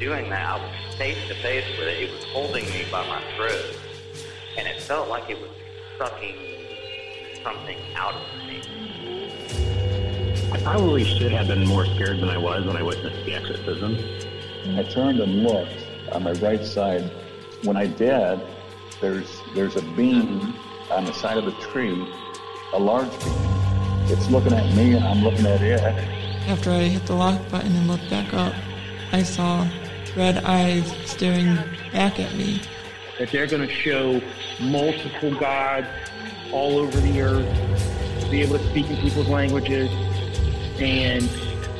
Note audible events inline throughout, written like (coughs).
doing that, I was face to face with it. It was holding me by my throat, and it felt like it was sucking something out of me. I probably should have been more scared than I was when I witnessed the exorcism. I turned and looked on my right side. When I did, there's there's a beam on the side of the tree, a large beam. It's looking at me and I'm looking at it. After I hit the lock button and looked back up, I saw red eyes staring back at me. That they're going to show multiple gods all over the earth, be able to speak in people's languages, and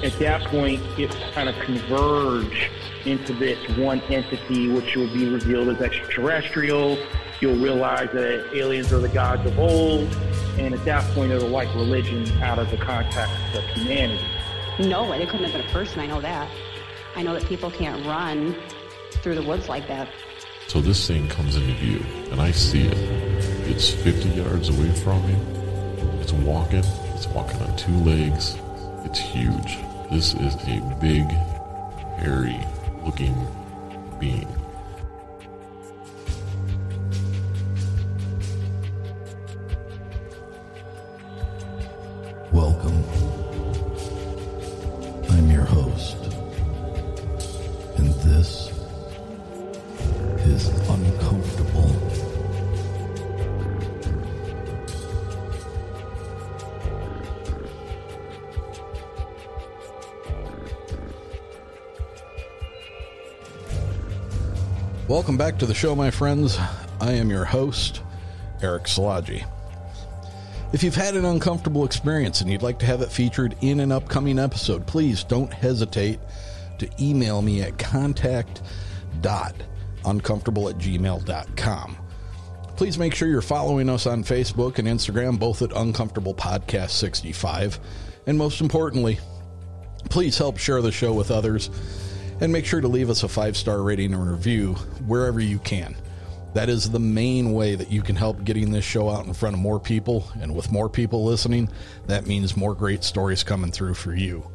at that point, it kind of converge into this one entity, which will be revealed as extraterrestrial. You'll realize that aliens are the gods of old, and at that point, it'll wipe religion out of the context of humanity. No, it couldn't have been a person. I know that. I know that people can't run through the woods like that. So this thing comes into view, and I see it. It's 50 yards away from me. It's walking. It's walking on two legs. It's huge. This is a big, hairy looking being. Welcome. I'm your host, and this is Uncomfortable. Welcome back to the show, my friends. I am your host, Eric Salaji. If you've had an uncomfortable experience and you'd like to have it featured in an upcoming episode, please don't hesitate to email me at contact.uncomfortable at gmail.com. Please make sure you're following us on Facebook and Instagram, both at Uncomfortable Podcast 65. And most importantly, please help share the show with others and make sure to leave us a five star rating or review wherever you can. That is the main way that you can help getting this show out in front of more people. And with more people listening, that means more great stories coming through for you.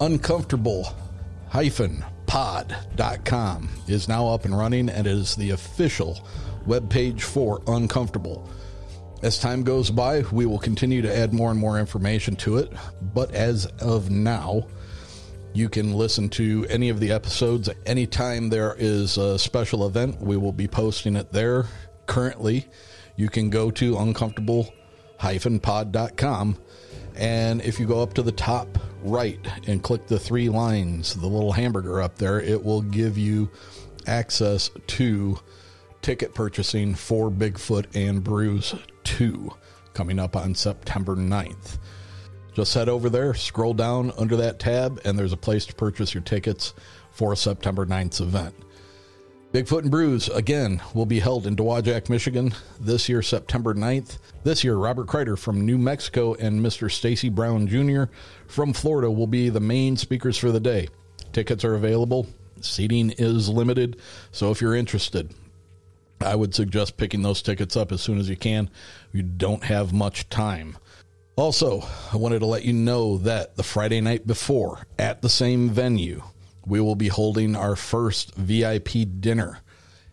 Uncomfortable pod.com is now up and running and is the official webpage for Uncomfortable. As time goes by, we will continue to add more and more information to it, but as of now, you can listen to any of the episodes anytime there is a special event. We will be posting it there. Currently, you can go to uncomfortable-pod.com and if you go up to the top right and click the three lines, the little hamburger up there, it will give you access to ticket purchasing for Bigfoot and Brews 2 coming up on September 9th. Just head over there, scroll down under that tab, and there's a place to purchase your tickets for September 9th's event. Bigfoot and Brews, again, will be held in Dowagiac, Michigan this year, September 9th. This year, Robert Kreider from New Mexico and Mr. Stacy Brown Jr. from Florida will be the main speakers for the day. Tickets are available. Seating is limited, so if you're interested, I would suggest picking those tickets up as soon as you can. You don't have much time. Also, I wanted to let you know that the Friday night before, at the same venue, we will be holding our first VIP dinner.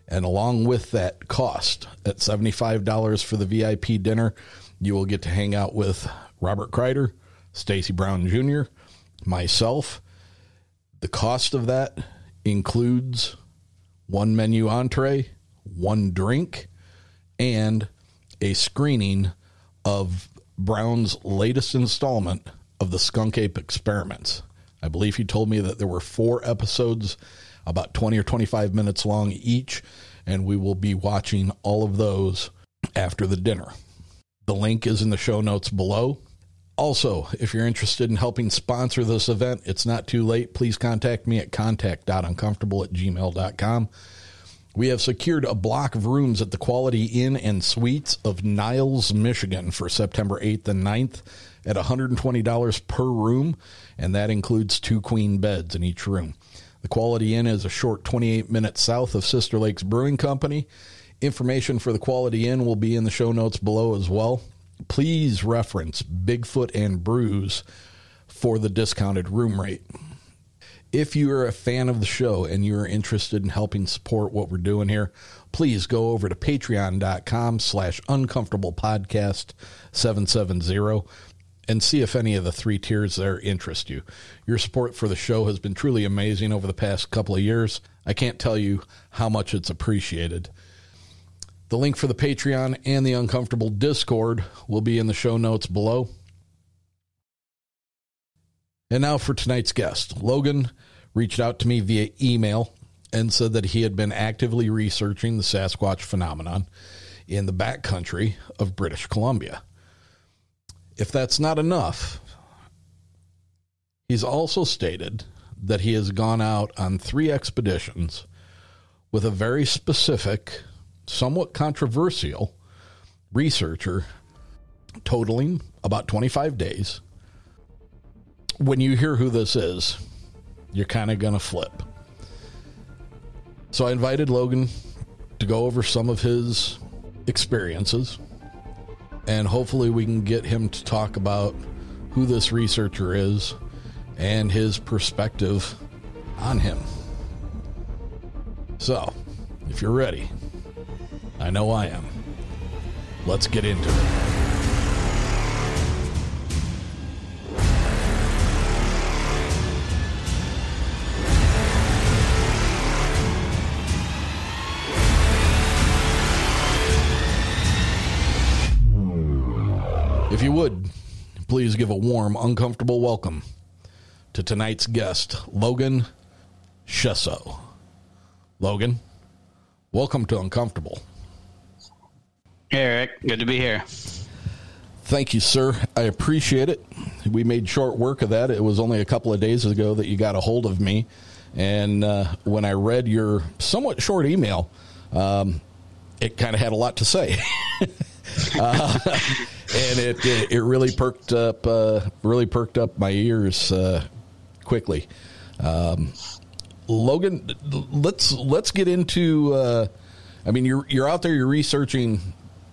And along with that cost, at $75 for the VIP dinner, you will get to hang out with Robert Kreider, Stacy Brown Jr., myself. The cost of that includes one menu entree, one drink, and a screening of Brown's latest installment of the Skunk Ape Experiments. I believe he told me that there were four episodes, about 20 or 25 minutes long each, and we will be watching all of those after the dinner. The link is in the show notes below. Also, if you're interested in helping sponsor this event, it's not too late. Please contact me at contact.uncomfortable at gmail.com. We have secured a block of rooms at the Quality Inn and Suites of Niles, Michigan for September 8th and 9th at $120 per room, and that includes two queen beds in each room. The Quality Inn is a short 28 minutes south of Sister Lakes Brewing Company. Information for the Quality Inn will be in the show notes below as well. Please reference Bigfoot and Brews for the discounted room rate. If you are a fan of the show and you're interested in helping support what we're doing here, please go over to patreon.com slash uncomfortable podcast 770 and see if any of the three tiers there interest you. Your support for the show has been truly amazing over the past couple of years. I can't tell you how much it's appreciated. The link for the Patreon and the Uncomfortable Discord will be in the show notes below. And now for tonight's guest. Logan reached out to me via email and said that he had been actively researching the Sasquatch phenomenon in the backcountry of British Columbia. If that's not enough, he's also stated that he has gone out on three expeditions with a very specific, somewhat controversial researcher, totaling about 25 days. When you hear who this is, you're kind of going to flip. So I invited Logan to go over some of his experiences, and hopefully we can get him to talk about who this researcher is and his perspective on him. So, if you're ready, I know I am. Let's get into it. If you would, please give a warm, uncomfortable welcome to tonight's guest, Logan Shesso. Logan, welcome to Uncomfortable. Hey, Eric. Good to be here. Thank you, sir. I appreciate it. We made short work of that. It was only a couple of days ago that you got a hold of me. And uh, when I read your somewhat short email, um, it kind of had a lot to say. (laughs) uh, and it, it, it really perked up uh, really perked up my ears uh, quickly. Um, Logan, let's let's get into. Uh, I mean, you're you're out there, you're researching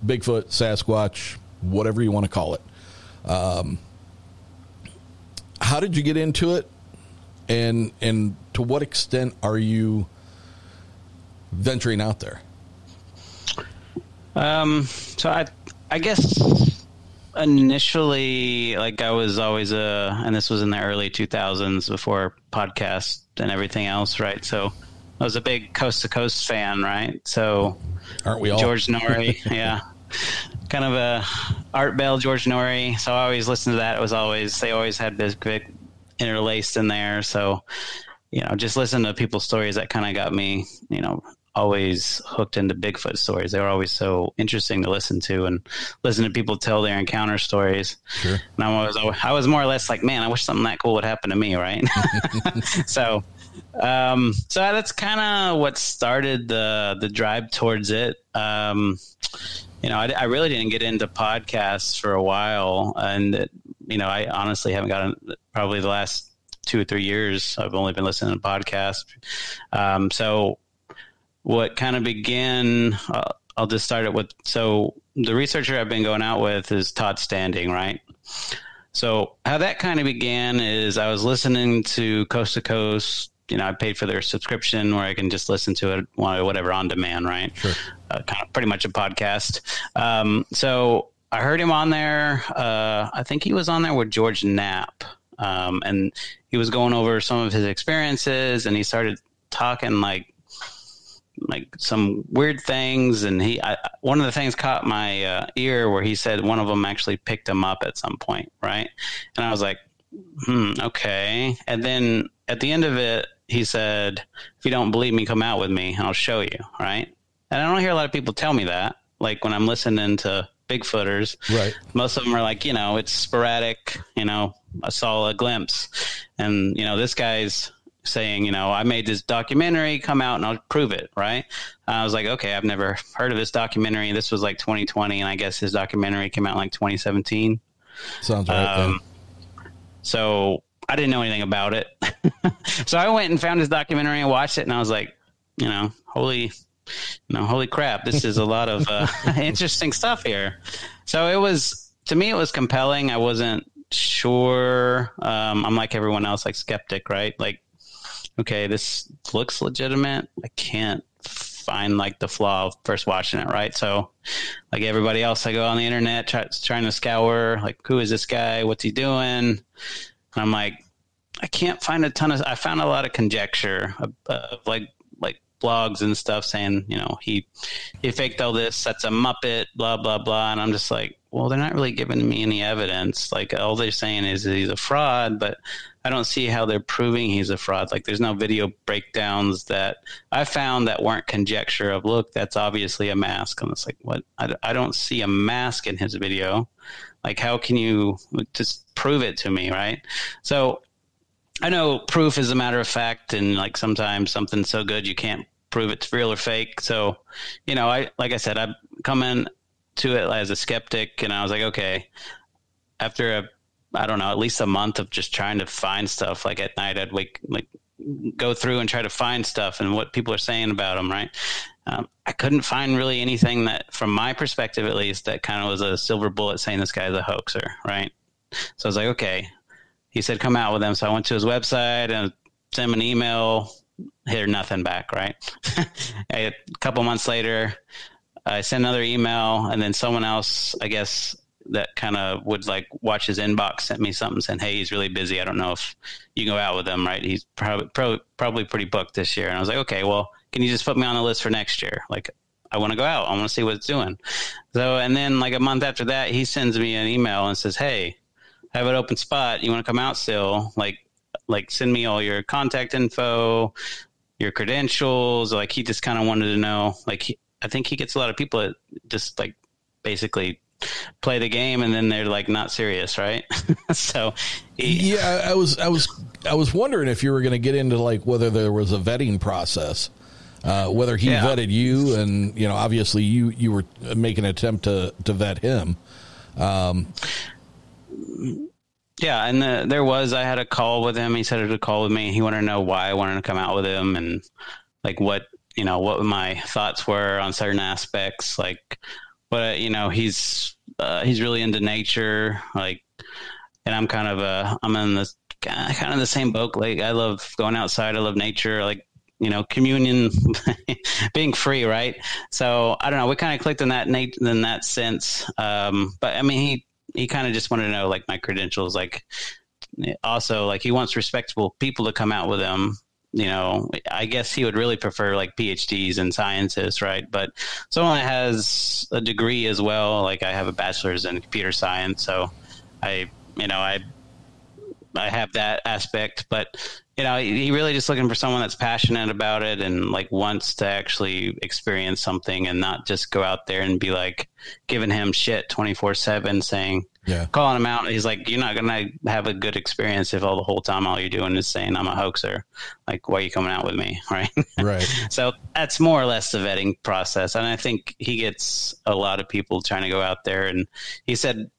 Bigfoot, Sasquatch, whatever you want to call it. Um, how did you get into it, and and to what extent are you venturing out there? Um, so I I guess initially like i was always a and this was in the early 2000s before podcast and everything else right? So i was a big coast to coast fan right? So aren't we all? George noory (laughs) yeah. Kind of a art bell george noory so i always listened to that. It was always they always had this big interlaced in there. So you know just listen to people's stories that kind of got me you know always hooked into Bigfoot stories. They were always so interesting to listen to and listen to people tell their encounter stories. Sure. And I was I was more or less like, man, I wish something that cool would happen to me, right? (laughs) so um, so that's kind of what started the the drive towards it. Um, you know, I, I, really didn't get into podcasts for a while, and it, you know, I honestly haven't gotten probably the last two or three years. I've only been listening to podcasts. Um, so, what kind of began? Uh, I'll just start it with so the researcher I've been going out with is Todd Standing, right? So how that kind of began is I was listening to Coast to Coast. You know, I paid for their subscription where I can just listen to it, whatever, on demand, right? Sure. Uh, kind of pretty much a podcast. Um, so I heard him on there. Uh, I think he was on there with George Knapp, um, and he was going over some of his experiences, and he started talking like like some weird things and he I, one of the things caught my uh, ear where he said one of them actually picked him up at some point right? And i was like hmm okay. And then at the end of it he said if you don't believe me come out with me and i'll show you right? And i don't hear a lot of people tell me that like when i'm listening to bigfooters. Right. Most of them are like you know it's sporadic you know i saw a glimpse. And you know this guy's saying, you know, I made this documentary, come out and I'll prove it, right? I was like, okay, I've never heard of this documentary. This was like 2020, and I guess his documentary came out like 2017. Sounds right. Um, so I didn't know anything about it. (laughs) so I went and found his documentary and watched it, and I was like, you know, holy, you know, holy crap, this is a lot of uh, (laughs) interesting stuff here. So it was, to me, it was compelling. I wasn't sure. Um, I'm like everyone else, like skeptic, right? Like okay, this looks legitimate. I can't find like the flaw first watching it, right? So, like everybody else, I go on the internet try, trying to scour, like, who is this guy? What's he doing? And I'm like, I can't find a ton of. I found a lot of conjecture of, of like like blogs and stuff saying, you know, he he faked all this. That's a muppet. Blah blah blah. And I'm just like, well, they're not really giving me any evidence. Like all they're saying is he's a fraud, but I don't see how they're proving he's a fraud. Like there's no video breakdowns that I found that weren't conjecture of look, that's obviously a mask. And it's like, what? I, I don't see a mask in his video. Like how can you just prove it to me, right? So I know proof is a matter of fact, and like sometimes something's so good you can't prove it's real or fake. So, you know, I like I said, I come in to it as a skeptic, and I was like, okay, after a I don't know, at least a month of just trying to find stuff. Like at night, I'd wake, like, go through and try to find stuff and what people are saying about them, right? Um, I couldn't find really anything that, from my perspective at least, that kind of was a silver bullet saying this guy's a hoaxer, right? So I was like, okay. He said, come out with them. So I went to his website and sent him an email, hear nothing back, right? (laughs) a couple months later, I sent another email, and then someone else, I guess, that kind of would like watch his inbox sent me something saying, "Hey, he's really busy. I don't know if you go out with him. Right? He's probably probably, probably pretty booked this year." And I was like, "Okay, well, can you just put me on the list for next year? Like, I want to go out. I want to see what it's doing." So, and then like a month after that, he sends me an email and says, "Hey, I have an open spot. You want to come out still? Like, like send me all your contact info." Your credentials, like he just kind of wanted to know. Like, he, I think he gets a lot of people that just like basically play the game and then they're like not serious, right? (laughs) so he, yeah, I was I was I was wondering if you were going to get into like whether there was a vetting process. Uh, whether he yeah. vetted you, and you know, obviously you you were making an attempt to to vet him. Um, yeah, and the, there was I had a call with him. He said he a call with me. He wanted to know why I wanted to come out with him, and like what you know what my thoughts were on certain aspects, like but you know he's uh, he's really into nature like and i'm kind of a i'm in this kind of the same boat. Like i love going outside. I love nature. Like you know communion (laughs) being free right? So i don't know. We kind of clicked in that Nate, in that sense. Um, but i mean he he kind of just wanted to know like my credentials. Like also like he wants respectable people to come out with him you know, I guess he would really prefer like PhDs in sciences, right? But someone that has a degree as well, like I have a bachelor's in computer science, so I, you know, I, I have that aspect, but you know, he really just looking for someone that's passionate about it and like wants to actually experience something and not just go out there and be like giving him shit 24 seven saying, Yeah. calling him out. He's like, you're not gonna have a good experience if all the whole time all you're doing is saying I'm a hoaxer. Like, why are you coming out with me, (laughs) right? Right. (laughs) so that's more or less the vetting process, and I think he gets a lot of people trying to go out there. And he said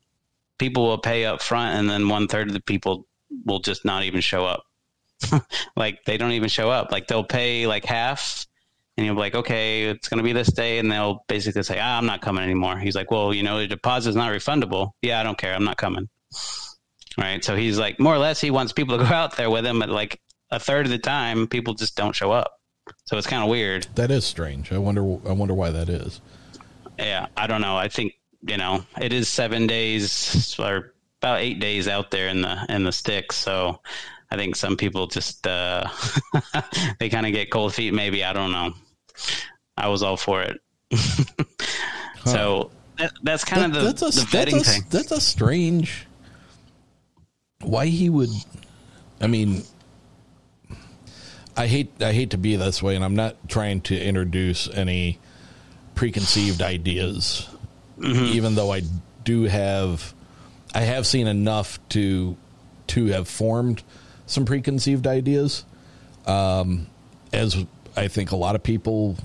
people will pay up front, and then one third of the people will just not even show up. (laughs) like they don't even show up. Like they'll pay like half and you'll be like, okay, it's going to be this day. And they'll basically say, ah, I'm not coming anymore. He's like, well, you know, the deposit is not refundable. Yeah, I don't care. I'm not coming. Right. So he's like, more or less, he wants people to go (laughs) out there with him, but like a third of the time, people just don't show up. So it's kind of weird. That is strange. I wonder. I wonder why that is. Yeah, I don't know. I think you know it is seven days or about eight days out there in the in the sticks. So I think some people just uh, (laughs) they kind of get cold feet. Maybe I don't know. I was all for it. (laughs) So that, that's kind That- of the, that's a the vetting that's a, thing. That's a strange. Why he would? I mean, I hate I hate to be this way, and I'm not trying to introduce any preconceived ideas. Even though I do have, I have seen enough to to have formed some preconceived ideas. Um, as I think a lot of people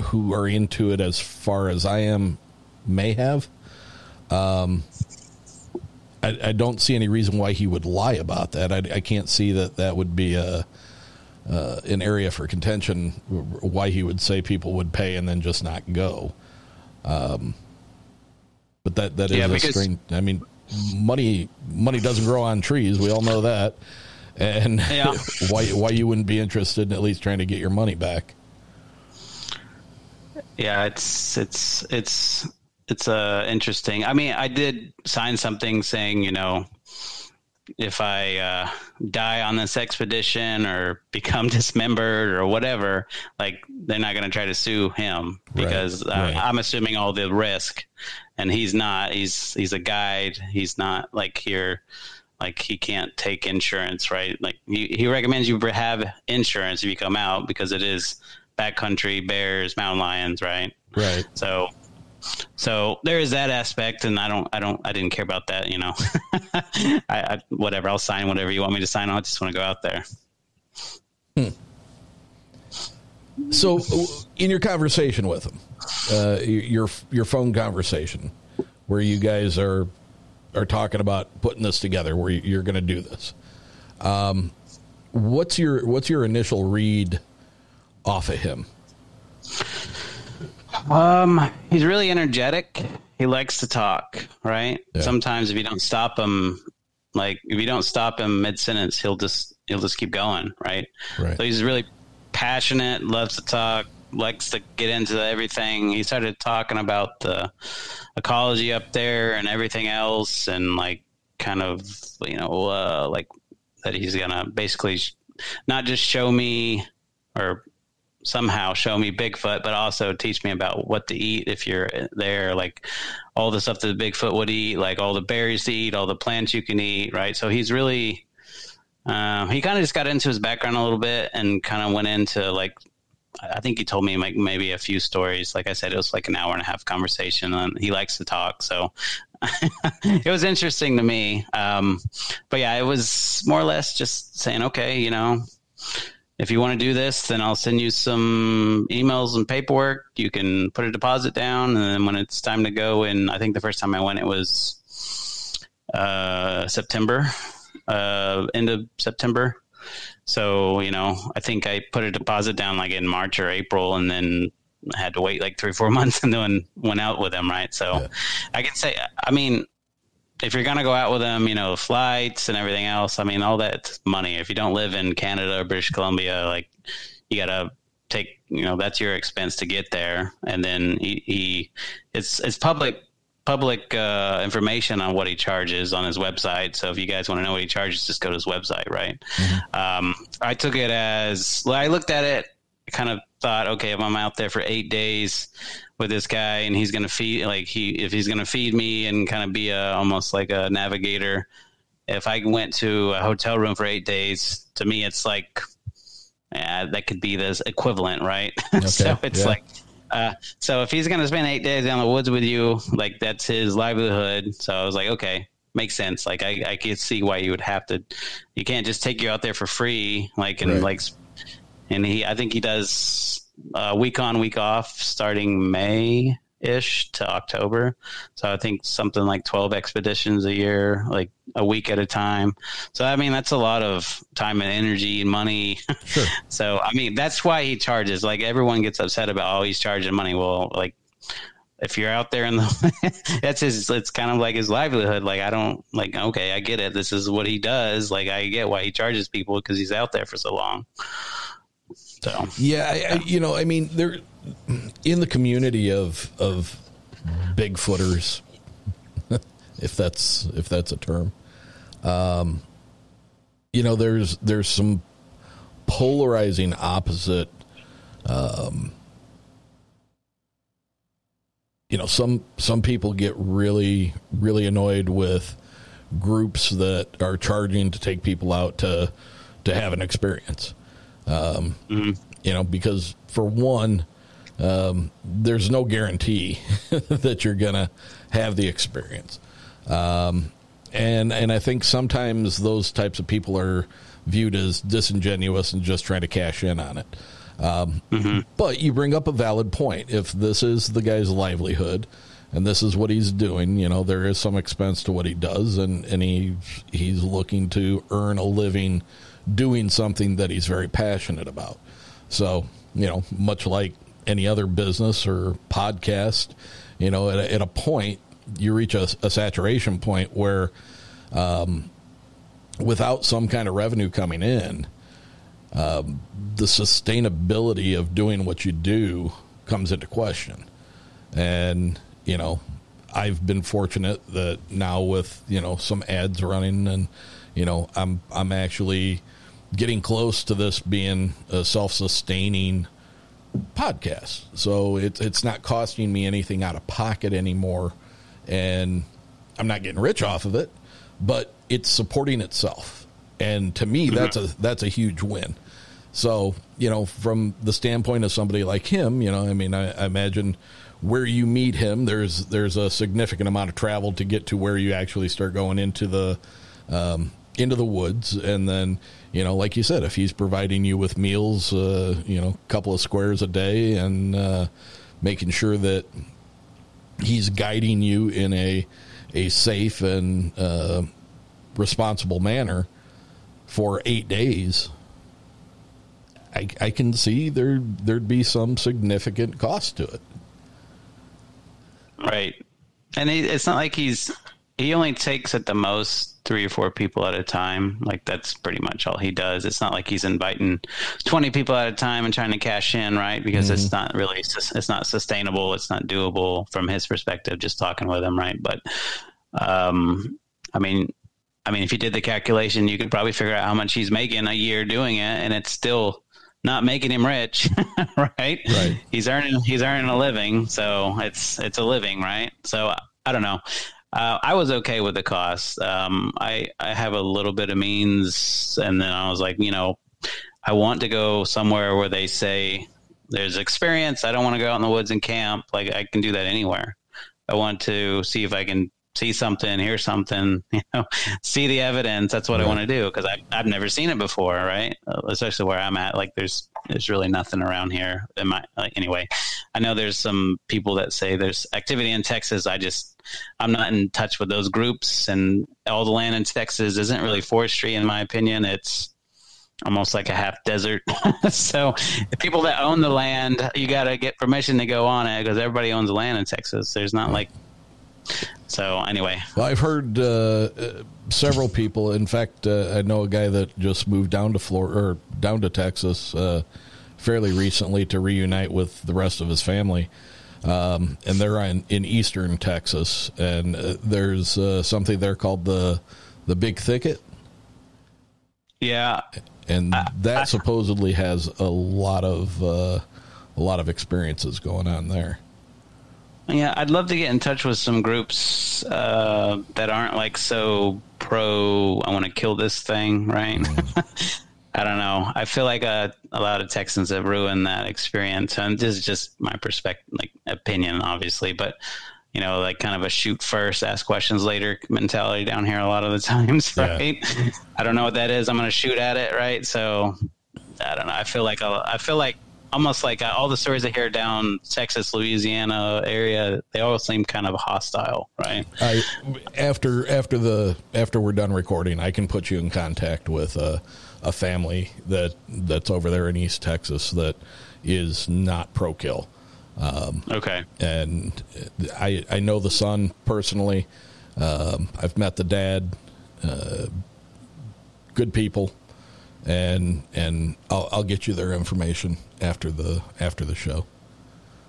who are into it as far as I am may have. Um, I, I don't see any reason why he would lie about that. I, I can't see that that would be a uh, an area for contention. Why he would say people would pay and then just not go. Um, but that that is Yeah, a strange. I mean, money money doesn't grow on trees. We all know that. And (laughs) Yeah. (laughs) why why you wouldn't be interested in at least trying to get your money back? Yeah, it's it's it's it's uh interesting. I mean, I did sign something saying, you know, if I uh, die on this expedition or become (laughs) dismembered or whatever, like they're not going to try to sue him because uh, right. I'm assuming all the risk, and he's not. He's he's a guide. He's not like here. Like he can't take insurance, right? Like he, he recommends you have insurance if you come out because it is backcountry bears, mountain lions, right? Right. So, so there is that aspect, and I don't, I don't, I didn't care about that. You know, (laughs) I, I whatever. I'll sign whatever you want me to sign. I just want to go out there. So, in your conversation with him, uh, your your phone conversation, where you guys are are talking about putting this together, where you're going to do this, um, what's your what's your initial read off of him? Um, he's really energetic. He likes to talk, right? Sometimes if you don't stop him, like if you don't stop him mid sentence, he'll just he'll just keep going, right? Right. So he's really passionate, loves to talk, likes to get into everything. He started talking about the ecology up there and everything else, and like kind of you know uh, like that he's gonna basically sh- not just show me or somehow show me Bigfoot, but also teach me about what to eat if you're there, like all the stuff that Bigfoot would eat, like all the berries to eat, all the plants you can eat, right? So he's really, um, he kind of just got into his background a little bit and kind of went into like, I think he told me like maybe a few stories. Like I said, it was like an hour and a half conversation, and he likes to talk, so (laughs) it was interesting to me. Um, but yeah, it was more or less just saying, okay, you know, if you want to do this, then I'll send you some emails and paperwork. You can put a deposit down, and then when it's time to go, and I think the first time I went, it was uh, September, uh, end of September. So you know, I think I put a deposit down like in March or April, and then I had to wait like three, four (laughs) months, and then went out with them. Right, so I can say, I mean, if you're gonna go out with them, you know, flights and everything else. I mean, all that money. If you don't live in Canada or British Columbia, like you gotta take, you know, that's your expense to get there. And then he, he it's it's public public uh, information on what he charges on his website. So if you guys want to know what he charges, just go to his website, right? Um, I took it as well, I looked at it, kind of thought, okay, if I'm out there for eight days with this guy and he's going to feed, like he, if he's going to feed me and kind of be a, almost like a navigator, if I went to a hotel room for eight days, to me, it's like, yeah, that could be the equivalent, right? (laughs) so it's yeah. like, Uh, so if he's going to spend eight days down the woods with you, like that's his livelihood. So I was like, okay, makes sense. Like I, I can see why you would have to. You can't just take you out there for free, like and Right. like. And he, I think he does uh, week on, week off, starting May ish to October. So I think something like twelve expeditions a year, like a week at a time. So I mean, that's a lot of time and energy and money. Sure. (laughs) so I mean, that's why he charges. Like everyone gets upset about, oh, he's charging money. Well, like if you're out there in the (laughs) that's his it's kind of like his livelihood like i don't like okay i get it this is what he does like i get why he charges people because he's out there for so long so Yeah, I, I, you know, I mean, there in the community of of Bigfooters, (laughs) if that's if that's a term, um, you know, there's there's some polarizing opposite. Um, you know, some some people get really really annoyed with groups that are charging to take people out to to have an experience. Um, You know, because for one, um, there's no guarantee (laughs) that you're gonna have the experience, um, and and I think sometimes those types of people are viewed as disingenuous and just trying to cash in on it. Um, But you bring up a valid point. If this is the guy's livelihood and this is what he's doing, you know, there is some expense to what he does, and and he he's looking to earn a living doing something that he's very passionate about. So, you know, much like any other business or podcast, you know, at a, at a point, you reach a, a saturation point where, um, without some kind of revenue coming in, um, the sustainability of doing what you do comes into question. And, you know, I've been fortunate that now with, you know, some ads running and, you know, I'm, I'm actually getting close to this being a self-sustaining podcast. So it's it's not costing me anything out of pocket anymore, and I'm not getting rich off of it, but it's supporting itself. And to me, that's a that's a huge win. So you know, from the standpoint of somebody like him, you know, I mean, I, I imagine where you meet him, there's there's a significant amount of travel to get to where you actually start going into the um, into the woods, and then you know, like you said, if he's providing you with meals, uh, you know, a couple of squares a day, and uh, making sure that he's guiding you in a a safe and uh, responsible manner for eight days, I, I can see there there'd be some significant cost to it. right and it's not like he's he only takes at the most three or four people at a time. Like that's pretty much all he does. It's not like he's inviting 20 people at a time and trying to cash in right? Because it's not really it's not sustainable. It's not doable from his perspective just talking with him right? But um i mean i mean if you did the calculation you could probably figure out how much he's making a year doing it and it's still not making him rich (laughs) right? Right. he's earning he's earning a living so it's it's a living right? So i don't know uh, I was okay with the cost. Um, I I have a little bit of means, and then I was like, you know, I want to go somewhere where they say there's experience. I don't want to go out in the woods and camp. Like I can do that anywhere. I want to see if I can see something, hear something, (laughs) you know, see the evidence. That's what I want to do because I've I've never seen it before, right? Uh, especially where I'm at. Like there's there's really nothing around here. In my like, anyway, I know there's some people that say there's activity in Texas. I just I'm not in touch with those groups, and all the land in Texas isn't really forestry, in my opinion. It's almost like a half desert. (laughs) so, the people that own the land, you got to get permission to go on it because everybody owns land in Texas. There's not like so. Anyway, Well, I've heard uh, uh, several people. In fact, uh, I know a guy that just moved down to Florida or down to Texas uh, fairly recently to reunite with the rest of his family. Um, and they're in, in eastern Texas, and uh, there's uh, something there called the the Big Thicket, yeah, and that supposedly has a lot of uh, a lot of experiences going on there. Yeah, I'd love to get in touch with some groups uh, that aren't like so pro. I want to kill this thing, right? (laughs) I don't know. I feel like a, a lot of Texans have ruined that experience, and this is just my perspective, like opinion, obviously, but you know, like kind of a shoot first, ask questions later mentality down here a lot of the (laughs) times, right? Yeah. I don't know what that is. I'm going to shoot at it, right? So I don't know. I feel like I feel like almost like uh, all the stories I hear down Texas, Louisiana area, they all seem kind of hostile, right? I, after after the after we're done recording, I can put you in contact with a, a family that that's over there in East Texas that is not pro kill. Um, okay. And I I know the son personally. Um, I've met the dad. Uh, good people, and and I'll, I'll get you their information after the after the show.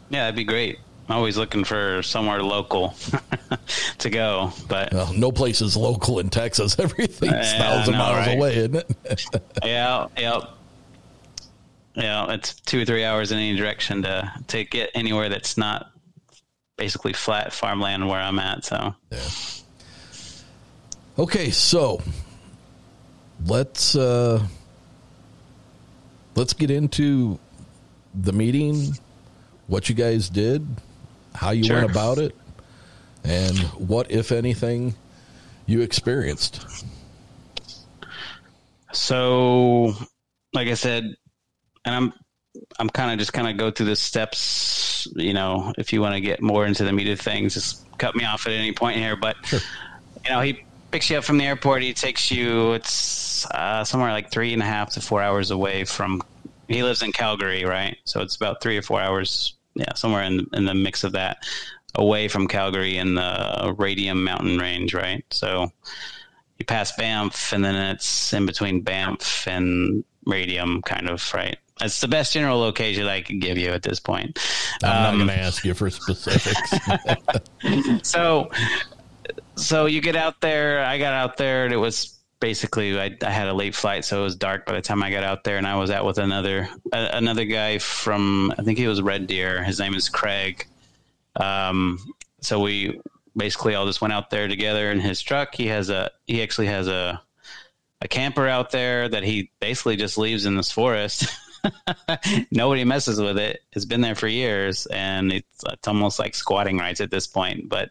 Yeah, that'd be great. I'm always looking for somewhere local (laughs) to go, but well, no place is local in Texas. (laughs) Everything's yeah, thousand know, miles right? away, isn't it? (laughs) yeah, yeah. Yeah, it's two or three hours in any direction to to get anywhere that's not basically flat farmland where I'm at. So, yeah. Okay, so let's uh, let's get into the meeting, what you guys did, how you sure. went about it, and what, if anything, you experienced. So, like I said, and I'm I'm kind of just kind of go through the steps. You know, if you want to get more into the meat of things, just cut me off at any point here. But sure. you know, he picks you up from the airport. He takes you. It's uh, somewhere like three and a half to four hours away from. He lives in Calgary, right? So it's about three or four hours. Yeah, somewhere in in the mix of that, away from Calgary in the Radium Mountain Range, right? So you pass Banff, and then it's in between Banff and Radium, kind of, right? That's the best general location I can give you at this point. I'm um, not going to ask you for specifics. (laughs) so, so you get out there. I got out there, and it was basically I, I, had a late flight, so it was dark by the time I got out there, and I was out with another uh, another guy from I think he was Red Deer. His name is Craig. Um, so we basically all just went out there together in his truck. He has a he actually has a a camper out there that he basically just leaves in this forest. (laughs) Nobody messes with it. It's been there for years, and it's it's almost like squatting rights at this point. But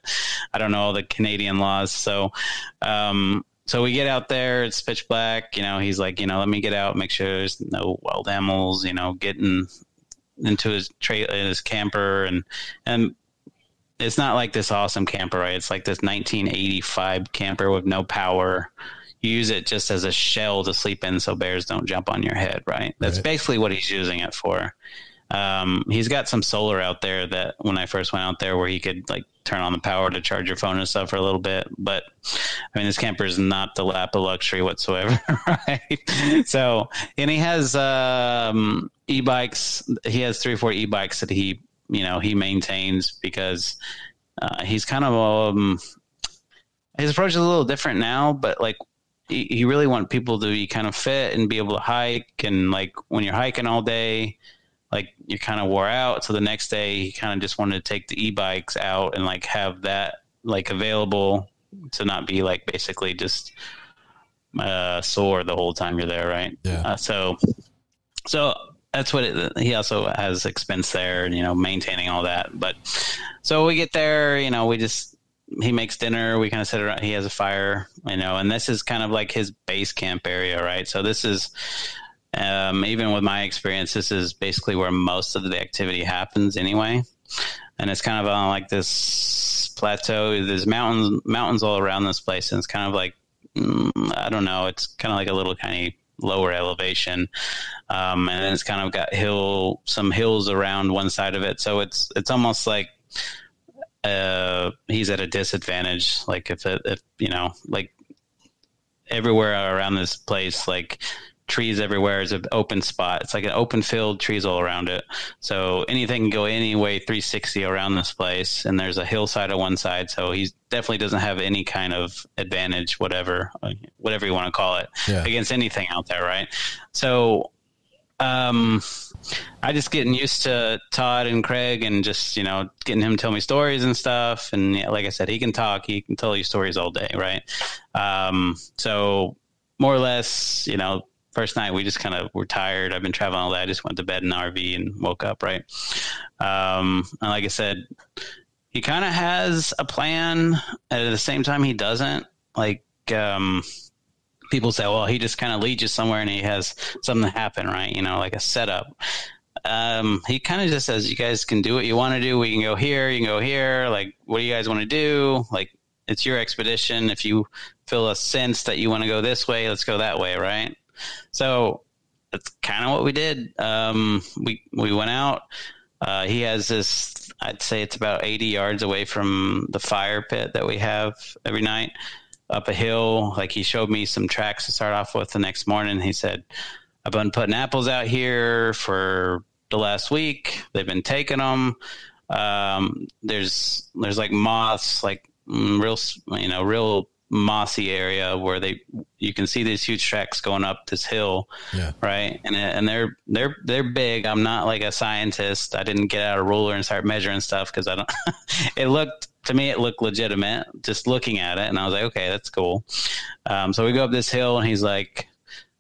I don't know all the Canadian laws, so. Um, so we get out there. It's pitch black. You know, he's like, you know, let me get out, make sure there's no wild animals. You know, getting into his tra- his camper, and and it's not like this awesome camper, right? It's like this 1985 camper with no power you use it just as a shell to sleep in so bears don't jump on your head, right? That's right. basically what he's using it for. Um, he's got some solar out there that when I first went out there where he could like turn on the power to charge your phone and stuff for a little bit. But I mean, this camper is not the lap of luxury whatsoever, (laughs) right? So, and he has um, e-bikes. He has three or four e-bikes that he, you know, he maintains because uh, he's kind of um, his approach is a little different now. But like you really want people to be kind of fit and be able to hike and like when you're hiking all day like you're kind of wore out so the next day you kind of just wanted to take the e-bikes out and like have that like available to not be like basically just uh, sore the whole time you're there right yeah uh, so so that's what it, he also has expense there and you know maintaining all that but so we get there you know we just he makes dinner. We kind of sit around. He has a fire, you know, and this is kind of like his base camp area, right? So this is, um, even with my experience, this is basically where most of the activity happens anyway. And it's kind of on like this plateau. There's mountains, mountains all around this place, and it's kind of like mm, I don't know. It's kind of like a little kind of lower elevation, um, and then it's kind of got hill, some hills around one side of it. So it's it's almost like uh, he's at a disadvantage. Like if it, if you know, like everywhere around this place, like trees everywhere is an open spot. It's like an open field, trees all around it. So anything can go any way 360 around this place. And there's a hillside on one side. So he definitely doesn't have any kind of advantage, whatever, whatever you want to call it, yeah. against anything out there. Right. So, um, I just getting used to Todd and Craig and just, you know, getting him to tell me stories and stuff. And yeah, like I said, he can talk, he can tell you stories all day, right? Um, so more or less, you know, first night we just kind of were tired. I've been traveling all day. I just went to bed in the RV and woke up. Right. Um, and like I said, he kind of has a plan. At the same time, he doesn't. Like um, people say, well, he just kind of leads you somewhere and he has something happen, right? You know, like a setup. Um, he kind of just says, you guys can do what you want to do. We can go here. You can go here. Like, what do you guys want to do? Like, it's your expedition. If you feel a sense that you want to go this way, let's go that way, right? So that's kind of what we did. Um, we we went out. Uh, he has this. I'd say it's about 80 yards away from the fire pit that we have every night up a hill. Like he showed me some tracks to start off with the next morning. He said, I've been putting apples out here for the last week. They've been taking them. Um, there's, there's like moths, like mm, real, you know, real mossy area where they you can see these huge tracks going up this hill yeah. right? And and they're they're they're big. I'm not like a scientist. I didn't get out a ruler and start measuring stuff because i don't (laughs) it looked to me it looked legitimate just looking at it. And i was like okay that's cool. Um, so we go up this hill and he's like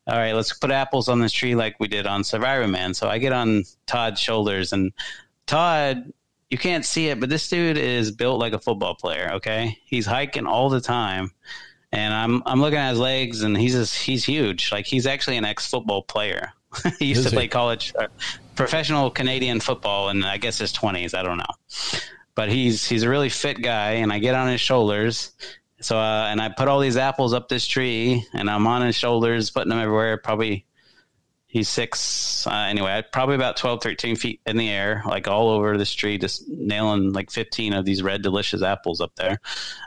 all right let's put apples on this tree like we did on Survivorman. So i get on todd's shoulders and todd you can't see it, but this dude is built like a football player. Okay, he's hiking all the time, and I'm I'm looking at his legs, and he's just, he's huge. Like he's actually an ex football player. (laughs) he used Is to he? play college, uh, professional Canadian football, and I guess his twenties. I don't know, but he's he's a really fit guy, and I get on his shoulders. So uh, and I put all these apples up this tree, and I'm on his shoulders, putting them everywhere. Probably he's six uh, anyway probably about 12 13 feet in the air like all over this tree just nailing like 15 of these red delicious apples up there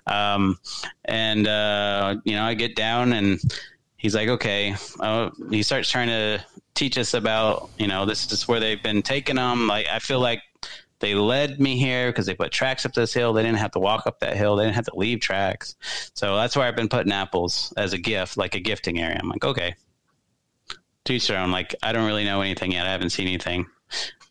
um, and uh, you know i get down and he's like okay uh, he starts trying to teach us about you know this is where they've been taking them like i feel like they led me here because they put tracks up this hill. They didn't have to walk up that hill. They didn't have to leave tracks. So that's where I've been putting apples as a gift, like a gifting area. I'm like, okay, to each their own. Like, I don't really know anything yet. I haven't seen anything.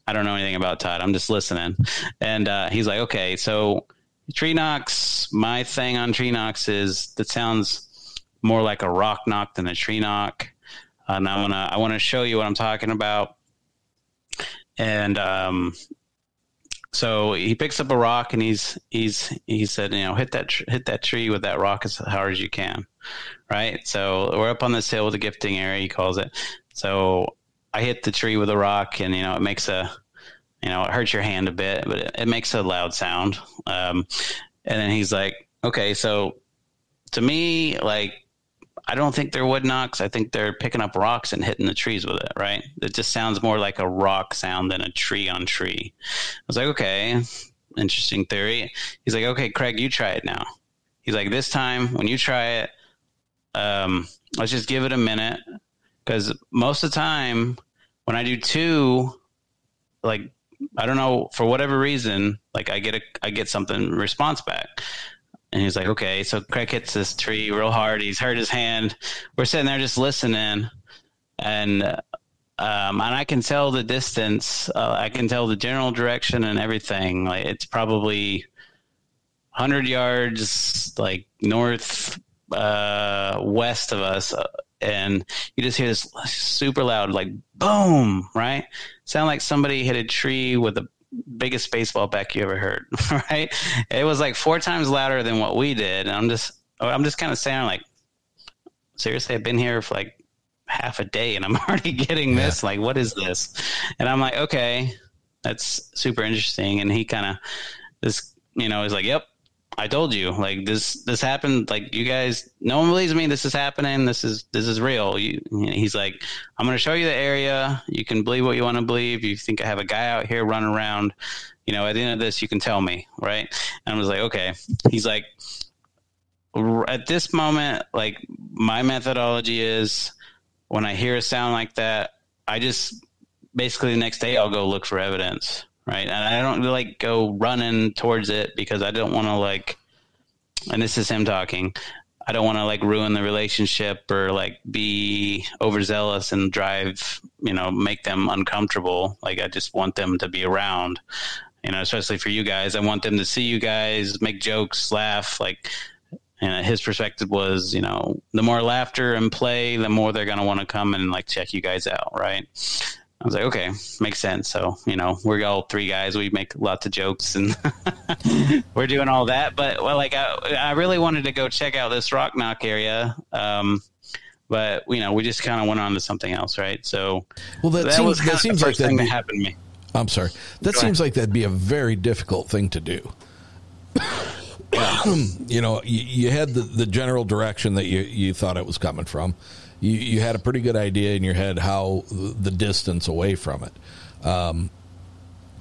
I don't know anything about Todd. I'm just listening. And uh, he's like, okay, so tree knocks. My thing on tree knocks is that sounds more like a rock knock than a tree knock. And I wanna I wanna show you what I'm talking about. And um, so he picks up a rock and he's he's he said, you know, hit that tr- hit that tree with that rock as hard as you can, right? So we're up on this hill with the gifting area, he calls it. So I hit the tree with a rock, and you know it makes a, you know, it hurts your hand a bit, but it, it makes a loud sound. Um, and then he's like, okay, so to me, like, I don't think they're wood knocks. I think they're picking up rocks and hitting the trees with it, right? It just sounds more like a rock sound than a tree on tree. I was like, okay, interesting theory. He's like, okay, Craig, you try it now. He's like, this time when you try it, um, let's just give it a minute because most of the time when I do two, like I don't know for whatever reason, like I get a I get something response back. And he's like, okay, so Craig hits this tree real hard. He's hurt his hand. We're sitting there just listening, and um, and I can tell the distance. Uh, I can tell the general direction and everything. Like it's probably hundred yards, like north uh, west of us, uh, and you just hear this super loud, like boom, right? Sound like somebody hit a tree with the biggest baseball bat you ever heard, (laughs) right? It was like four times louder than what we did, and I'm just, I'm just kind of saying, like, seriously, I've been here for like half a day, and I'm (laughs) already getting this. Like, what is this? And I'm like, okay, that's super interesting. And he kind of, this, you know, is like, yep, I told you, like this, this happened. Like you guys, no one believes me. This is happening. This is, this is real. You, he's like, I'm going to show you the area. You can believe what you want to believe. You think I have a guy out here running around, you know, at the end of this, you can tell me. Right. And I was like, okay. He's like, at this moment, like my methodology is when I hear a sound like that, I just basically the next day I'll go look for evidence right? And I don't like go running towards it because I don't want to like. And this is him talking. I don't want to like ruin the relationship or like be overzealous and drive, you know, make them uncomfortable. Like I just want them to be around, you know, especially for you guys. I want them to see you guys, make jokes, laugh, like, And his perspective was, you know, the more laughter and play, the more they're going to want to come and like check you guys out, right? I was like, okay, makes sense. So, you know, we're all three guys. We make lots of jokes and (laughs) we're doing all that. But, well, like, I, I really wanted to go check out this rock knock area. Um, but, you know, we just kind of went on to something else, right? So, Well, that, seems, that seems like thing that that happened to me. I'm sorry. That Go seems like that'd be a very difficult thing to do. (coughs) you know, you, you had the, the general direction that you, you thought it was coming from. You, you had a pretty good idea in your head how the distance away from it. Um,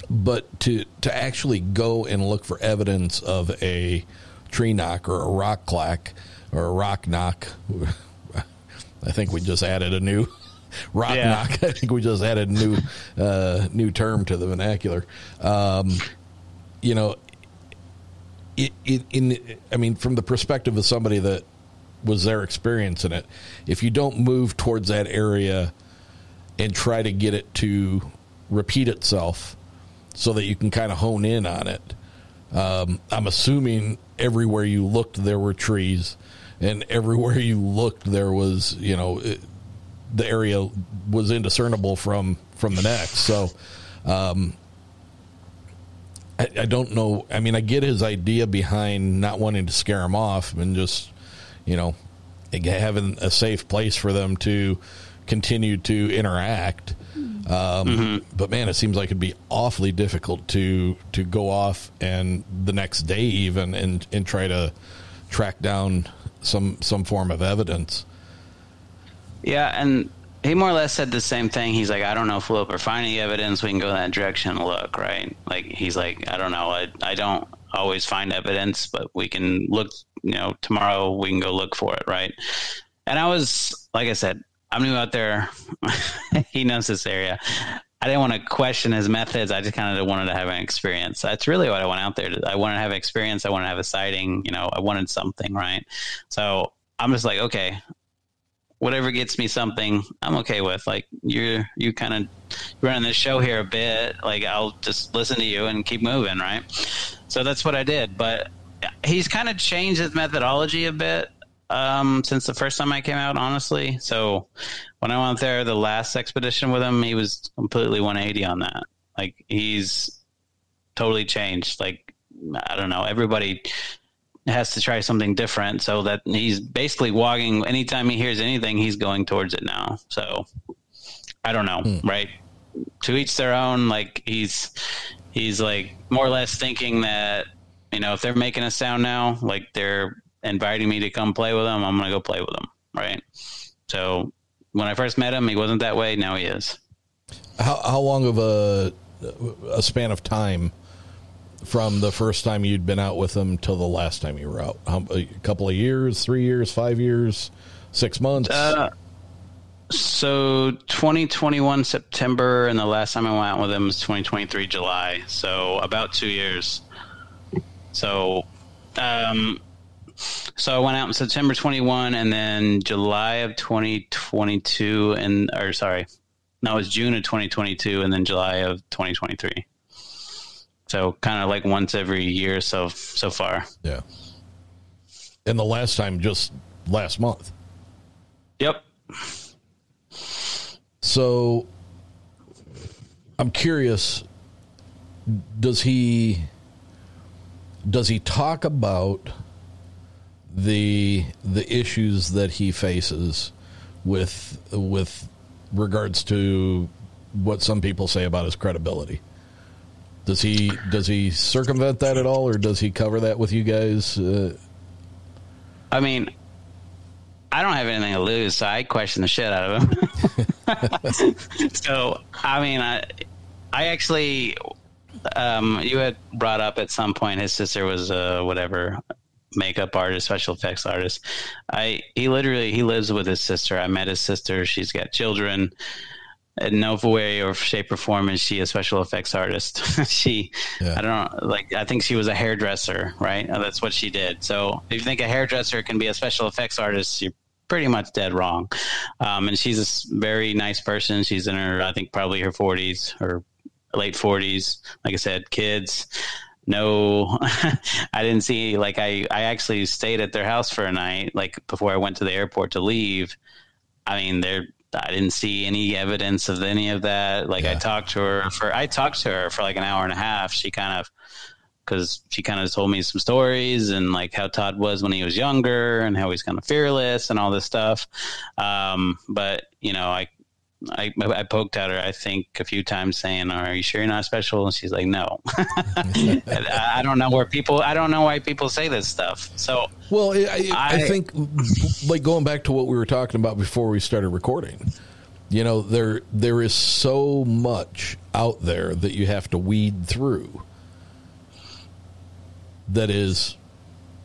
but to to actually go and look for evidence of a tree knock or a rock clack or a rock knock, (laughs) I think we just added a new (laughs) rock Yeah. knock. I think we just added a new uh, new term to the vernacular. Um, you know, it, it, in I mean, from the perspective of somebody that was their experience in it, if you don't move towards that area and try to get it to repeat itself, so that you can kind of hone in on it. Um, I'm assuming everywhere you looked there were trees, and everywhere you looked there was you know it, the area was indiscernible from from the next. So. Um, I, I don't know. I mean, I get his idea behind not wanting to scare him off and just, you know, having a safe place for them to continue to interact. Um, But man, it seems like it'd be awfully difficult to to go off and the next day even and and try to track down some some form of evidence. Yeah, and he more or less said the same thing. He's like, I don't know if we'll ever find any evidence. We can go in that direction and look, right? Like he's like, I don't know. I I don't always find evidence, but we can look. You know, tomorrow we can go look for it, right? And I was, like I said, I'm new out there. (laughs) he knows this area. I didn't want to question his methods. I just kind of wanted to have an experience. That's really what I went out there. I wanted to have experience. I wanted to have a sighting. You know, I wanted something, right? So I'm just like, okay, whatever gets me something, I'm okay with. Like you're you kind of running the show here a bit. Like I'll just listen to you and keep moving, right? So that's what I did. But he's kind of changed his methodology a bit um, since the first time I came out, honestly. So when I went there, the last expedition with him, he was completely 180 on that. Like he's totally changed. Like I don't know, everybody has to try something different. So that he's basically walking. Anytime he hears anything, he's going towards it now. So I don't know, right? To each their own. Like he's he's like more or less thinking that you know if they're making a sound now, like they're inviting me to come play with them, I'm gonna go play with them, right? So when I first met him, he wasn't that way. Now he is. How how long of a a span of time from the first time you'd been out with him till the last time you were out? How, a couple of years, three years, five years, six months? Uh, so 2021 September, and the last time I went out with him was 2023 July. So about two years. So, um, so I went out in September 21, and then July of 2022, and or sorry, no, it was June of 2022, and then July of 2023. So kind of like once every year so so far. Yeah. And the last time just last month. Yep. So I'm curious does he does he talk about the the issues that he faces with with regards to what some people say about his credibility? Does he does he circumvent that at all, or does he cover that with you guys? Uh, I mean, I don't have anything to lose, so I question the shit out of him. (laughs) (laughs) so, I mean, I, I actually, um, you had brought up at some point his sister was uh, whatever makeup artist, special effects artist. I he literally he lives with his sister. I met his sister. She's got children. In no way or shape or form is she a special effects artist. (laughs) she, I don't know, like I think she was a hairdresser, right? Uh, That's what she did. So if you think a hairdresser can be a special effects artist, you're pretty much dead wrong. Um, and she's a very nice person. She's in her, I think, probably her 40s or late 40s. Like I said, kids, no, (laughs) I didn't see like I I actually stayed at their house for a night like before I went to the airport to leave. I mean, there I didn't see any evidence of any of that. Like I talked to her for I talked to her for like an hour and a half. She kind of because she kind of told me some stories and like how Todd was when he was younger and how he's kind of fearless and all this stuff. Um, but you know, I, I, I poked at her, I think a few times saying, are you sure you're not special? And she's like, no, I, (laughs) (laughs) I don't know where people, I don't know why people say this stuff. So, well, I, I, I think like going back to what we were talking about before we started recording, you know, there, there is so much out there that you have to weed through that is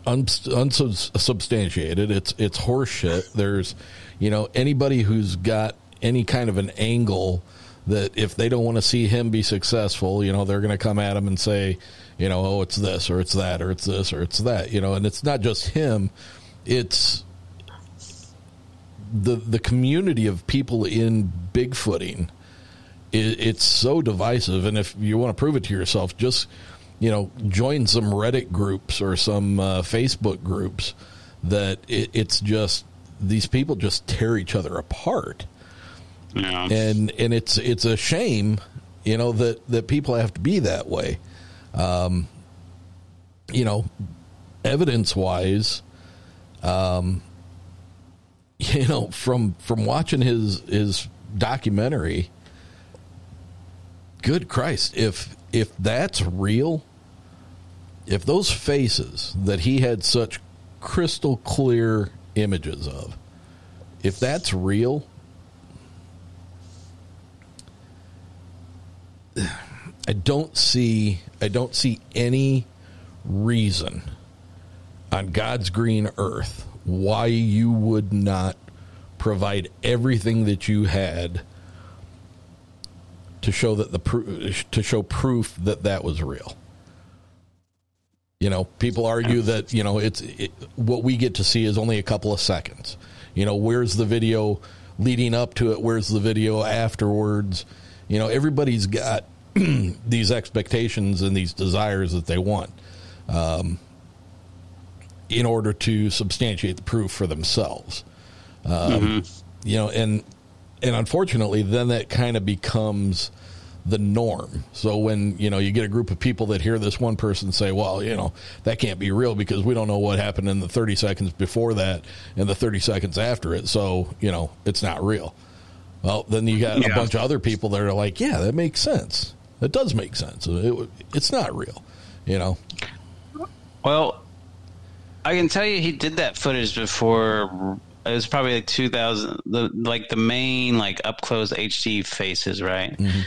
uns- unsubstantiated. It's it's horseshit. There's, you know, anybody who's got any kind of an angle that if they don't want to see him be successful, you know, they're going to come at him and say, you know, oh, it's this or it's that or it's this or it's that, you know, and it's not just him. It's the the community of people in Bigfooting. It, it's so divisive, and if you want to prove it to yourself, just you know, join some Reddit groups or some uh, Facebook groups that it, it's just these people just tear each other apart. Yeah. And and it's it's a shame, you know, that that people have to be that way. Um, you know, evidence wise, um, (laughs) you know, from from watching his his documentary, good Christ, if if that's real, if those faces that he had such crystal clear images of, if that's real, I don't see I don't see any reason on God's green earth why you would not provide everything that you had to show that the to show proof that that was real. You know, people argue that you know it's it, what we get to see is only a couple of seconds. You know, where's the video leading up to it? Where's the video afterwards? You know, everybody's got (clears throat) these expectations and these desires that they want um, in order to substantiate the proof for themselves. Um, mm-hmm. You know, and and unfortunately, then that kind of becomes the norm. So when you know you get a group of people that hear this one person say, "Well, you know that can't be real because we don't know what happened in the 30 seconds before that and the 30 seconds after it, so you know it's not real." Well, then you got yeah. a bunch of other people that are like, "Yeah, that makes sense. That does make sense. It, it's not real," you know. Well, I can tell you, he did that footage before it was probably like 2000 the like the main like up close hd faces right mm-hmm.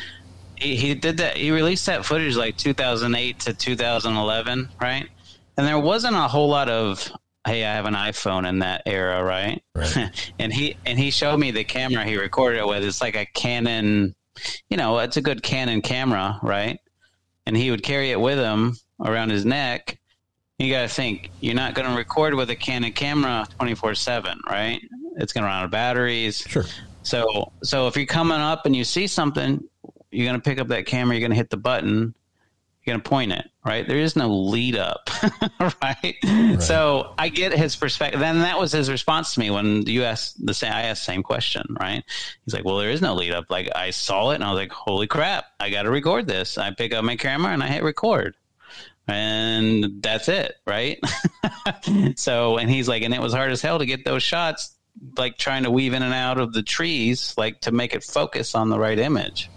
he, he did that he released that footage like 2008 to 2011 right and there wasn't a whole lot of hey i have an iphone in that era right, right. (laughs) and he and he showed me the camera he recorded it with it's like a canon you know it's a good canon camera right and he would carry it with him around his neck you got to think you're not going to record with a Canon camera 24 7, right? It's going to run out of batteries. Sure. So, so if you're coming up and you see something, you're going to pick up that camera, you're going to hit the button, you're going to point it, right? There is no lead up, (laughs) right? right? So I get his perspective. Then that was his response to me when you asked the same, I asked the same question, right? He's like, well, there is no lead up. Like I saw it and I was like, holy crap, I got to record this. I pick up my camera and I hit record and that's it, right? (laughs) so, and he's like, and it was hard as hell to get those shots, like trying to weave in and out of the trees, like to make it focus on the right image.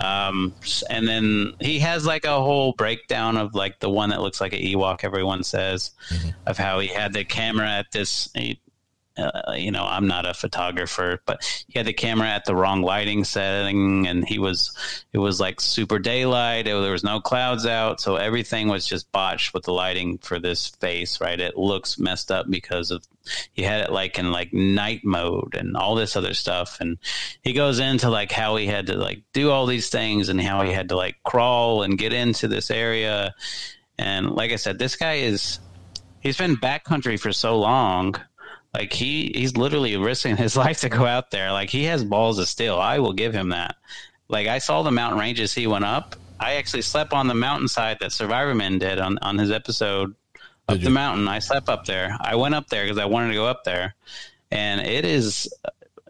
Um, and then he has like a whole breakdown of like the one that looks like an Ewok, everyone says, mm-hmm. of how he had the camera at this. He, uh, you know, I'm not a photographer, but he had the camera at the wrong lighting setting, and he was, it was like super daylight. It, there was no clouds out, so everything was just botched with the lighting for this face. Right, it looks messed up because of he had it like in like night mode and all this other stuff, and he goes into like how he had to like do all these things and how he had to like crawl and get into this area, and like I said, this guy is. He's been backcountry for so long like he he's literally risking his (laughs) life to go out there. Like he has balls of steel. I will give him that. Like I saw the mountain ranges he went up, I actually slept on the mountainside that Survivorman did on on his episode up the mountain. I slept up there. I went up there because I wanted to go up there, and it is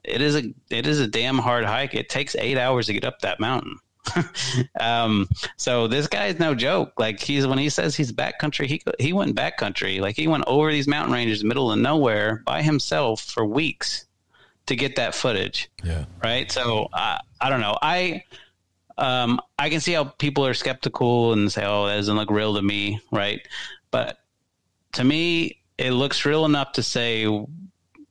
it is a it is a damn hard hike. It takes eight hours to get up that mountain. (laughs) um, so this guy is no joke. Like he's when he says he's backcountry, he he went backcountry. Like he went over these mountain ranges, middle of nowhere, by himself for weeks to get that footage. Yeah. Right. So I I don't know. I um I can see how people are skeptical and say, "Oh, that doesn't look real to me." Right. But to me, it looks real enough to say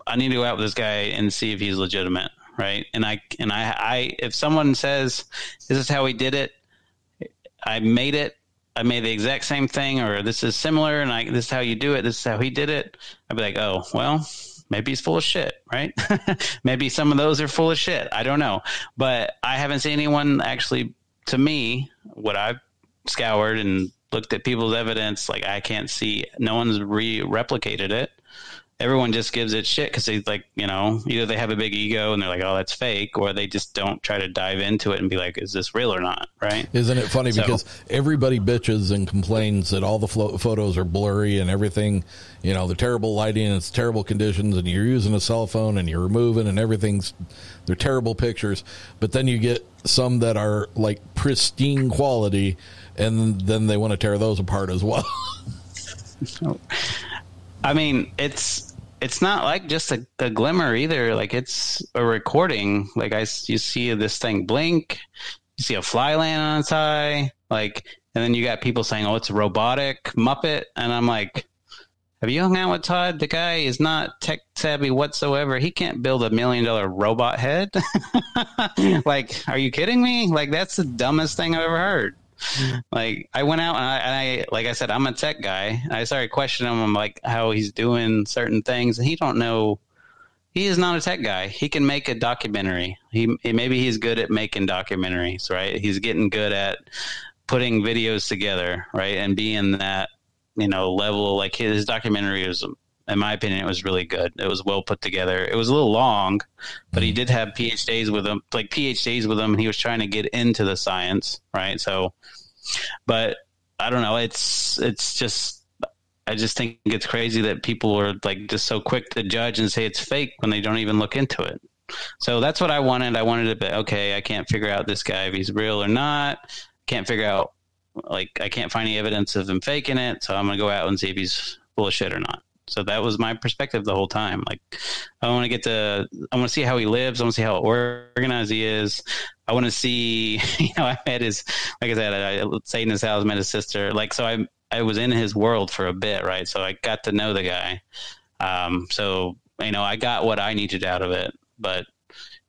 I need to go out with this guy and see if he's legitimate, right? And I and I, I if someone says this is how he did it, I made it. I made the exact same thing, or this is similar, and I this is how you do it. This is how he did it. I'd be like, oh well, maybe he's full of shit, right? (laughs) maybe some of those are full of shit. I don't know, but I haven't seen anyone actually. To me, what I've scoured and looked at people's evidence, like I can't see. No one's re replicated it. Everyone just gives it shit because they like you know either they have a big ego and they're like oh that's fake or they just don't try to dive into it and be like is this real or not? Right? Isn't it funny so, because everybody bitches and complains that all the flo- photos are blurry and everything you know the terrible lighting and it's terrible conditions and you're using a cell phone and you're removing and everything's they're terrible pictures. But then you get some that are like pristine quality and then they want to tear those apart as well (laughs) I mean, it's it's not like just a, a, glimmer either. Like it's a recording. Like I, you see this thing blink, you see a fly land on its eye, like, and then you got people saying, "Oh, it's a robotic Muppet," and I'm like, "Have you hung out with Todd? The guy is not tech savvy whatsoever. He can't build a million dollar robot head. (laughs) like, are you kidding me? Like, that's the dumbest thing I've ever heard." Mm-hmm. like I went out and I, and I, like I said, I'm a tech guy. I started questioning him like how he's doing certain things, and he don't know. He is not a tech guy. He can make a documentary. He maybe he's good at making documentaries, right? He's getting good at putting videos together, right, and being that you know level. Like his documentary was in my opinion, it was really good. It was well put together. It was a little long, but he mm. did have PhDs with him, like PhDs with him, and he was trying to get into the science, right? So, but I don't know. It's it's just I just think it's crazy that people are like just so quick to judge and say it's fake when they don't even look into it. So that's what I wanted. I wanted to be okay. I can't figure out this guy if he's real or not. Can't figure out like I can't find any evidence of him faking it. So I'm gonna go out and see if he's bullshit or not. So that was my perspective the whole time. Like, I want to get to, I want to see how he lives. I want to see how organized he is. I want to see, (laughs) you know, I met his, like I said, I, I stayed in his house, met his sister. Like, so I, I was in his world for a bit, right? So I got to know the guy. Um, so, you know, I got what I needed out of it. But,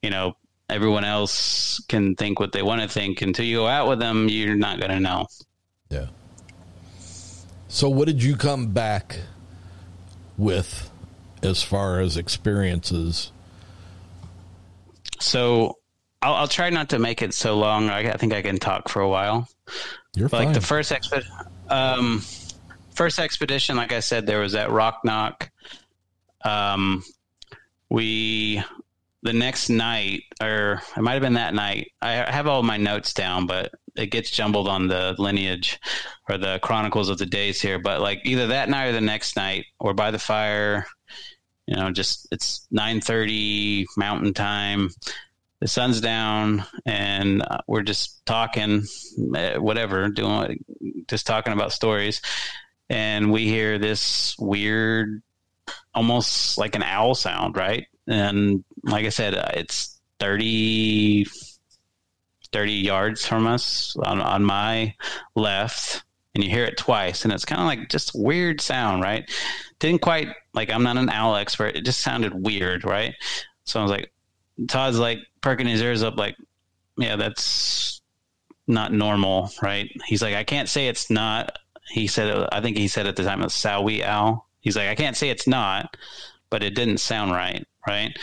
you know, everyone else can think what they want to think. Until you go out with them, you're not going to know. Yeah. So, what did you come back with as far as experiences? So I'll, I'll, try not to make it so long. I, I, think I can talk for a while. You're but fine. Like the first expedition, um, first expedition, like I said, there was that rock knock. Um, we the next night, or it might have been that night. I have all my notes down, but it gets jumbled on the lineage or the chronicles of the days here. But like either that night or the next night, or by the fire, you know, just it's nine thirty Mountain Time. The sun's down, and uh, we're just talking, eh, whatever, doing, just talking about stories, and we hear this weird, almost like an owl sound, right? And like I said, uh, it's 30, 30 yards from us on, on my left and you hear it twice and it's kind of like just weird sound right? Didn't quite like i'm not an owl expert it just sounded weird right? So i was like todd's like perking his ears up like yeah that's not normal right? He's like i can't say it's not he said i think he said at the time it's saw-whet owl he's like i can't say it's not but it didn't sound right right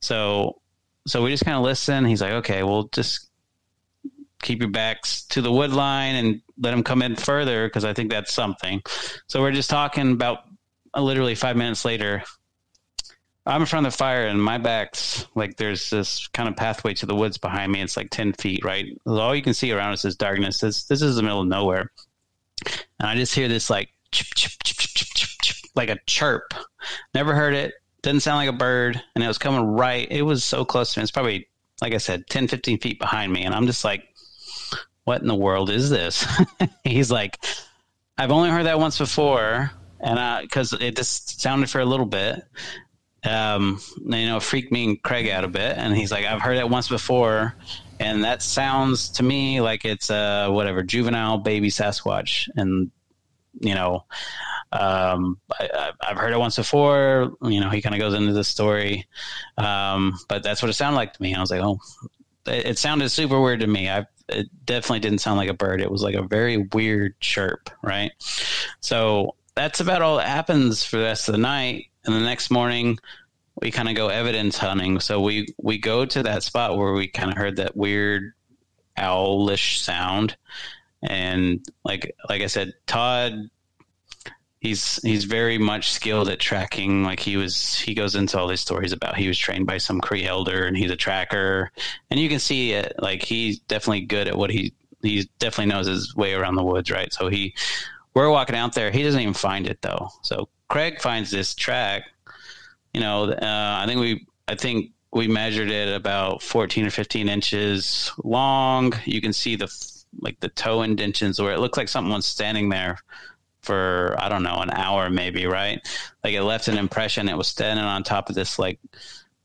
so so we just kind of listen he's like okay we'll just keep your backs to the wood line and let them come in further because I think that's something. So we're just talking about uh, literally five minutes later. I'm in front of the fire, and my back's like there's this kind of pathway to the woods behind me. It's like ten feet, right? All you can see around us is darkness. This this is the middle of nowhere, and I just hear this like chip, chip, chip, like a chirp. Never heard it. Didn't sound like a bird, and it was coming right. It was so close to me. It's probably like I said, 10, 15 feet behind me, and I'm just like, what in the world is this? (laughs) He's like, I've only heard that once before, and I, because it just sounded for a little bit, um, you know, freaked me and Craig out a bit. And he's like, I've heard it once before, and that sounds to me like it's a whatever juvenile baby Sasquatch, and you know, um, I, have heard it once before. You know, he kind of goes into the story, um, but that's what it sounded like to me. I was like, oh, it, it sounded super weird to me. I it definitely didn't sound like a bird. It was like a very weird chirp, right? So that's about all that happens for the rest of the night. And the next morning, we kind of go evidence hunting. So we we go to that spot where we kind of heard that weird owlish sound, and like like I said, Todd he's he's very much skilled at tracking. Like he was, he goes into all these stories about he was trained by some Cree elder and he's a tracker, and you can see it. Like he's definitely good at what he he definitely knows his way around the woods, right? So he, we're walking out there. He doesn't even find it though. So Craig finds this track. You know, uh, I think we, I think we measured it about 14 or 15 inches long. You can see the like the toe indentions where it looks like someone's standing there for I don't know an hour maybe right? Like it left an impression. It was standing on top of this like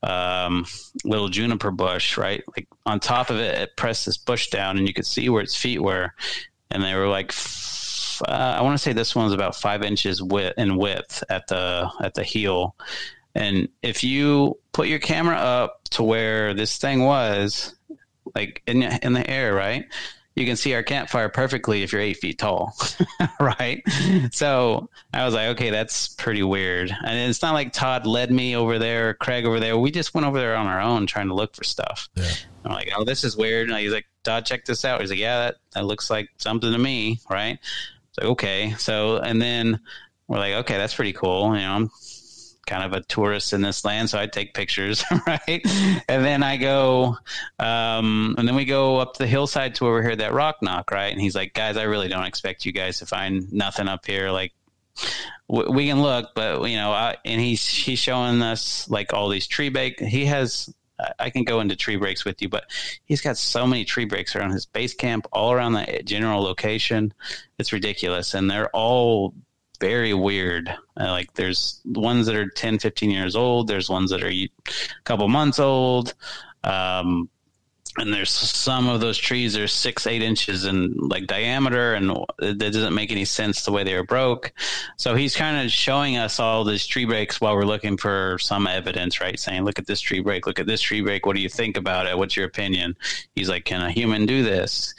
um, little juniper bush right? Like on top of it it pressed this bush down and you could see where its feet were. And they were like uh, I want to say this one was about five inches width in width at the at the heel. And if you put your camera up to where this thing was like in in the air right you can see our campfire perfectly if you're eight feet tall, (laughs) right? So I was like, okay, that's pretty weird. And it's not like Todd led me over there, Craig over there. We just went over there on our own trying to look for stuff. Yeah. I'm like, oh, this is weird. And he's like, Todd, check this out. He's like, yeah, that, that looks like something to me, right? So okay. So and then we're like, okay, that's pretty cool. You know, I'm kind of a tourist in this land, so I take pictures, (laughs) right? And then I go, um, and then we go up the hillside to where we that rock knock, right? And he's like, guys, I really don't expect you guys to find nothing up here. Like, w- we can look, but you know, I, and he's he's showing us like all these tree break. He has. I can go into tree breaks with you, but he's got so many tree breaks around his base camp, all around the general location. It's ridiculous. And they're all very weird. Uh, like there's ones that are 10, 15 years old. There's ones that are a couple months old. Um, and there's some of those trees are six, eight inches in like diameter, and that doesn't make any sense the way they were broke. So he's kind of showing us all these tree breaks while we're looking for some evidence, right? Saying, "Look at this tree break. Look at this tree break. What do you think about it? What's your opinion?" He's like, "Can a human do this?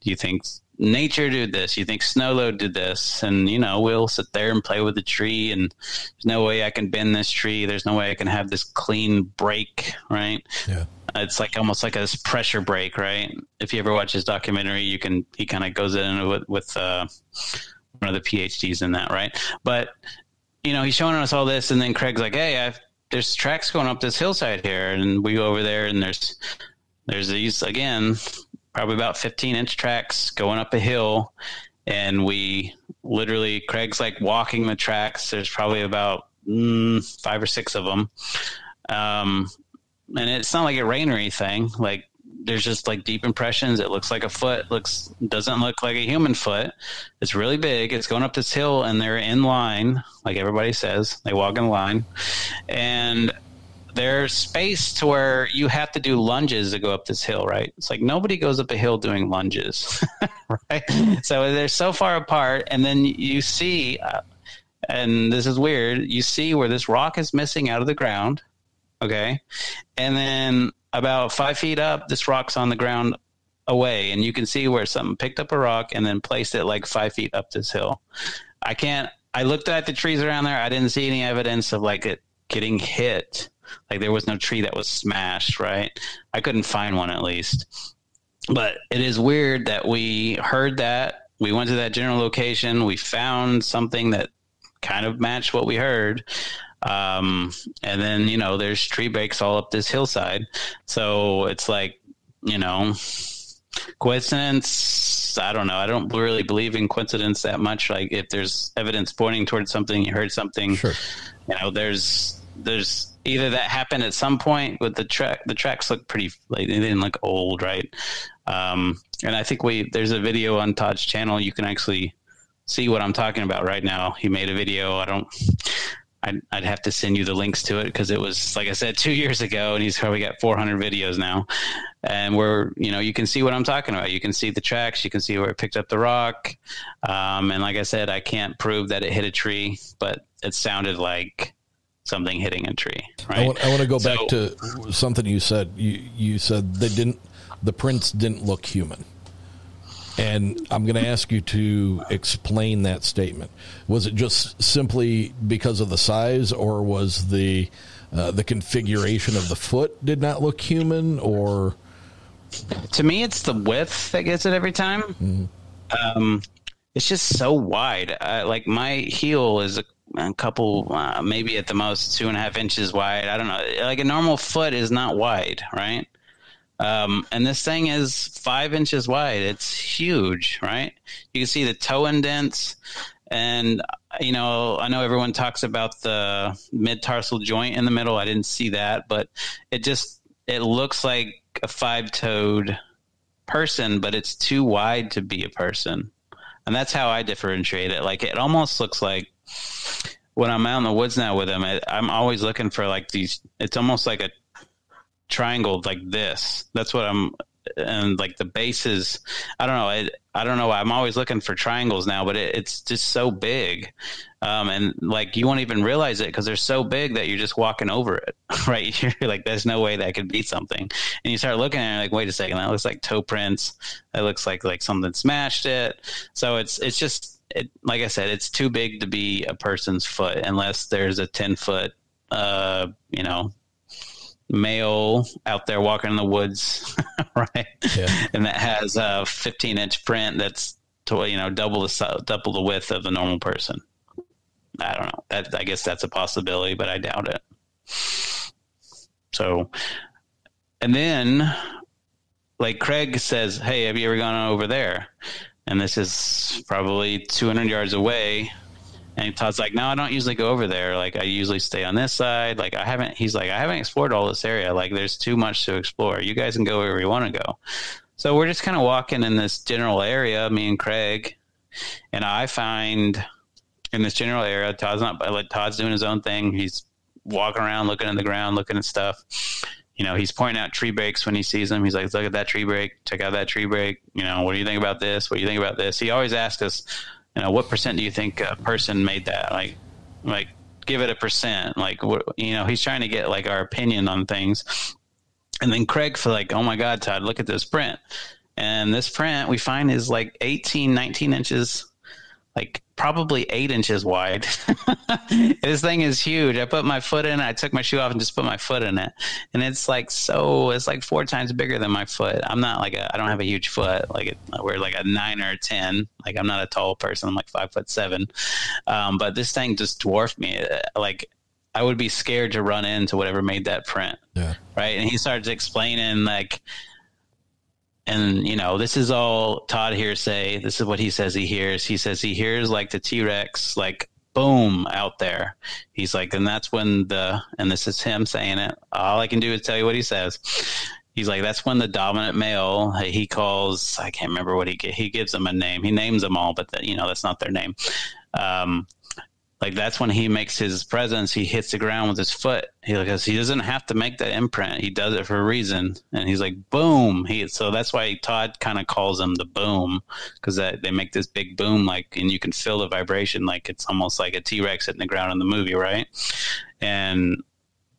Do you think nature did this. You think snow load did this, and you know we'll sit there and play with the tree. And there's no way I can bend this tree. There's no way I can have this clean break, right? Yeah. It's like almost like a pressure break, right? If you ever watch his documentary, you can he kind of goes in with with uh, one of the PhDs in that, right? But you know he's showing us all this, and then Craig's like, "Hey, I've, there's tracks going up this hillside here," and we go over there, and there's there's these again probably about 15 inch tracks going up a hill. And we literally, Craig's like walking the tracks. There's probably about mm, five or six of them. Um, and it's not like it rained or anything. Like there's just like deep impressions. It looks like a foot. Looks doesn't look like a human foot. It's really big. It's going up this hill, and they're in line, like everybody says. They walk in line, and there's space to where you have to do lunges to go up this hill, right? It's like nobody goes up a hill doing lunges, (laughs) right? So they're so far apart, and then you see, uh, and this is weird, you see where this rock is missing out of the ground, okay? And then about five feet up, this rock's on the ground away, and you can see where something picked up a rock and then placed it like five feet up this hill. I can't, I looked at the trees around there, I didn't see any evidence of like it getting hit like there was no tree that was smashed, right? I couldn't find one at least. But it is weird that we heard that. We went to that general location. We found something that kind of matched what we heard. Um, and then you know there's tree breaks all up this hillside, so it's like you know coincidence i don't know i don't really believe in coincidence that much like if there's evidence pointing towards something you heard something sure. you know there's there's either that happened at some point with the track the tracks look pretty like they didn't look old right um and i think we there's a video on todd's channel you can actually see what i'm talking about right now he made a video i don't I'd, I'd have to send you the links to it because it was like I said (laughs) two years ago, and he's probably got 400 videos now. And we're you know you can see what I'm talking about. You can see the tracks, you can see where it picked up the rock. Um, and like I said, I can't prove that it hit a tree, but it sounded like something hitting a tree. Right? I want, I want to go So- back to something you said. You you said they didn't the prints didn't look human. And I'm going to ask you to explain that statement. Was it just simply because of the size, or was the uh, the configuration of the foot did not look human, or to me, it's the width that gets it every time. Um, it's just so wide. Uh, like my heel is a, a couple, uh, maybe at the most two and a half inches wide. I don't know. Like a normal foot is not wide, right? Um, and this thing is five inches wide. It's huge, right? You can see the toe indents. And, you know, I know everyone talks about the mid tarsal joint in the middle. I didn't see that, but it just, it looks like a five toed person, but it's too wide to be a person. And that's how I differentiate it. Like it almost looks like when I'm out in the woods now with him, I, I'm always looking for like these, it's almost like a triangle like this. That's what I'm, and like the bases, I don't know. I, I don't know. I'm always looking for triangles now, but it, it's just so big. Um, and like you won't even realize it because they're so big that you're just walking over it, (laughs) right? (laughs) You're like, there's no way that could be something. And you start looking at it like, wait a second, that looks like toe prints. That looks like like something smashed it. So it's it's just it, like I said, it's too big to be a person's foot unless there's a ten foot, uh, you know, male out there walking in the woods, (laughs) right? Yeah. And that has a 15 inch print that's to, you know double the double the width of a normal person. I don't know. That I guess that's a possibility, but I doubt it. So, and then like Craig says, "Hey, have you ever gone over there?" And this is probably 200 yards away. And Todd's like, no, I don't usually go over there. Like, I usually stay on this side. Like, I haven't, he's like, I haven't explored all this area. Like, there's too much to explore. You guys can go wherever you want to go. So we're just kind of walking in this general area, me and Craig. And I find in this general area, Todd's not, like, Todd's doing his own thing. He's walking around, looking at the ground, looking at stuff. You know, he's pointing out tree breaks when he sees them. He's like, look at that tree break. Check out that tree break. You know, what do you think about this? What do you think about this? He always asks us, you know, what percent do you think a person made that? Like, like give it a percent. Like, what, you know, he's trying to get like our opinion on things. And then Craig's like, oh my God, Todd, look at this print. And this print we find is like 18, 19 inches, like probably eight inches wide. (laughs) this thing is huge. I put my foot in it. I took my shoe off and just put my foot in it. And it's like so, it's like four times bigger than my foot. I'm not like a, I don't have a huge foot. Like it, we're like a nine or a 10. Like I'm not a tall person. I'm like five foot seven. Um, but this thing just dwarfed me. Like I would be scared to run into whatever made that print. Yeah. Right. And he starts explaining like, and you know this is all todd hearsay. This is what he says he hears. He says he hears like the t-rex like boom out there. He's like and that's when the and this is him saying it. All i can do is tell you what he says. He's like that's when the dominant male he calls i can't remember what he he gives them a name. He names them all but the, you know that's not their name. Um like that's when he makes his presence. He hits the ground with his foot. He because he doesn't have to make that imprint. He does it for a reason. And he's like boom. He so that's why Todd kind of calls him the boom because they make this big boom like and you can feel the vibration like it's almost like a T Rex hitting the ground in the movie, right? And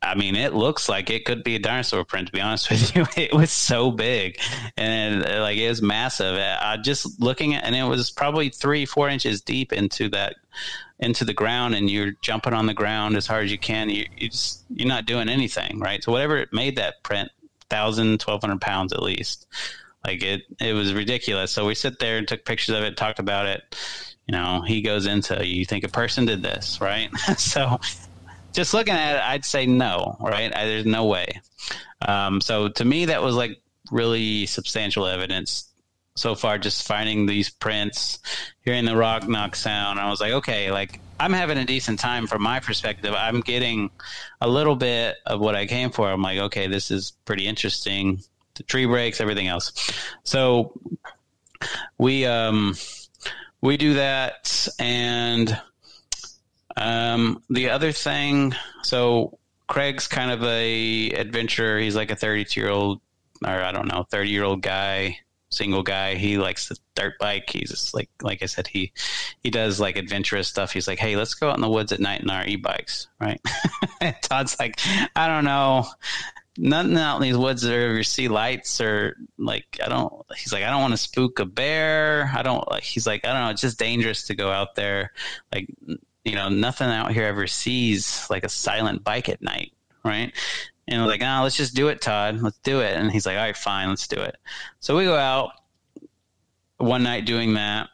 I mean, it looks like it could be a dinosaur print. To be honest with you, (laughs) it was so big and uh, like it was massive. I just looking at, and it was probably three, four inches deep into that into the ground, and you're jumping on the ground as hard as you can. You, you just you're not doing anything, right? So whatever it made that print, thousand, twelve hundred pounds at least. Like it, it was ridiculous. So we sit there and took pictures of it, talked about it. You know, he goes into you think a person did this, right? (laughs) so just looking at it, I'd say no, right? I, there's no way. Um, so to me, that was like really substantial evidence so far. Just finding these prints, hearing the rock knock sound, I was like, okay, like I'm having a decent time from my perspective. I'm getting a little bit of what I came for. I'm like, okay, this is pretty interesting. The tree breaks, everything else. So we um we do that and um the other thing so Craig's kind of a adventurer. He's like a 32 year old or I don't know, 30 year old guy single guy. He likes the dirt bike. He's just like like I said, he he does like adventurous stuff. He's like, hey, let's go out in the woods at night in our e bikes, right? (laughs) Todd's like, I don't know. Nothing out in these woods that ever see lights or like I don't. He's like I don't want to spook a bear. I don't like. He's like I don't know. It's just dangerous to go out there. Like you know, nothing out here ever sees like a silent bike at night, right? And I was like, "Ah, oh, let's just do it, Todd. Let's do it." And he's like, "All right, fine, let's do it." So we go out one night doing that,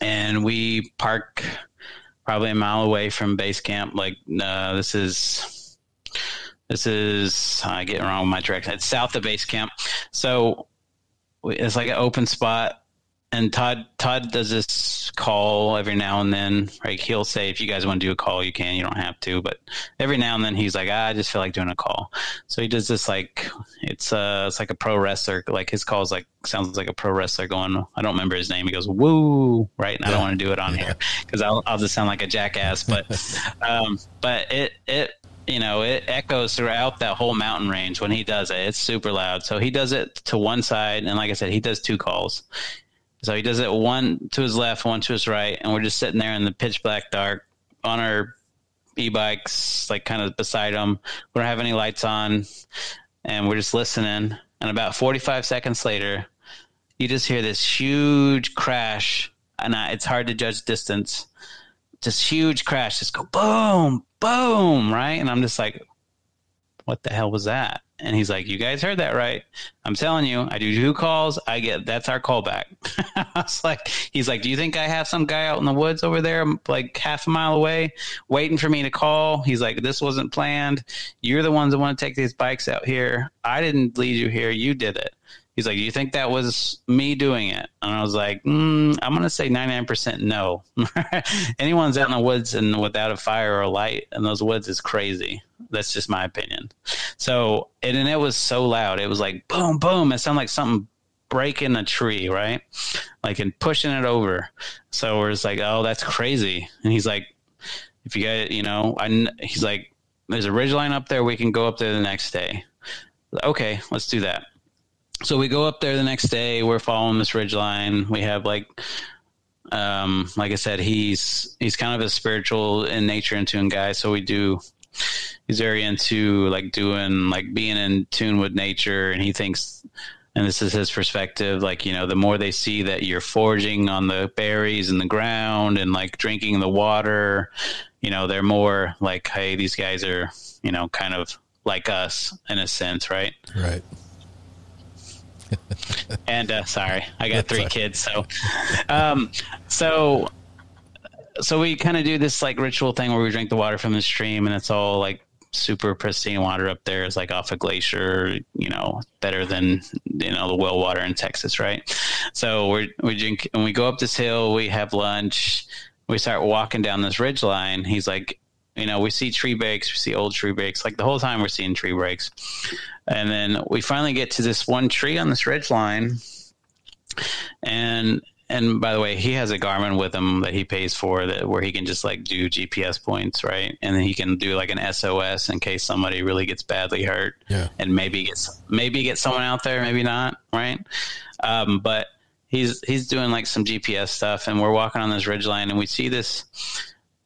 and we park probably a mile away from base camp. Like, uh, this is this is I get wrong with my direction. It's south of base camp, so it's like an open spot and Todd Todd does this call every now and then. Like he'll say, if you guys want to do a call, you can. You don't have to, but every now and then he's like, ah, I just feel like doing a call. So he does this like it's uh it's like a pro wrestler. Like his calls like sounds like a pro wrestler going. I don't remember his name. He goes woo right, and yeah. I don't want to do it on yeah. here because I'll I'll just sound like a jackass. (laughs) But um, but it it you know, it echoes throughout that whole mountain range when he does it. It's super loud. So he does it to one side, and like I said, he does two calls. So he does it one to his left, one to his right, and we're just sitting there in the pitch black dark on our e-bikes, like kind of beside him. We don't have any lights on, and we're just listening. And about 45 seconds later, you just hear this huge crash, and I, it's hard to judge distance. Just huge crash, just go boom, boom, right? And I'm just like, what the hell was that? And he's like, you guys heard that right. I'm telling you, I do two calls. I get, that's our callback. (laughs) I was like, he's like, do you think I have some guy out in the woods over there, like half a mile away, waiting for me to call? He's like, this wasn't planned. You're the ones that want to take these bikes out here. I didn't lead you here. You did it. He's like, do you think that was me doing it? And I was like, mm, I'm to say 99% no. (laughs) Anyone's out in the woods and without a fire or a light in those woods is crazy. That's just my opinion. So, and, and it was so loud. It was like boom, boom. It sounded like something breaking a tree, right? Like and pushing it over. So we're just like, oh, that's crazy. And he's like, if you guys, you know, I, he's like, there's a ridge line up there. We can go up there the next day. Okay, let's do that so we go up there the next day. We're following this ridge line. We have like, um, like I said, he's he's kind of a spiritual in nature in tune guy. So we do. He's very into like doing like being in tune with nature, and he thinks, and this is his perspective. Like you know, the more they see that you're foraging on the berries in the ground and like drinking the water, you know, they're more like, hey, these guys are you know kind of like us in a sense, right? Right and uh, sorry, I got three kids, so um, so so we kind of do this like ritual thing where we drink the water from the stream, and it's all like super pristine water up there. It's like off a glacier, you know, better than you know the well water in Texas, right? So we we drink and we go up this hill. We have lunch. We start walking down this ridge line. He's like, you know, we see tree breaks, we see old tree breaks. Like the whole time we're seeing tree breaks. And then we finally get to this one tree on this ridge line. And and by the way, he has a Garmin with him that he pays for that where he can just like do GPS points, right? And then he can do like an SOS in case somebody really gets badly hurt. Yeah. And maybe gets maybe get someone out there, maybe not, right? Um, but he's he's doing like some GPS stuff and we're walking on this ridge line and we see this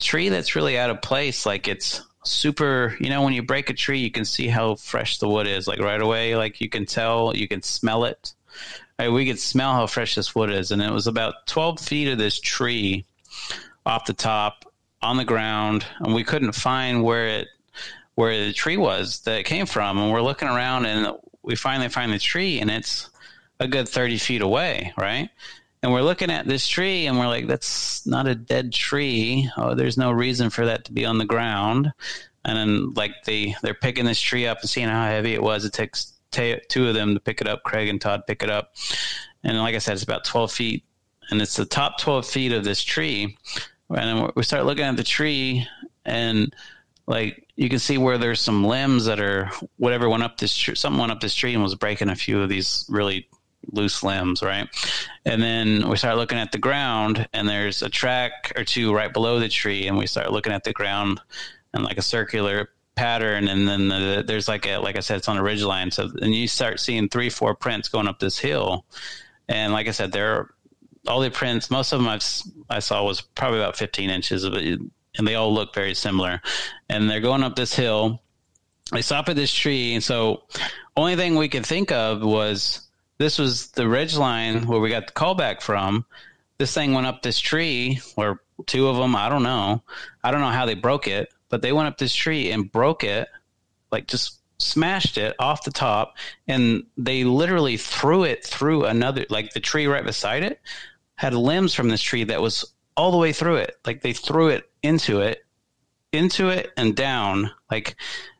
tree that's really out of place. Like it's super, you know, when you break a tree, you can see how fresh the wood is. Like right away, like you can tell, you can smell it. Right, we could smell how fresh this wood is, and it was about twelve feet of this tree off the top on the ground, and we couldn't find where it where the tree was that it came from. And we're looking around, and we finally find the tree, and it's a good thirty feet away, right? And we're looking at this tree and we're like, that's not a dead tree. Oh, there's no reason for that to be on the ground. And then like they they're picking this tree up and seeing how heavy it was. It takes t- two of them to pick it up. Craig and Todd pick it up, and like I said, it's about 12 feet, and it's the top 12 feet of this tree. And we start looking at the tree, and like you can see where there's some limbs that are whatever went up this tree. Something went up this tree and was breaking a few of these really loose limbs, right? And then we start looking at the ground, and there's a track or two right below the tree, and we start looking at the ground and like a circular pattern and then the, there's like a like i said it's on a ridge line so and you start seeing three four prints going up this hill. And like i said there are all the prints most of them I've, i saw was probably about 15 inches it and they all look very similar. And they're going up this hill. They stop at this tree and so only thing we could think of was this was the ridge line where we got the callback from this thing went up this tree or two of them i don't know i don't know how they broke it but they went up this tree and broke it, like just smashed it off the top, and they literally threw it through another, like the tree right beside it had limbs from this tree that was all the way through it. Like they threw it into it, into it, and down. Like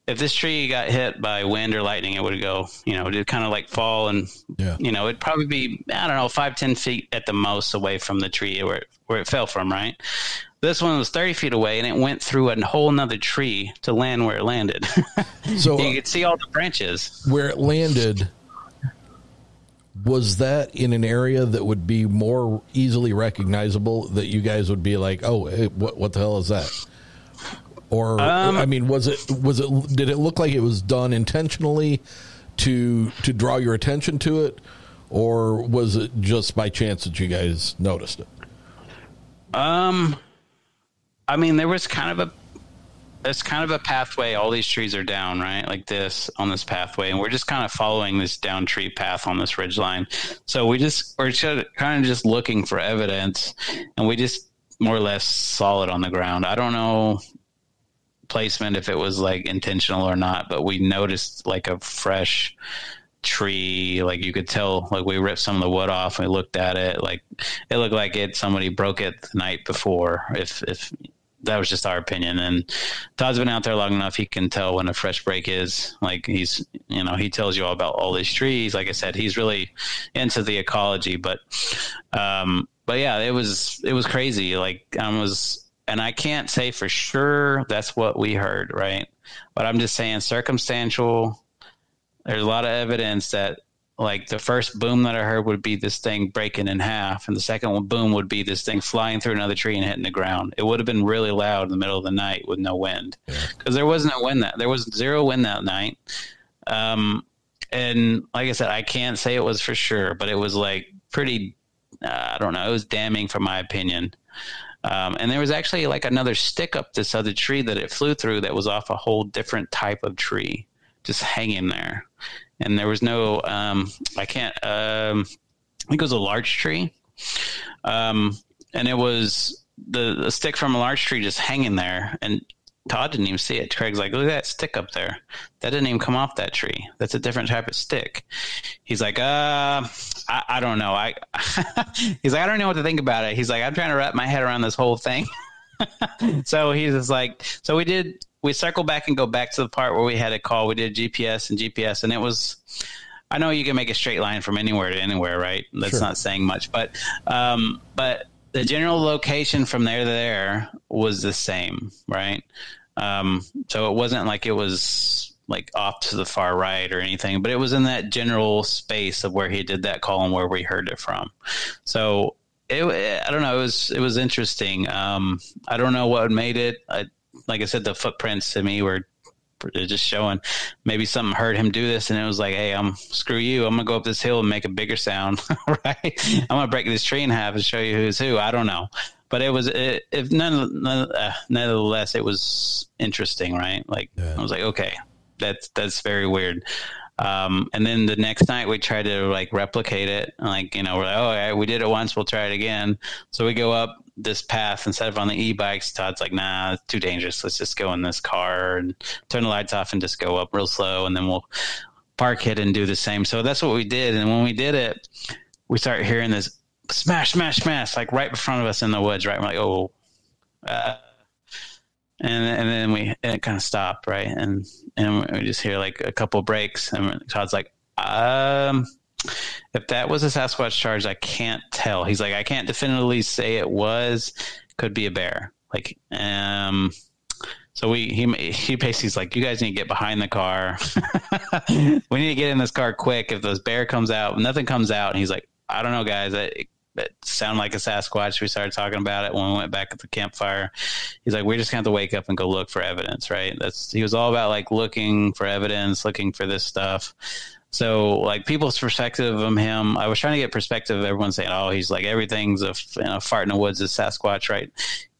if this tree got hit by wind or lightning, it would go, you know, it'd kind of like fall and, yeah. you know, it'd probably be, I don't know, five, ten feet at the most away from the tree where it, where it fell from, right? This one was 30 feet away and it went through a whole nother tree to land where it landed. (laughs) So you uh, could see all the branches. Where it landed, was that in an area that would be more easily recognizable that you guys would be like, oh, hey, what, what the hell is that? Or, Um, I mean, was it, was it, did it look like it was done intentionally to, to draw your attention to it? Or was it just by chance that you guys noticed it? Um, I mean, there was kind of a it's kind of a pathway. All these trees are down, right? Like this on this pathway, and we're just kind of following this down tree path on this ridge line. So we just we're just kind of just looking for evidence, and we just more or less saw it on the ground. I don't know placement if it was like intentional or not, but we noticed like a fresh tree like you could tell like we ripped some of the wood off and we looked at it like it looked like it somebody broke it the night before if if that was just our opinion and todd's been out there long enough he can tell when a fresh break is like he's you know he tells you all about all these trees like i said he's really into the ecology but um but yeah it was it was crazy like i was and i can't say for sure that's what we heard right but i'm just saying circumstantial there's a lot of evidence that like the first boom that I heard would be this thing breaking in half, and the second boom would be this thing flying through another tree and hitting the ground. It would have been really loud in the middle of the night with no wind, because there was no wind that there was zero wind that night. Um, and like I said, I can't say it was for sure, but it was like pretty. Uh, I don't know. It was damning, for my opinion. Um, and there was actually like another stick up this other tree that it flew through that was off a whole different type of tree just hanging there. And there was no, um, I can't, um, I think it was a large tree. Um, and it was the, the stick from a large tree just hanging there. And Todd didn't even see it. Craig's like, look at that stick up there. That didn't even come off that tree. That's a different type of stick. He's like, uh, I, I don't know. I, (laughs) he's like, I don't know what to think about it. He's like, I'm trying to wrap my head around this whole thing. (laughs) so he's just like, so we did, we circle back and go back to the part where we had a call. We did GPS and GPS, and it was. I know you can make a straight line from anywhere to anywhere, right? That's Sure. not saying much, but um, but the general location from there to there was the same, right? Um, so it wasn't like it was like off to the far right or anything, but it was in that general space of where he did that call and where we heard it from. So it, I don't know. It was it was interesting. Um, I don't know what made it. I, like I said, the footprints to me were just showing. Maybe something heard him do this, and it was like, "Hey, I'm screw you. I'm gonna go up this hill and make a bigger sound, (laughs) right? I'm gonna break this tree in half and show you who's who." I don't know, but it was it, if none, none uh, nevertheless, it was interesting, right? Like I was like, okay, that's that's very weird. Um, and then the next night we tried to like replicate it. Like, you know, we're like, oh, we did it once, we'll try it again. So we go up this path instead of on the e-bikes. Todd's like, nah, it's too dangerous. Let's just go in this car and turn the lights off and just go up real slow. And then we'll park it and do the same. So that's what we did. And when we did it, we start hearing this smash, smash, smash, like right in front of us in the woods. Right, we're like, oh, uh, and and then we and it kind of stopped, right, and and we just hear like a couple breaks, and Todd's like, um. If that was a Sasquatch charge, I can't tell. He's like, I can't definitively say it was. Could be a bear. Like, um, so we he he basically's like, you guys need to get behind the car. (laughs) we need to get in this car quick. If this bear comes out, nothing comes out. And he's like, I don't know, guys. It, it sounded like a Sasquatch. We started talking about it when we went back at the campfire. He's like, we're just gonna have to wake up and go look for evidence, right? That's he was all about like looking for evidence, looking for this stuff. So, like people's perspective of him, I was trying to get perspective of everyone saying, "Oh, he's like everything's a you know, fart in the woods is Sasquatch," right?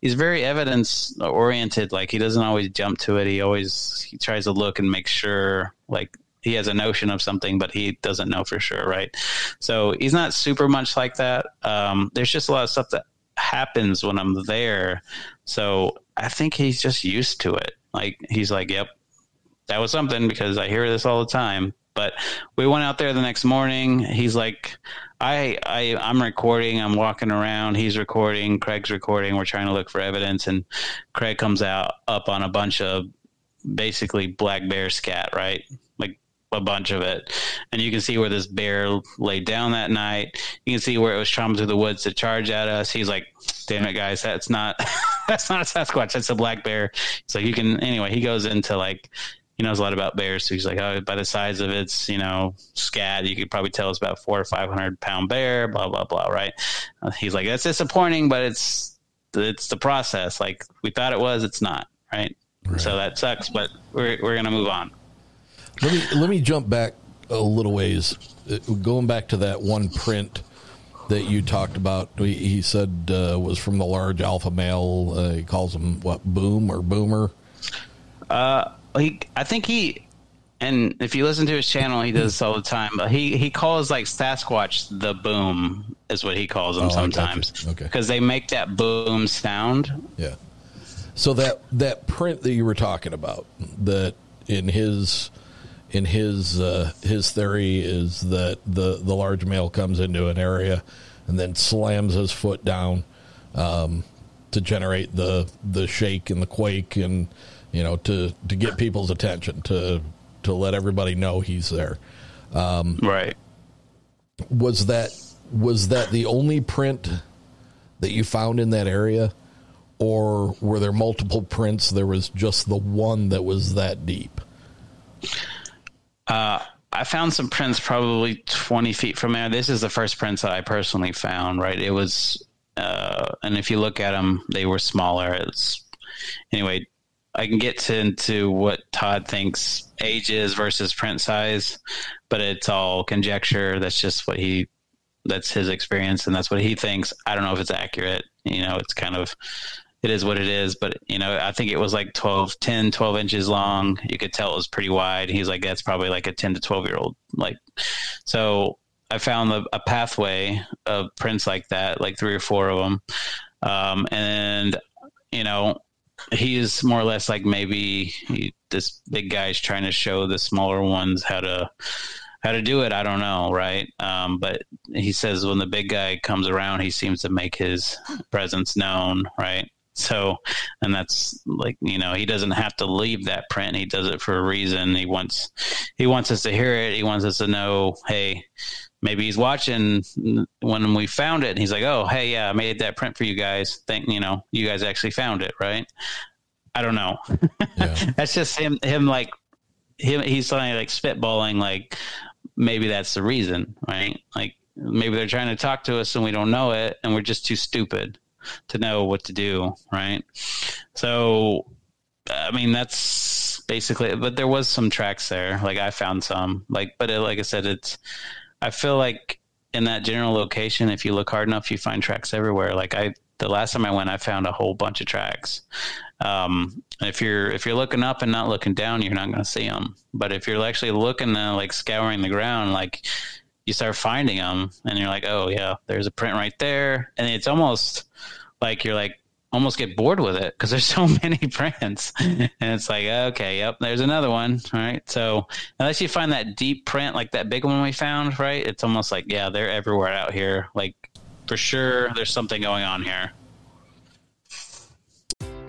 He's very evidence oriented. Like he doesn't always jump to it. He always he tries to look and make sure, like he has a notion of something, but he doesn't know for sure, right? So he's not super much like that. Um, there's just a lot of stuff that happens when I'm there. So I think he's just used to it. Like he's like, "Yep, that was something," because I hear this all the time but we went out there the next morning. He's like, I, I, I'm recording. I'm walking around. He's recording. Craig's recording. We're trying to look for evidence, and Craig comes out up on a bunch of basically black bear scat, right? A bunch of it, and you can see where this bear laid down that night. You can see where it was tramping through the woods to charge at us. He's like, "Damn it, guys, that's not (laughs) that's not a Sasquatch. That's a black bear." So you can anyway. He goes into like he knows a lot about bears. So he's like, oh, by the size of its, you know, scat, you could probably tell it's about four or five hundred pound bear. Blah blah blah. Right? Uh, he's like, that's disappointing, but it's it's the process. Like we thought it was, it's not. Right? right. So that sucks, but we're we're gonna move on. Let me let me jump back a little ways, uh, going back to that one print that you talked about. He said uh, was from the large alpha male. Uh, he calls him what, boom or boomer. Uh, he, I think he, and if you listen to his channel, he does this all the time. But he he calls like Sasquatch the boom is what he calls them oh, sometimes. Okay, because they make that boom sound. Yeah. So that that print that you were talking about, that in his in his uh, his theory is that the the large male comes into an area and then slams his foot down um, to generate the the shake and the quake and you know, to to get people's attention, to to let everybody know he's there. Um, right. Was that was that the only print that you found in that area, or were there multiple prints? There was just the one that was that deep. Uh, I found some prints probably 20 feet from there. This is the first prints that I personally found, right? It was, uh, and if you look at them, they were smaller. It's, anyway, I can get to, into what Todd thinks age is versus print size, but it's all conjecture. That's just what he, that's his experience, and that's what he thinks. I don't know if it's accurate. You know, it's kind of, it is what it is. But you know, I think it was like 12, 10, 12 inches long. You could tell it was pretty wide. He's like, that's probably like a ten to twelve year old. Like, so I found a, a pathway of prints like that, like three or four of them, um, and you know he's more or less like maybe he, this big guy's trying to show the smaller ones how to how to do it. I don't know, right? Um, but he says when the big guy comes around, he seems to make his presence known, right? So, and that's like you know he doesn't have to leave that print. He does it for a reason. He wants he wants us to hear it. He wants us to know, hey, maybe he's watching when we found it and he's like, "Oh, hey, yeah, I made that print for you guys. Think, you know, you guys actually found it, right?" I don't know. Yeah. (laughs) that's just him. Him like him. He's suddenly like spitballing. Like maybe that's the reason, right? Like maybe they're trying to talk to us and we don't know it, and we're just too stupid to know what to do, right? So, I mean, that's basically. But there was some tracks there. Like I found some. Like, but it, like I said, it's I feel like in that general location, if you look hard enough, you find tracks everywhere. Like I, the last time I went, I found a whole bunch of tracks. Um, if you're if you're looking up and not looking down, you're not going to see them. But if you're actually looking, uh, like scouring the ground, like you start finding them, and you're like, oh yeah, there's a print right there, and it's almost like you're like almost get bored with it because there's so (laughs) many prints. And it's like okay yep there's another one all right? So unless you find that deep print like that big one we found right it's almost like yeah they're everywhere out here. Like for sure there's something going on here.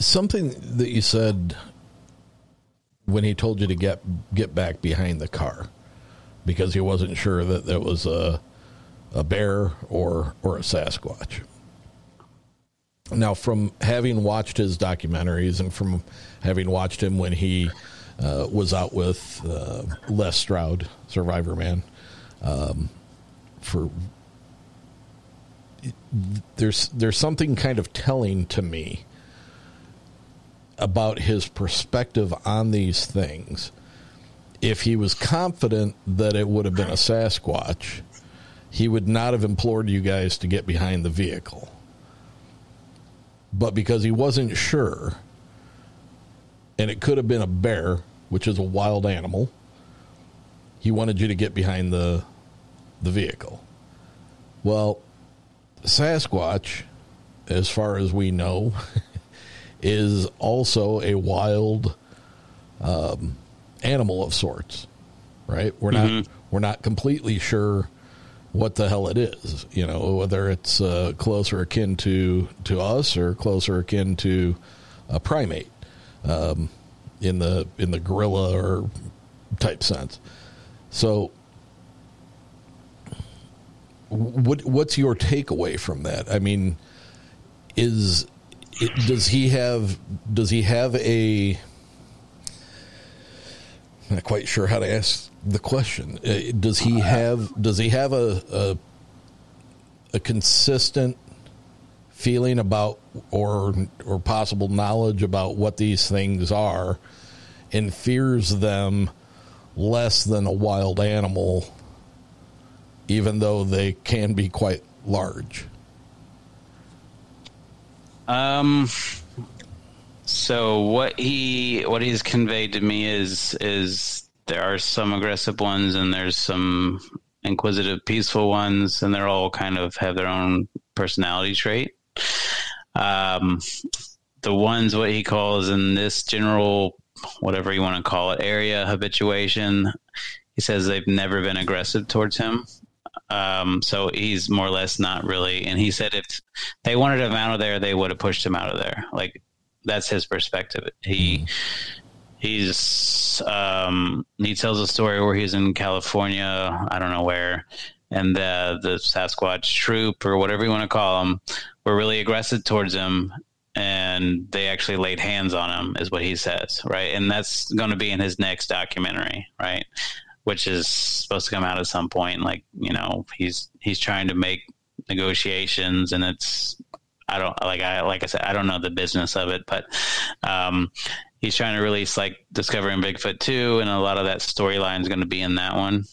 Something that you said when he told you to get get back behind the car because he wasn't sure that that was a a bear or or a Sasquatch. Now, from having watched his documentaries and from having watched him when he uh, was out with uh, Les Stroud, Survivorman, um, for there's there's something kind of telling to me about his perspective on these things. If he was confident that it would have been a Sasquatch, he would not have implored you guys to get behind the vehicle. But because he wasn't sure, and it could have been a bear, which is a wild animal, he wanted you to get behind the the vehicle. Well, Sasquatch, as far as we know, (laughs) is also a wild um, animal of sorts, right? We're not Mm-hmm. we're not completely sure what the hell it is. You know, whether it's uh, closer akin to to us or closer akin to a primate um, in the in the gorilla or type sense. So, what what's your takeaway from that? I mean, is it, does he have does he have a I'm not quite sure how to ask the question. Uh, Does he have does he have a a, a consistent feeling about or or possible knowledge about what these things are and fears them less than a wild animal even though they can be quite large. Um. So what he what he's conveyed to me is is there are some aggressive ones and there's some inquisitive, peaceful ones, and they're all kind of have their own personality trait. Um, the ones what he calls in this general whatever you want to call it area habituation. He says they've never been aggressive towards him. Um, so he's more or less not really. And he said if they wanted him out of there, they would have pushed him out of there. Like that's his perspective. He he's um, he tells a story where he's in California, I don't know where, and the the Sasquatch troop or whatever you want to call them were really aggressive towards him. And they actually laid hands on him, is what he says, right? And that's going to be in his next documentary, right? Which is supposed to come out at some point. Like you know, he's he's trying to make negotiations, and it's I don't like I like I said I don't know the business of it, but um, he's trying to release like Discovering Bigfoot two, and a lot of that storyline is going to be in that one.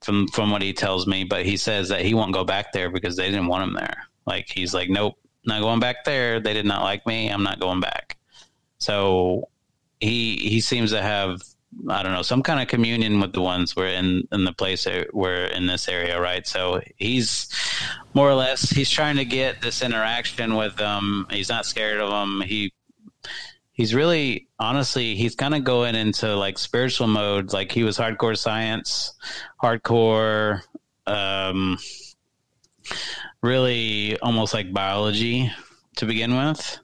From from what he tells me, but he says that he won't go back there because they didn't want him there. Like he's like, nope, not going back there. They did not like me. I'm not going back. So he he seems to have I don't know some kind of communion with the ones where in in the place we're in this area, right? So he's more or less he's trying to get this interaction with them. He's not scared of them. He he's really honestly he's kind of going into like spiritual mode. Like he was hardcore science, hardcore. Um, really almost like biology to begin with.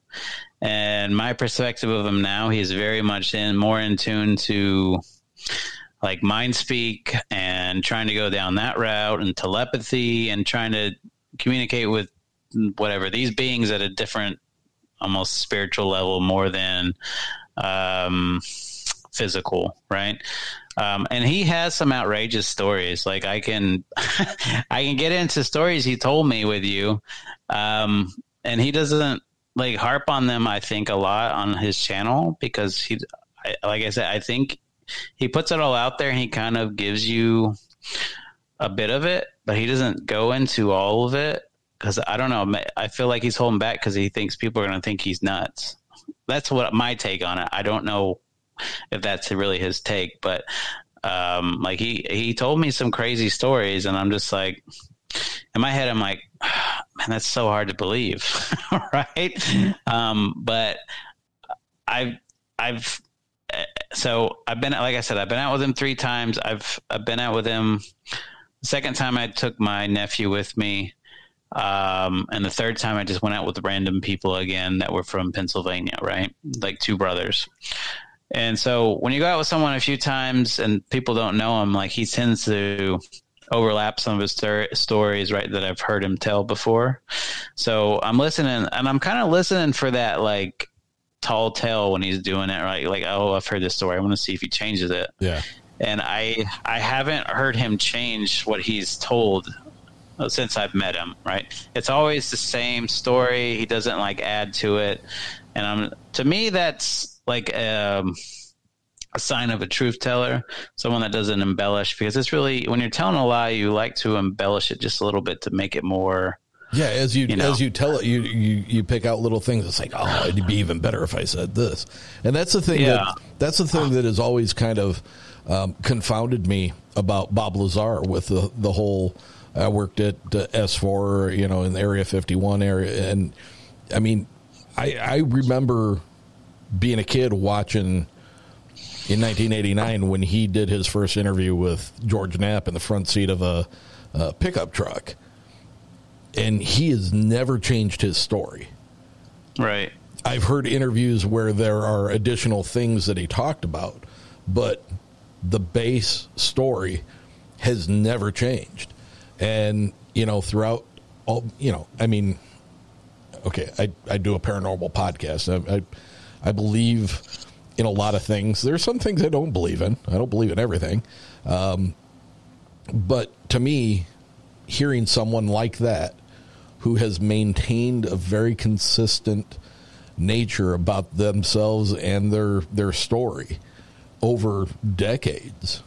And my perspective of him now, he's very much in more in tune to like mind speak and trying to go down that route and telepathy and trying to communicate with whatever these beings at a different almost spiritual level more than um, physical right? Um, and he has some outrageous stories. Like i can (laughs) i can get into stories he told me with you um, and he doesn't like harp on them i think a lot on his channel because he I, like i said i think he puts it all out there. And he kind of gives you a bit of it but he doesn't go into all of it because i don't know i feel like he's holding back because he thinks people are going to think he's nuts. That's what my take on it. I don't know if that's really his take but um, like he he told me some crazy stories and i'm just like in my head i'm like (sighs) man that's so hard to believe (laughs) right um, but i've i've so I've been like I said, I've been out with him three times. I've I've been out with him. The second time I took my nephew with me, um, and the third time I just went out with random people again that were from Pennsylvania, right? Like two brothers. And so when you go out with someone a few times and people don't know him, like he tends to overlap some of his stor- stories, right, that I've heard him tell before. So I'm listening and I'm kind of listening for that, like, tall tale when he's doing it, right? Like, oh, I've heard this story. I want to see if he changes it. Yeah. And I I haven't heard him change what he's told since I've met him. Right? It's always the same story. He doesn't like add to it. And I'm to me that's like um, a sign of a truth teller, someone that doesn't embellish. Because it's really when you're telling a lie, you like to embellish it just a little bit to make it more Yeah, as you, You know? as you tell it, you, you you pick out little things. It's like, oh, it'd be even better if I said this. And that's the thing. Yeah. That, that's the thing that has always kind of um, confounded me about Bob Lazar with the the whole. I worked at uh, S four, you know, in the Area fifty one area, and I mean, I I remember being a kid watching in 1989 when he did his first interview with George Knapp in the front seat of a, a pickup truck and he has never changed his story. right. I've heard interviews where there are additional things that he talked about, but the base story has never changed. And, you know, throughout all, you know, I mean, okay, I, I do a paranormal podcast. I, I, I believe in a lot of things. There's some things I don't believe in. I don't believe in everything. Um, but to me, hearing someone like that who has maintained a very consistent nature about themselves and their their story over decades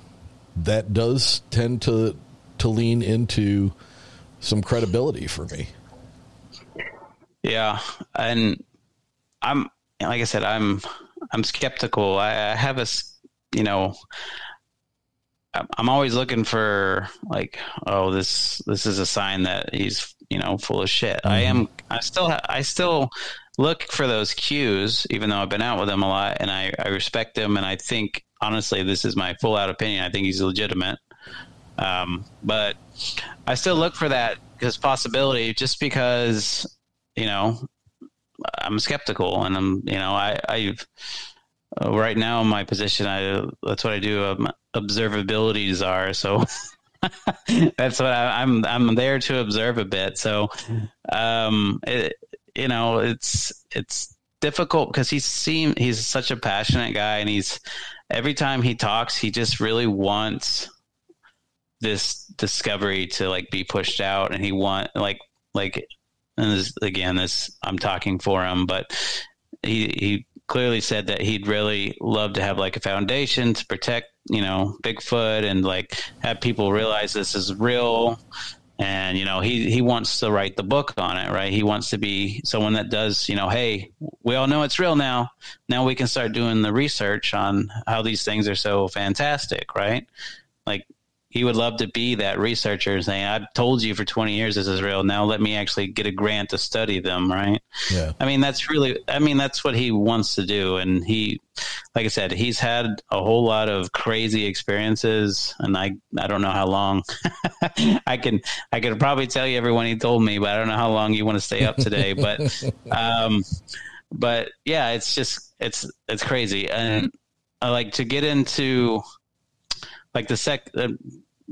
that does tend to to lean into some credibility for me Yeah, and I'm like I said, I'm I'm skeptical. I, I have a, you know, I'm always looking for like, oh, this this is a sign that he's you know full of shit. I am. I still ha- I still look for those cues, even though I've been out with him a lot, and I I respect him, and I think honestly, this is my full out opinion. I think he's legitimate. Um, but I still look for that because possibility, just because you know I'm skeptical, and I'm you know I I've uh, right now in my position I that's what I do. Um, observabilities are so. (laughs) that's what I, I'm. I'm there to observe a bit. So, um, it, you know, it's it's difficult because he seem he's such a passionate guy, and he's every time he talks, he just really wants this discovery to like be pushed out and he want like like and this again this i'm talking for him but he he clearly said that he'd really love to have like a foundation to protect you know bigfoot and like have people realize this is real. And you know he he wants to write the book on it right? He wants to be someone that does you know hey we all know it's real now. Now we can start doing the research on how these things are so fantastic right? Like he would love to be that researcher saying i've told you for 20 years this is real. Now let me actually get a grant to study them right? Yeah. I mean that's really i mean that's what he wants to do. And he like i said he's had a whole lot of crazy experiences. And i i don't know how long (laughs) i can i could probably tell you everyone he told me but i don't know how long you want to stay up today. But (laughs) um but yeah it's just it's it's crazy. And I like to get into like the sec, uh,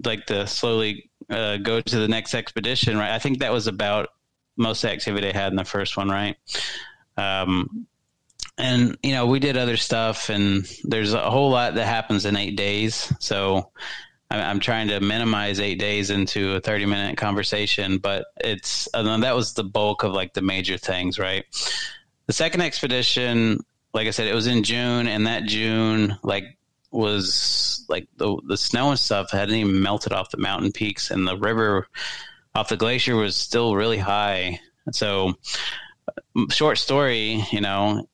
like the slowly uh, go to the next expedition, right? I think that was about most activity I had in the first one, right? Um, and you know, we did other stuff, and there's a whole lot that happens in eight days. So I'm, I'm trying to minimize eight days into a 30 minute conversation, but it's uh, that was the bulk of like the major things, right? The second expedition, like I said, it was in June, and that June, like was like the the snow and stuff hadn't even melted off the mountain peaks, and the river off the glacier was still really high. So, short story, you know,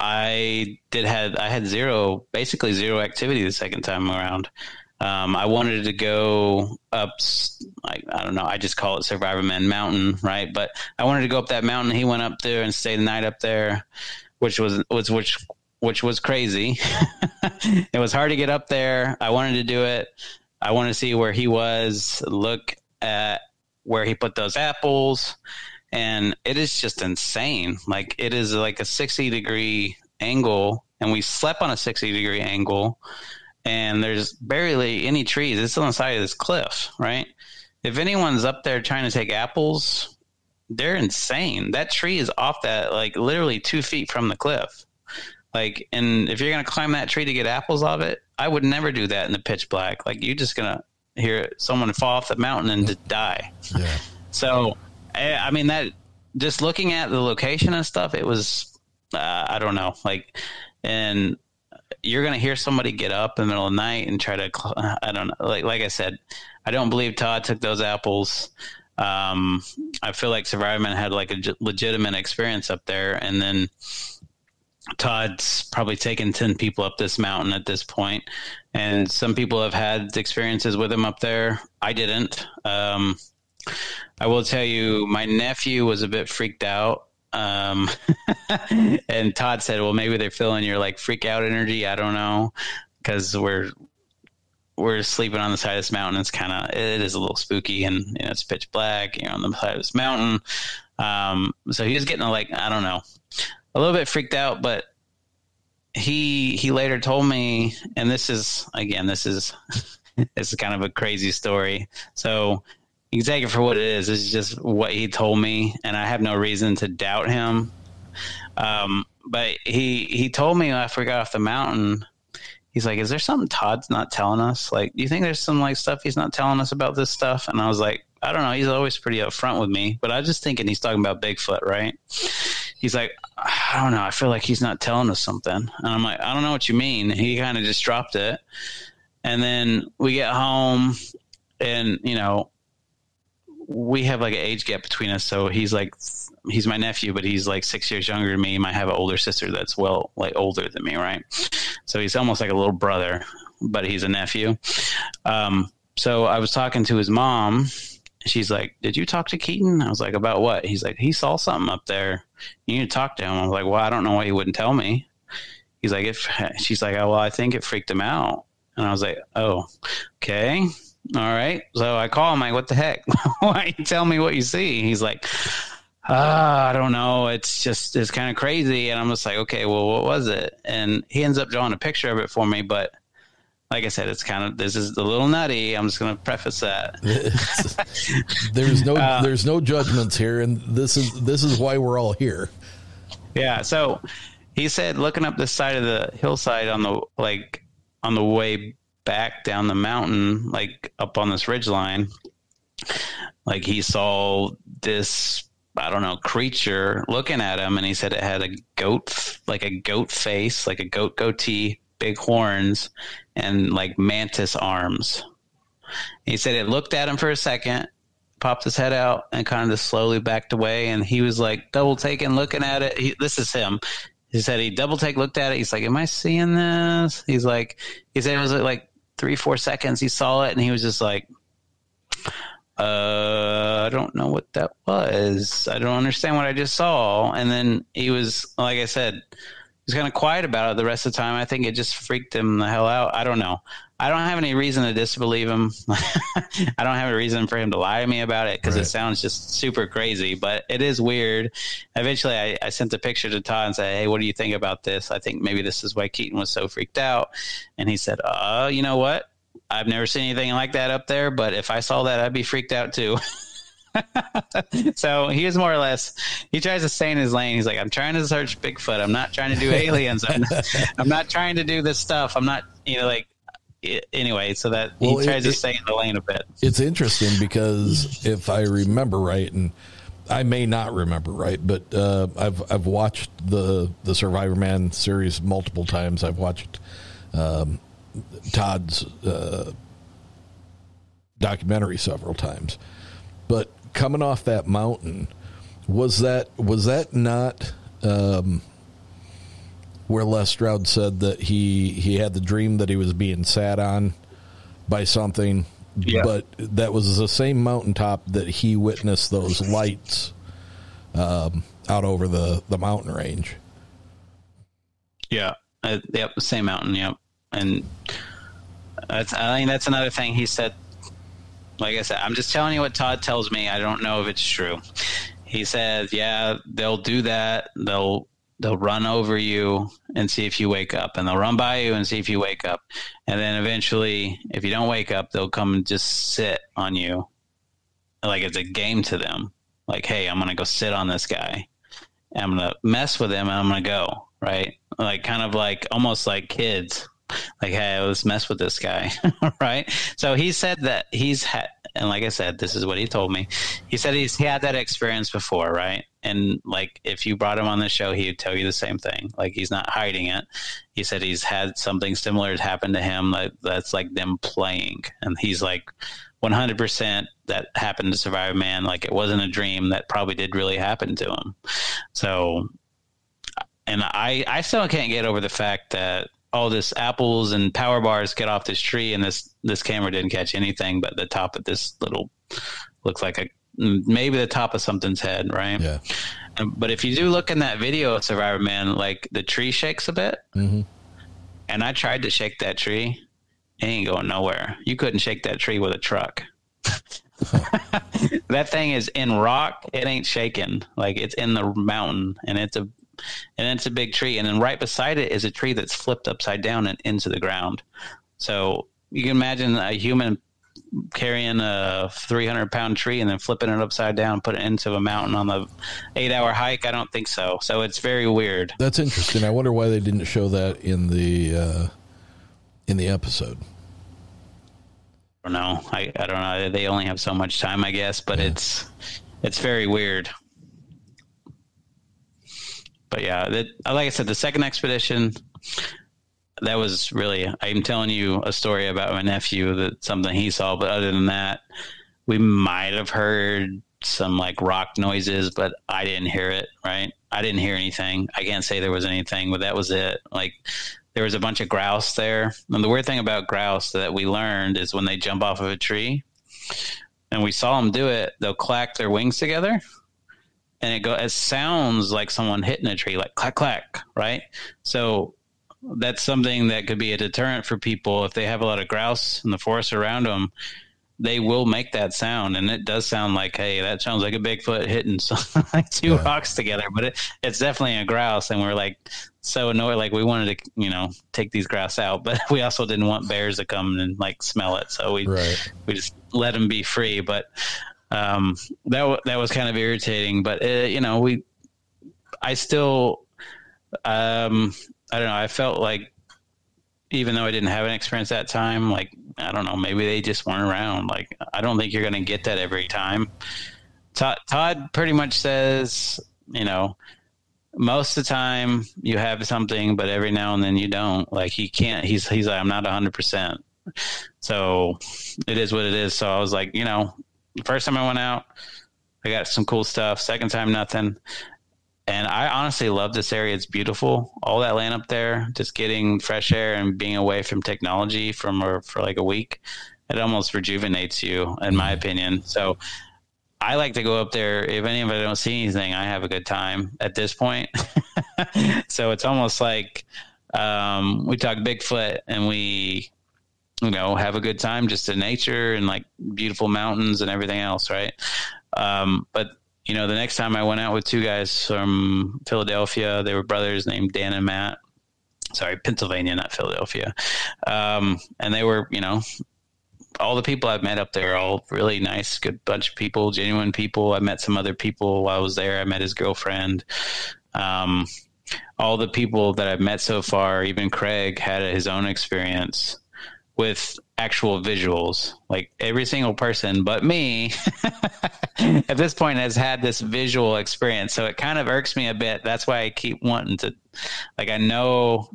I did had I had zero, basically zero activity the second time around. Um, I wanted to go up. I, I don't know. I just call it Survivorman Mountain, right? But I wanted to go up that mountain. He went up there and stayed the night up there, which was was which which was crazy. (laughs) it was hard to get up there. I wanted to do it. I wanted to see where he was. Look at where he put those apples, and it is just insane. Like it is like a sixty degree angle, and we slept on a sixty degree angle and there's barely any trees. It's on the side of this cliff, right? If anyone's up there trying to take apples, they're insane. That tree is off that, like literally two feet from the cliff. Like, and if you're going to climb that tree to get apples off it, I would never do that in the pitch black. Like, you're just going to hear someone fall off the mountain and die. Yeah. (laughs) So, I mean, that just looking at the location and stuff, it was, uh, I don't know, like, and you're going to hear somebody get up in the middle of the night and try to i don't know like like i said i don't believe todd took those apples um, i feel like survivorman had like a legitimate experience up there and then todd's probably taken 10 people up this mountain at this point and some people have had experiences with him up there i didn't um, i will tell you my nephew was a bit freaked out um, (laughs) and Todd said, well, maybe they're feeling your like freak out energy. I don't know. Cause we're, we're sleeping on the side of this mountain. It's kind of, it is a little spooky and you know, it's pitch black, you know, on the side of this mountain. Um, so he was getting like, I don't know, a little bit freaked out, but he, he later told me, and this is, again, this is, (laughs) this is kind of a crazy story. So you can take it for what it is. It's just what he told me, and I have no reason to doubt him. Um, but he he told me after we got off the mountain, he's like, "Is there something Todd's not telling us? Like, do you think there's some like stuff he's not telling us about this stuff?" And I was like, "I don't know. He's always pretty upfront with me, but I was just thinking he's talking about Bigfoot, right?" He's like, "I don't know. I feel like he's not telling us something." And I'm like, "I don't know what you mean." He kind of just dropped it, and then we get home, and you know, we have like an age gap between us. So he's like, he's my nephew, but he's like six years younger than me. Might have an older sister that's well, like older than me, right? So he's almost like a little brother, but he's a nephew. Um, so I was talking to his mom. She's like, "Did you talk to Keaton?" I was like, "About what?" He's like, "He saw something up there. You need to talk to him." I was like, "Well, I don't know why he wouldn't tell me." He's like, "If (laughs) she's like, oh, well, I think it freaked him out," and I was like, "Oh, okay." All right. So I call him like, what the heck? (laughs) Why you tell me what you see? He's like, uh, I don't know. It's just, it's kind of crazy. And I'm just like, okay, well, what was it? And he ends up drawing a picture of it for me. But like I said, it's kind of, this is a little nutty. I'm just going to preface that. (laughs) there's no, uh, there's no judgments here. And this is, this is why we're all here. Yeah. So he said, looking up the side of the hillside on the, like, on the way back down the mountain, like up on this ridge line, like he saw this I don't know creature looking at him, and he said it had a goat, like a goat face, like a goat goatee, big horns, and like mantis arms. He said it looked at him for a second, popped his head out, and kind of slowly backed away. And he was like double taking, looking at it. He, this is him. He said he double take looked at it. He's like, "Am I seeing this?" He's like, he said it was like three, four seconds, he saw it and he was just like, uh, I don't know what that was. I don't understand what I just saw. And then he was, like I said, was kind of quiet about it the rest of the time. I think it just freaked him the hell out. I don't know. I don't have any reason to disbelieve him. (laughs) I don't have a reason for him to lie to me about it because right. it sounds just super crazy, but it is weird. Eventually, I, I, sent a picture to Todd and said, Hey, what do you think about this? I think maybe this is why Keaton was so freaked out. And he said, Uh, you know what? I've never seen anything like that up there, but if I saw that, I'd be freaked out too. (laughs) (laughs) so he is more or less he tries to stay in his lane. He's like i'm trying to search bigfoot. I'm not trying to do aliens. I'm not, (laughs) I'm not trying to do this stuff. I'm not you know like anyway so that Well, he tries it- to stay in the lane a bit. It's interesting because if I remember right, and I may not remember right, but uh, I've I've watched the the Survivorman series multiple times. I've watched um, Todd's uh, documentary several times, but coming off that mountain was that was that not um, where Les Stroud said that he he had the dream that he was being sat on by something but that was the same mountaintop that he witnessed those lights um, out over the, the mountain range. Yeah. Uh, yep. Same mountain. Yep. And that's, I think that's another thing he said. Like I said, I'm just telling you what Todd tells me. I don't know if it's true. He says, yeah, they'll do that. They'll, they'll run over you and see if you wake up and they'll run by you and see if you wake up. And then eventually, if you don't wake up, they'll come and just sit on you. Like it's a game to them. Like, hey, I'm to go sit on this guy. I'm gonna mess with him and I'm gonna go right, like kind of like almost like kids, like hey, let's mess with this guy, (laughs) right? So he said that he's had, and like I said, this is what he told me. He said he's he had that experience before, right? And like if you brought him on the show, he would tell you the same thing. Like he's not hiding it. He said he's had something similar happen to him. That that's like them playing, and he's like. 100% that happened to Survivorman. Like it wasn't a dream that probably did really happen to him. So, and I, I still can't get over the fact that all this apples and power bars get off this tree and this, this camera didn't catch anything but the top of this little, looks like a, maybe the top of something's head, right? Yeah. But if you do look in that video of Survivorman, like the tree shakes a bit. Mm-hmm. And I tried to shake that tree. It ain't going nowhere. You couldn't shake that tree with a truck. (laughs) that thing is in rock. It ain't shaking. Like it's in the mountain, and it's a and it's a big tree. And then right beside it is a tree that's flipped upside down and into the ground. So you can imagine a human carrying a 300 pound tree and then flipping it upside down, put it into a mountain on the eight hour hike. I don't think so. So it's very weird. That's interesting. I wonder why they didn't show that in the uh, in the episode. I don't know. I, I don't know. They only have so much time, I guess, but it's it's very weird. But yeah, that, like I said, the second expedition that was really. I'm telling you a story about my nephew that something he saw, but other than that, we might have heard some like rock noises, but I didn't hear it. Right? I didn't hear anything. I can't say there was anything, but that was it. Like there was a bunch of grouse there. And the weird thing about grouse that we learned is when they jump off of a tree, and we saw them do it, they'll clack their wings together, and it go. It sounds like someone hitting a tree, like clack clack, right? So that's something that could be a deterrent for people if they have a lot of grouse in the forest around them. They will make that sound, and it does sound like, hey, that sounds like a Bigfoot hitting (laughs) some, like two rocks together. But it, it's definitely a grouse, and we're like so annoyed. Like we wanted to, you know, take these grouse out, (laughs) but we also didn't want bears to come and like smell it, so we Right. we just let them be free. But um, that that was kind of irritating. But uh, you know, we I still um, I don't know. I felt like even though I didn't have an experience that time, like I don't know, maybe they just weren't around. Like I don't think you're going to get that every time. Todd, Todd pretty much says, you know, most of the time you have something, but every now and then you don't. Like he can't. He's he's like I'm not 100. percent So it is what it is. So I was like, you know, first time I went out, I got some cool stuff. Second time, nothing. And I honestly love this area. It's beautiful. All that land up there, just getting fresh air and being away from technology from or for like a week, it almost rejuvenates you, in my opinion. So I like to go up there. If any of anybody don't see anything, I have a good time at this point. (laughs) so it's almost like um, we talk Bigfoot and we, you know, have a good time just in nature and like beautiful mountains and everything else, right? Um, but you know, the next time I went out with two guys from Philadelphia, they were brothers named Dan and Matt. sorry, Pennsylvania, not Philadelphia. Um, and they were, you know, all the people I've met up there, are all really nice, good bunch of people, genuine people. I met some other people while I was there. I met his girlfriend. Um, all the people that I've met so far, even Craig had his own experience with actual visuals. Like every single person but me (laughs) at this point has had this visual experience. So it kind of irks me a bit. That's why I keep wanting to, like, I know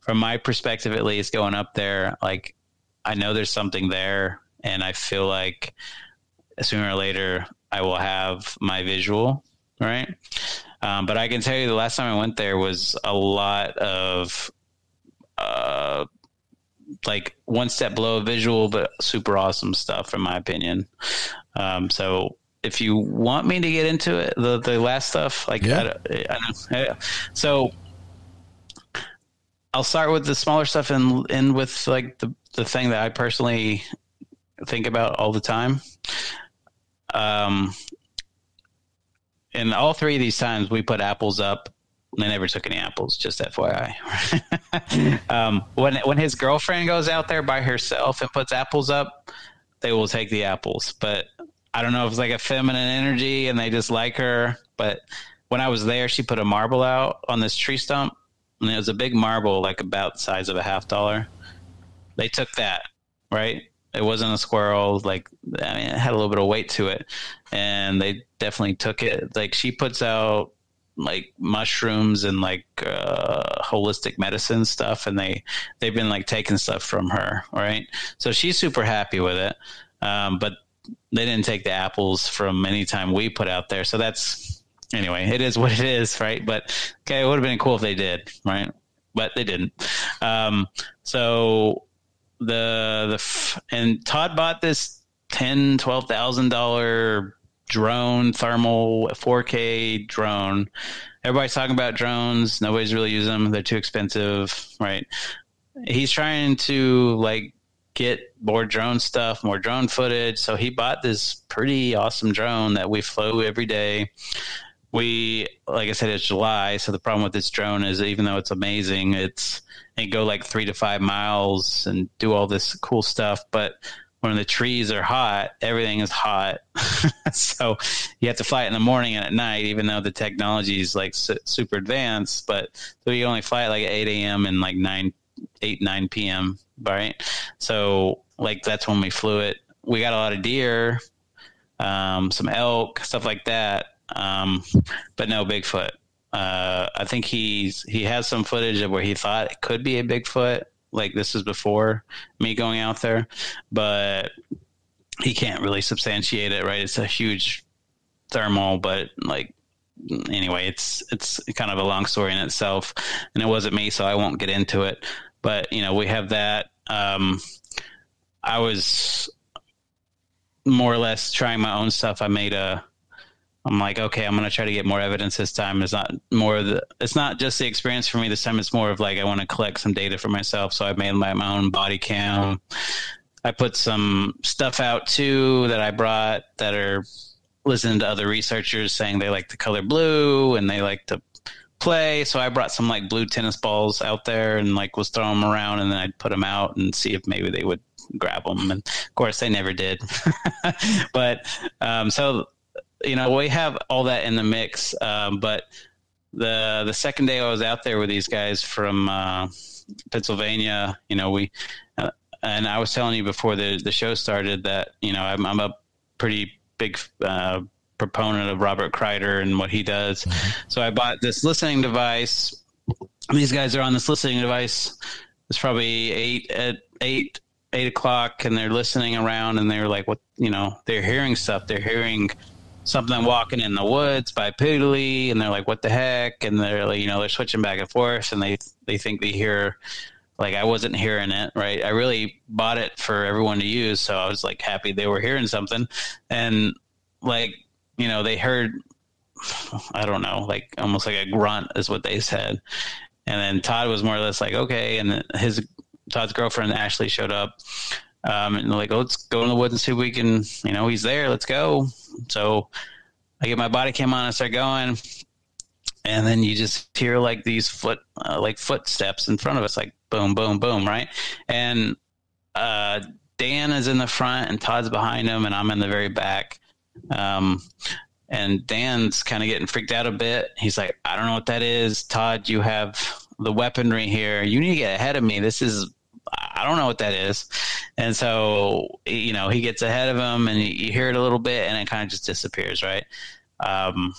from my perspective, at least going up there, like, I know there's something there. And I feel like sooner or later I will have my visual, right? Um, but I can tell you the last time I went there was a lot of, uh, like one step below visual, but super awesome stuff in my opinion. Um, so if you want me to get into it, the the last stuff, like Yeah. I, I don't, yeah. so I'll start with the smaller stuff and end with like the the thing that I personally think about all the time. Um, and all three of these times we put apples up. They never took any apples, just FYI. (laughs) um, when when his girlfriend goes out there by herself and puts apples up, they will take the apples. But I don't know if it's like a feminine energy and they just like her. But when I was there, she put a marble out on this tree stump, and it was a big marble, like about the size of a half dollar. They took that, right? It wasn't a squirrel. Like I mean, it had a little bit of weight to it, and they definitely took it. Like she puts out like mushrooms and like uh, holistic medicine stuff, and they they've been like taking stuff from her, right? So she's super happy with it. Um, but they didn't take the apples from any time we put out there, so that's anyway. It is what it is, right? But okay, it would have been cool if they did, right? But they didn't. Um, so the the and Todd bought this ten twelve thousand dollar drone thermal 4K drone. Everybody's talking about drones. Nobody's really using them. They're too expensive, right? He's trying to like get more drone stuff, more drone footage. So he bought this pretty awesome drone that we flew every day. We, like I said, it's July. So the problem with this drone is even though it's amazing, it's it go like three to five miles and do all this cool stuff. But when the trees are hot, everything is hot. (laughs) so you have to fly it in the morning and at night, even though the technology is like su- super advanced. But so you only fly it like at 8 a.m. and like 9, 8, 9 p.m. Right. So like that's when we flew it. We got a lot of deer, um, some elk, stuff like that. Um, but no Bigfoot. Uh, I think he's he has some footage of where he thought it could be a Bigfoot. Like this is before me going out there, but he can't really substantiate it. Right? It's a huge thermal, but like anyway, it's it's kind of a long story in itself, and it wasn't me, so I won't get into it. But you know, we have that. Um, I was more or less trying my own stuff. I made a I'm like, okay, I'm gonna try to get more evidence this time. It's not more the. It's not just the experience for me this time. It's more of like I want to collect some data for myself. So I made my, my own body cam. I put some stuff out too that I brought that are listening to other researchers saying they like the color blue and they like to play. So I brought some like blue tennis balls out there and like was throwing them around and then I'd put them out and see if maybe they would grab them. And of course they never did. (laughs) but um, so you know we have all that in the mix um, but the the second day i was out there with these guys from uh, pennsylvania you know we uh, and i was telling you before the the show started that you know i'm, I'm a pretty big uh, proponent of robert kreider and what he does. So i bought this listening device. These guys are on this listening device. It's probably eight at eight eight o'clock and they're listening around and they're like what you know they're hearing stuff. They're hearing something walking in the woods by Poodley, and they're like, "What the heck?" And they're like, you know, they're switching back and forth, and they they think they hear like I wasn't hearing it right. I really bought it for everyone to use, so I was like happy they were hearing something, and like you know they heard (sighs) I don't know, like almost like a grunt is what they said, and then Todd was more or less like okay, and his Todd's girlfriend Ashley showed up. Um, and like, let's go in the woods and see if we can, you know, he's there. Let's go. So I get my body cam on and start going. and then you just hear like these foot uh, like footsteps in front of us, like boom, boom, boom, right? And uh, Dan is in the front, and Todd's behind him, and I'm in the very back. Um, and Dan's kind of getting freaked out a bit. He's like, I don't know what that is. Todd, you have the weaponry here. You need to get ahead of me. This is, I don't know what that is. And so, you know, he gets ahead of him and you hear it a little bit and it kind of just disappears, right? Um,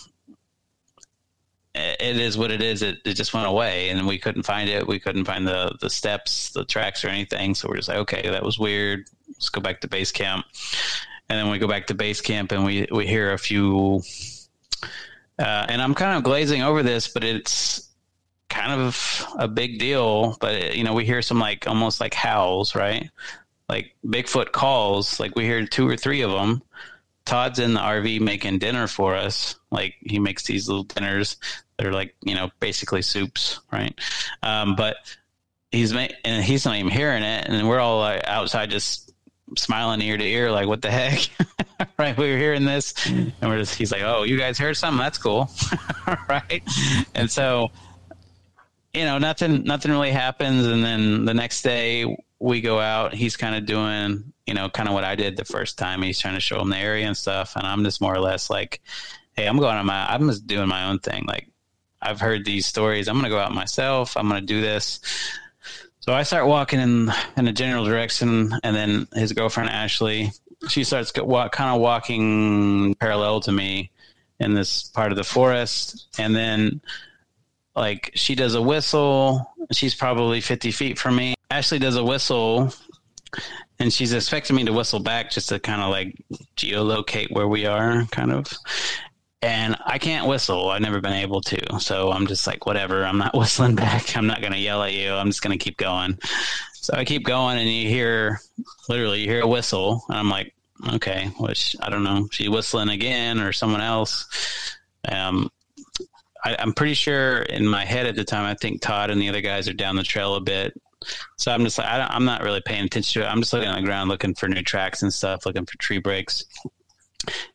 it is what it is. It, it just went away and we couldn't find it. We couldn't find the, the steps, the tracks or anything. So we're just like, okay, that was weird. Let's go back to base camp and then we go back to base camp and we we hear a few uh, and i'm kind of glazing over this but it's kind of a big deal but you know we hear some like almost like howls right like bigfoot calls like we hear two or three of them todd's in the rv making dinner for us like he makes these little dinners they're like you know basically soups right um, but he's ma- and he's not even hearing it and we're all like, outside just smiling ear to ear, like, what the heck? (laughs) right. We were hearing this and we're just, he's like, oh, you guys heard something? That's cool. (laughs) right. And so, you know, nothing, nothing really happens. And then the next day we go out, he's kind of doing, you know, kind of what I did the first time. He's trying to show him the area and stuff. And I'm just more or less like, Hey, I'm going on my, I'm just doing my own thing. Like I've heard these stories. I'm going to go out myself. I'm going to do this. So I start walking in in a general direction, and then his girlfriend Ashley, she starts walk, kind of walking parallel to me in this part of the forest, and then like she does a whistle. She's probably fifty feet from me. Ashley does a whistle, and she's expecting me to whistle back just to kind of like geolocate where we are, kind of and I can't whistle. I've never been able to. So I'm just like, whatever. I'm not (laughs) whistling back. I'm not going to yell at you. I'm just going to keep going. So I keep going, and you hear literally, you hear a whistle, and I'm like, okay, which I don't know. She whistling again or someone else. Um, I, I'm pretty sure in my head at the time, I think Todd and the other guys are down the trail a bit. So I'm just like, I am not really paying attention to it. I'm just looking on the ground, looking for new tracks and stuff, looking for tree breaks.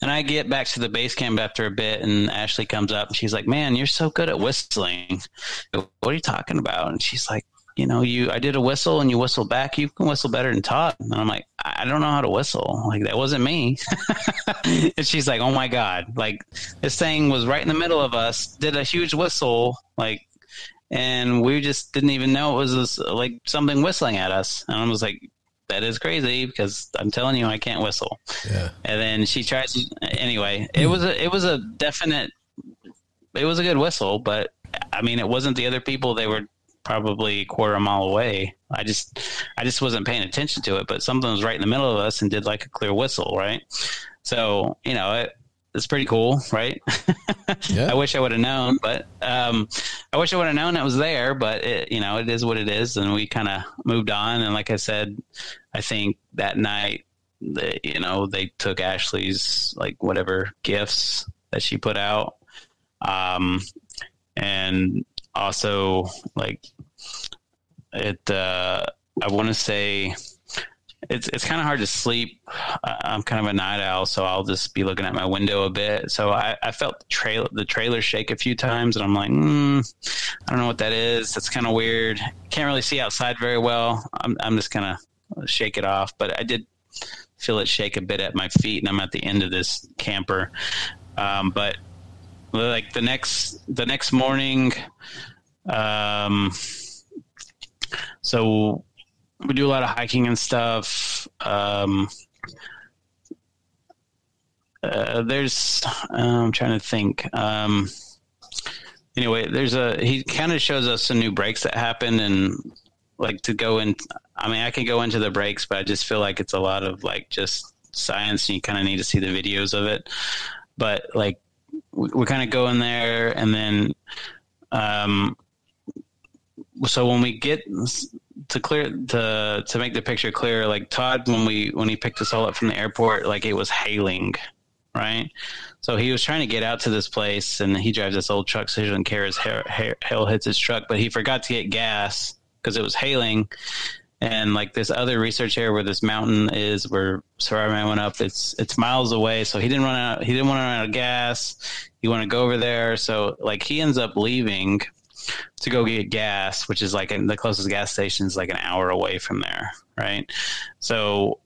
And I get back to the base camp after a bit, and Ashley comes up and she's like, "Man, you're so good at whistling. What are you talking about?" And she's like, "You know, you I did a whistle and you whistle back. You can whistle better than Todd." And I'm like, "I don't know how to whistle. Like that wasn't me." (laughs) and she's like, "Oh my god! Like this thing was right in the middle of us. Did a huge whistle, like." And we just didn't even know it was this, like something whistling at us. And I was like, that is crazy because I'm telling you, I can't whistle. Yeah. And then she tries anyway, it was a, it was a definite, it was a good whistle, but I mean, it wasn't the other people. They were probably a quarter of a mile away. I just, I just wasn't paying attention to it, but something was right in the middle of us and did like a clear whistle. Right. So, you know, it, it's pretty cool, right? (laughs) Yeah. I wish I would have known, but um, I wish I would have known it was there. But it, you know, it is what it is, and we kind of moved on. And like I said, I think that night, the, you know, they took Ashley's like whatever gifts that she put out, um, and also like it. Uh, I want to say it's it's kind of hard to sleep. I'm kind of a night owl, so I'll just be looking at my window a bit. So I, I felt the trailer the trailer shake a few times, and I'm like, mm, I don't know what that is. That's kind of weird. Can't really see outside very well. I'm I'm just of shake it off, but I did feel it shake a bit at my feet, and I'm at the end of this camper. Um, but like the next the next morning, um, so we do a lot of hiking and stuff. Um, uh, there's, uh, I'm trying to think. Um, anyway, there's a, he kind of shows us some new breaks that happen and like to go in. I mean, I can go into the breaks, but I just feel like it's a lot of like just science and you kind of need to see the videos of it. But like, we, we kind of go in there and then, um, so when we get to clear to to make the picture clear, like Todd when we when he picked us all up from the airport, like it was hailing, right? So he was trying to get out to this place, and he drives this old truck, so he doesn't care his hail, hail hits his truck, but he forgot to get gas because it was hailing, and like this other research area where this mountain is where Superman went up it's it's miles away. So he didn't run out he didn't want to run out of gas. He want to go over there. So like he ends up leaving to go get gas which is like the closest gas station is like an hour away from there right so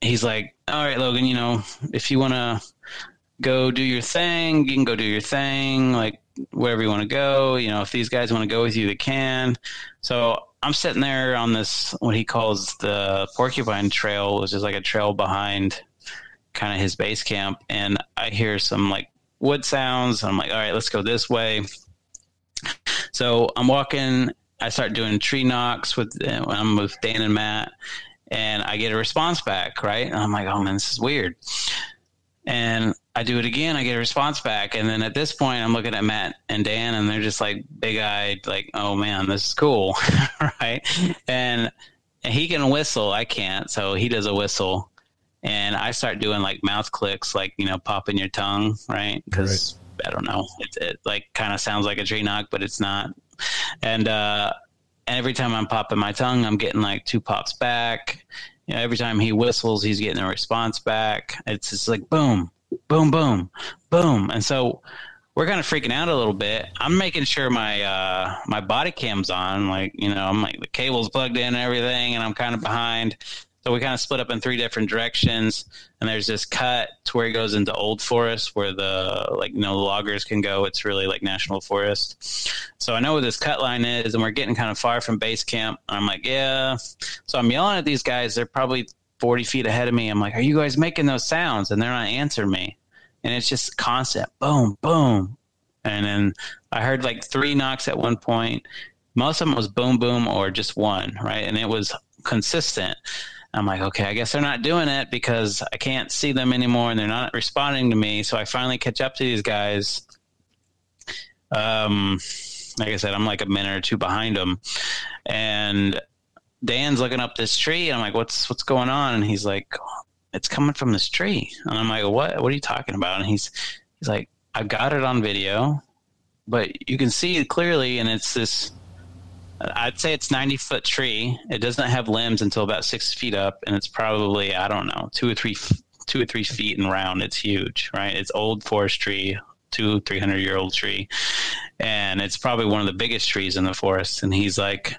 he's like all right Logan you know if you want to go do your thing you can go do your thing like wherever you want to go you know if these guys want to go with you they can so I'm sitting there on this what he calls the Porcupine Trail, which is like a trail behind kind of his base camp, and I hear some like wood sounds. I'm like, all right, let's go this way. So I'm walking. I start doing tree knocks with I'm with Dan and Matt, and I get a response back. Right, and I'm like, oh man, this is weird. And I do it again, I get a response back, and then at this point, I'm looking at Matt and Dan, and they're just like big eyed, like, "Oh man, this is cool, (laughs) right?" And he can whistle, I can't, so he does a whistle, and I start doing like mouth clicks, like you know, popping your tongue, right? Because. I don't know, it, it like kind of sounds like a tree knock, but it's not. And uh, every time I'm popping my tongue, I'm getting like two pops back. You know, every time he whistles, he's getting a response back. It's just like boom, boom, boom, boom. And so we're kind of freaking out a little bit. I'm making sure my uh, my body cam's on, like you know, I'm like the cable's plugged in and everything, and I'm kind of behind. So we kind of split up in three different directions, and there's this cut to where it goes into old forest where the like the loggers can go. It's really like national forest. So I know where this cut line is, and we're getting kind of far from base camp. I'm like, yeah. So I'm yelling at these guys. They're probably 40 feet ahead of me. I'm like, are you guys making those sounds? And they're not answering me. And it's just constant boom, boom. And then I heard like three knocks at one point. Most of them was boom, boom, or just one, right? And it was consistent. I'm like, okay, I guess they're not doing it because I can't see them anymore and they're not responding to me. So I finally catch up to these guys. Um, like I said, I'm like a minute or two behind them. And Dan's looking up this tree, and I'm like, "What's what's going on?" And he's like, "It's coming from this tree." And I'm like, "What? What are you talking about?" And he's he's like, "I've got it on video, but you can see it clearly, and it's this." I'd say it's 90 foot tree. It doesn't have limbs until about six feet up, and it's probably I don't know two or three two or three feet in round. It's huge, right? It's old forest tree, two three hundred year old tree, and it's probably one of the biggest trees in the forest. And he's like,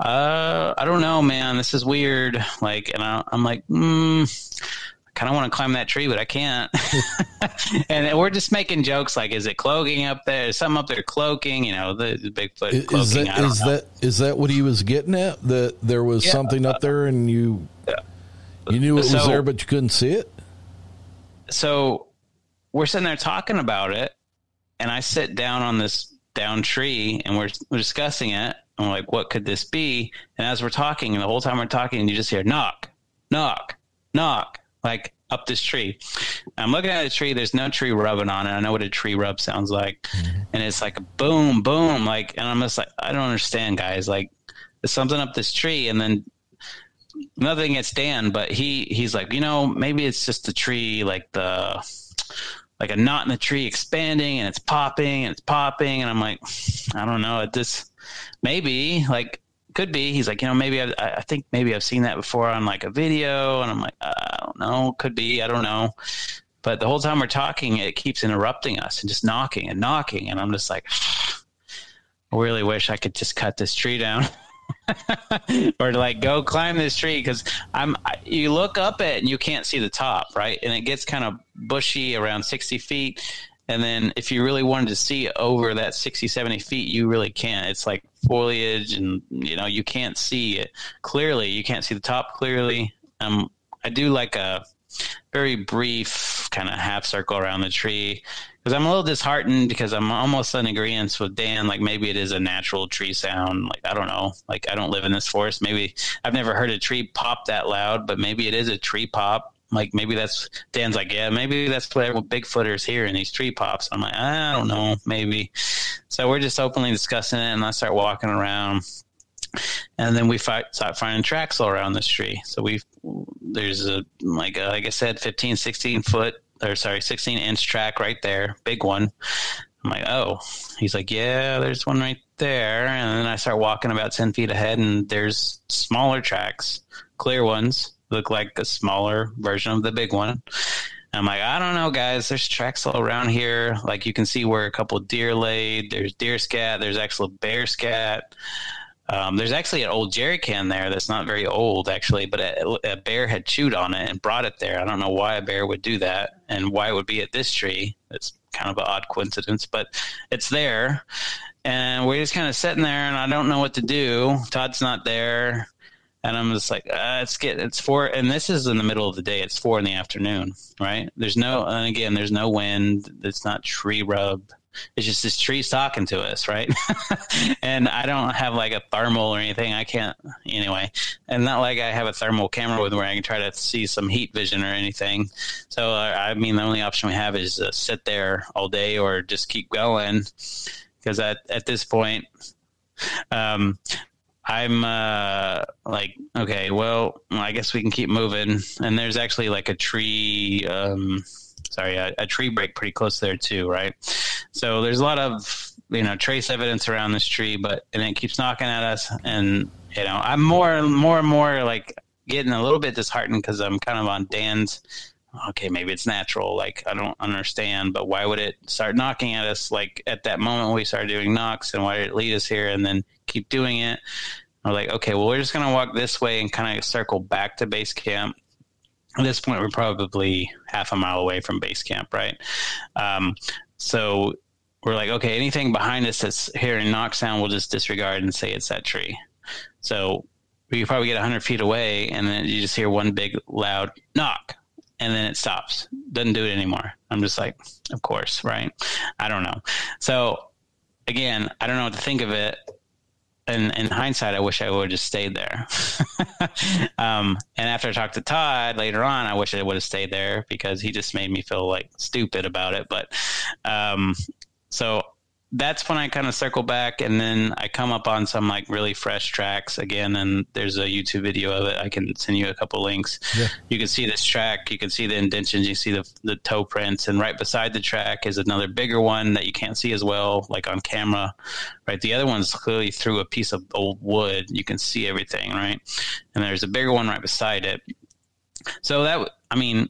uh, I don't know, man. This is weird. Like, and I, am like, I kind of want to climb that tree, but I can't. (laughs) and we're just making jokes like, is it cloaking up there? Is something up there cloaking? You know, the, the Bigfoot is, cloaking. That, is that is that what he was getting at? That there was yeah, something up there, and you yeah. you knew it was so, there, but you couldn't see it. So we're sitting there talking about it, and I sit down on this down tree, and we're, we're discussing it I'm like, what could this be? And as we're talking, and the whole time we're talking, you just hear knock, knock, knock, like up this tree. I'm looking at a tree. There's no tree rubbing on it. I know what a tree rub sounds like, mm-hmm. and it's like a boom, boom, like. And I'm just like, I don't understand, guys. Like, there's something up this tree, and then nothing against Dan, but he he's like, you know, maybe it's just the tree, like the like a knot in the tree expanding and it's popping and it's popping, and I'm like, I don't know. At this maybe like could be. He's like, you know, maybe I, I think maybe I've seen that before on like a video, and I'm like, uh, I don't know, could be, I don't know. But the whole time we're talking, it keeps interrupting us and just knocking and knocking, and I'm just like, I really wish I could just cut this tree down. (laughs) or to like go climb this tree because I'm you look up it and you can't see the top right and it gets kind of bushy around 60 feet and then if you really wanted to see over that 60, 70 feet, you really can't. It's like foliage and, you know, you can't see it clearly. You can't see the top clearly. Um, I do like a very brief kind of half circle around the tree because I'm a little disheartened because I'm almost in agreement with Dan. Like maybe it is a natural tree sound. Like I don't know. Like I don't live in this forest. Maybe I've never heard a tree pop that loud, but maybe it is a tree pop like maybe that's Dan's like, yeah, maybe that's what Bigfooters hear in these tree pops. I'm like, I don't know, maybe. So we're just openly discussing it, and I start walking around, and then we start finding tracks all around this tree. So we there's a like a, like I said, 15, 16 foot or sorry, 16 inch track right there, big one. I'm like, oh. He's like, yeah, there's one right there. And then I start walking about 10 feet ahead, and there's smaller tracks, clear ones, look like a smaller version of the big one. I'm like, I don't know, guys. There's tracks all around here. Like you can see where a couple deer laid. There's deer scat. There's actual bear scat. Um, there's actually an old jerry can there that's not very old, actually, but a, a, bear had chewed on it and brought it there. I don't know why a bear would do that and why it would be at this tree. It's kind of an odd coincidence, but it's there. And we're just kind of sitting there, and I don't know what to do. Todd's not there. And I'm just like, uh, it's get it's four, and this is in the middle of the day. It's four in the afternoon, right? There's no, and again, there's no wind. It's not tree rub it's just this tree's talking to us, right? (laughs) and I don't have like a thermal or anything. I can't anyway, and not like I have a thermal camera with where I can try to see some heat vision or anything. So uh, I mean, the only option we have is uh, sit there all day or just keep going because at at this point, um, I'm uh, like, okay, well, I guess we can keep moving. And there's actually like a tree. Um, sorry, a, a, tree break pretty close there too, right? So there's a lot of you know trace evidence around this tree, but and it keeps knocking at us, and you know I'm more more and more like getting a little bit disheartened because I'm kind of on Dan's. Okay, maybe it's natural. Like I don't understand, but why would it start knocking at us? Like at that moment we started doing knocks, and why did it lead us here, and then keep doing it? We're like, okay, well, we're just gonna walk this way and kind of circle back to base camp at this point, we're probably half a mile away from base camp, right? Um, so we're like, okay, anything behind us that's hearing knock sound, we'll just disregard and say it's that tree. So we probably get 100 feet away, and then you just hear one big loud knock, and then it stops. Doesn't do it anymore. I'm just like, of course, right? I don't know. So again, I don't know what to think of it and in hindsight, I wish I would have just stayed there. (laughs) um, and after I talked to Todd later on, I wish I would have stayed there because he just made me feel like stupid about it. But um, so that's when I kind of circle back and then I come up on some like really fresh tracks again. And there's a YouTube video of it. I can send you a couple links. Yeah. You can see this track. You can see the indentions. You see the, the toe prints. And right beside the track is another bigger one that you can't see as well, like on camera. Right. The other one's clearly through a piece of old wood. You can see everything. Right. And there's a bigger one right beside it. So that, I mean,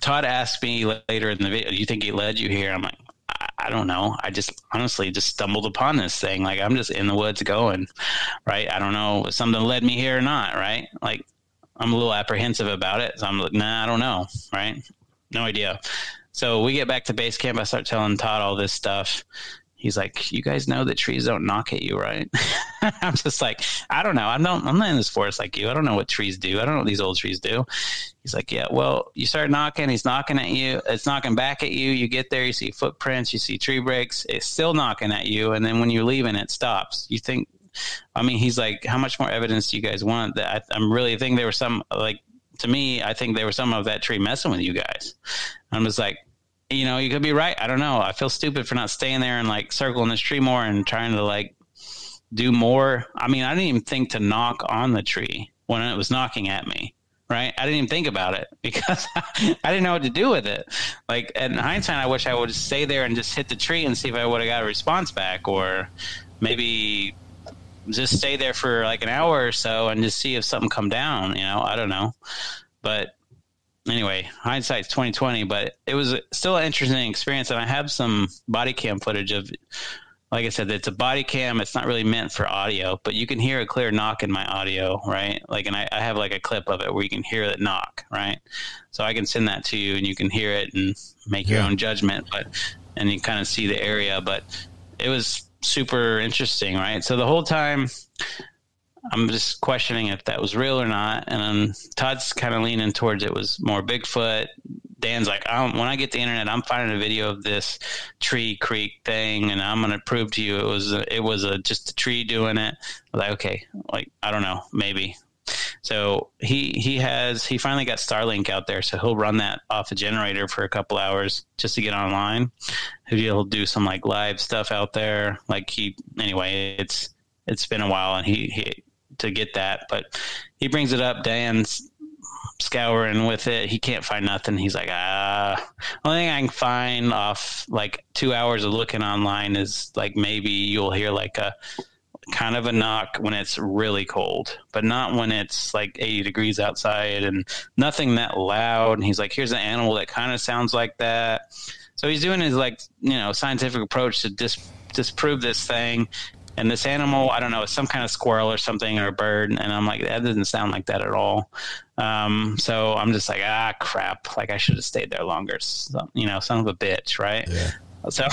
Todd asked me later in the video, do you think he led you here? I'm like, I don't know. I just honestly just stumbled upon this thing. Like I'm just in the woods going, right? I don't know if something led me here or not, right? Like I'm a little apprehensive about it. So I'm like, nah, I don't know, right? No idea. So we get back to base camp. I start telling Todd all this stuff. He's like, "You guys know that trees don't knock at you, right?" (laughs) I'm just like, "I don't know. I'm not. I'm not in this forest like you. I don't know what trees do. I don't know what these old trees do." He's like, "Yeah, well, you start knocking. He's knocking at you. It's knocking back at you. You get there. You see footprints. You see tree breaks. It's still knocking at you. And then when you're leaving, it stops. You think? I mean, he's like, "How much more evidence do you guys want?" That I, I'm really think there was some like to me. I think there was some of that tree messing with you guys. I'm just like, you know, you could be right. I don't know. I feel stupid for not staying there and like circling this tree more and trying to like do more. I mean, I didn't even think to knock on the tree when it was knocking at me. Right. I didn't even think about it (laughs) because I didn't know what to do with it. Like in hindsight, I wish I would stay there and just hit the tree and see if I would have got a response back or maybe just stay there for like an hour or so and just see if something come down, you know, I don't know. But anyway, hindsight's twenty twenty, but it was still an interesting experience, and I have some body cam footage of. Like I said, it's a body cam. It's not really meant for audio, but you can hear a clear knock in my audio, right? Like, and I, I have like a clip of it where you can hear it knock, right? So I can send that to you, and you can hear it and make yeah. your own judgment. But and you kind of see the area, but it was super interesting, right? So the whole time I'm just questioning if that was real or not. And Todd's kind of leaning towards it was more Bigfoot. Dan's like, I when I get the internet, I'm finding a video of this tree creak thing, and I'm going to prove to you it was a, it was a just a tree doing it. Like, okay, like I don't know, maybe. So he he has he finally got Starlink out there, so he'll run that off a generator for a couple hours just to get online. He'll do some like live stuff out there. Like he anyway, it's it's been a while, and he he to get that. But he brings it up. Dan's scouring with it. He can't find nothing. He's like, ah, only thing I can find off like two hours of looking online is like maybe you'll hear like a kind of a knock when it's really cold, but not when it's like 80 degrees outside and nothing that loud. And he's like, here's an animal that kind of sounds like that. So he's doing his like, you know, scientific approach to dis- disprove this thing. And this animal, I don't know, it's some kind of squirrel or something or a bird. And I'm like, that doesn't sound like that at all. Um, so I'm just like, ah, crap. Like I should have stayed there longer. So, you know, son of a bitch, right? Yeah. So,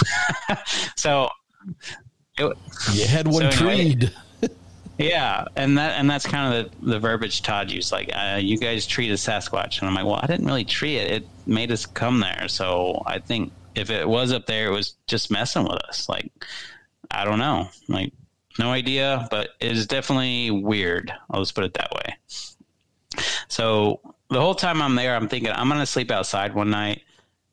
(laughs) so it, You had one So anyway- treed. (laughs) yeah, and that and that's kind of the, the verbiage Todd used. Like, uh, you guys treat a Sasquatch, and I'm like, well, I didn't really treat it. It made us come there, so I think if it was up there, it was just messing with us. Like, I don't know, like, no idea, but it is definitely weird. I'll just put it that way. So the whole time I'm there, I'm thinking I'm gonna sleep outside one night,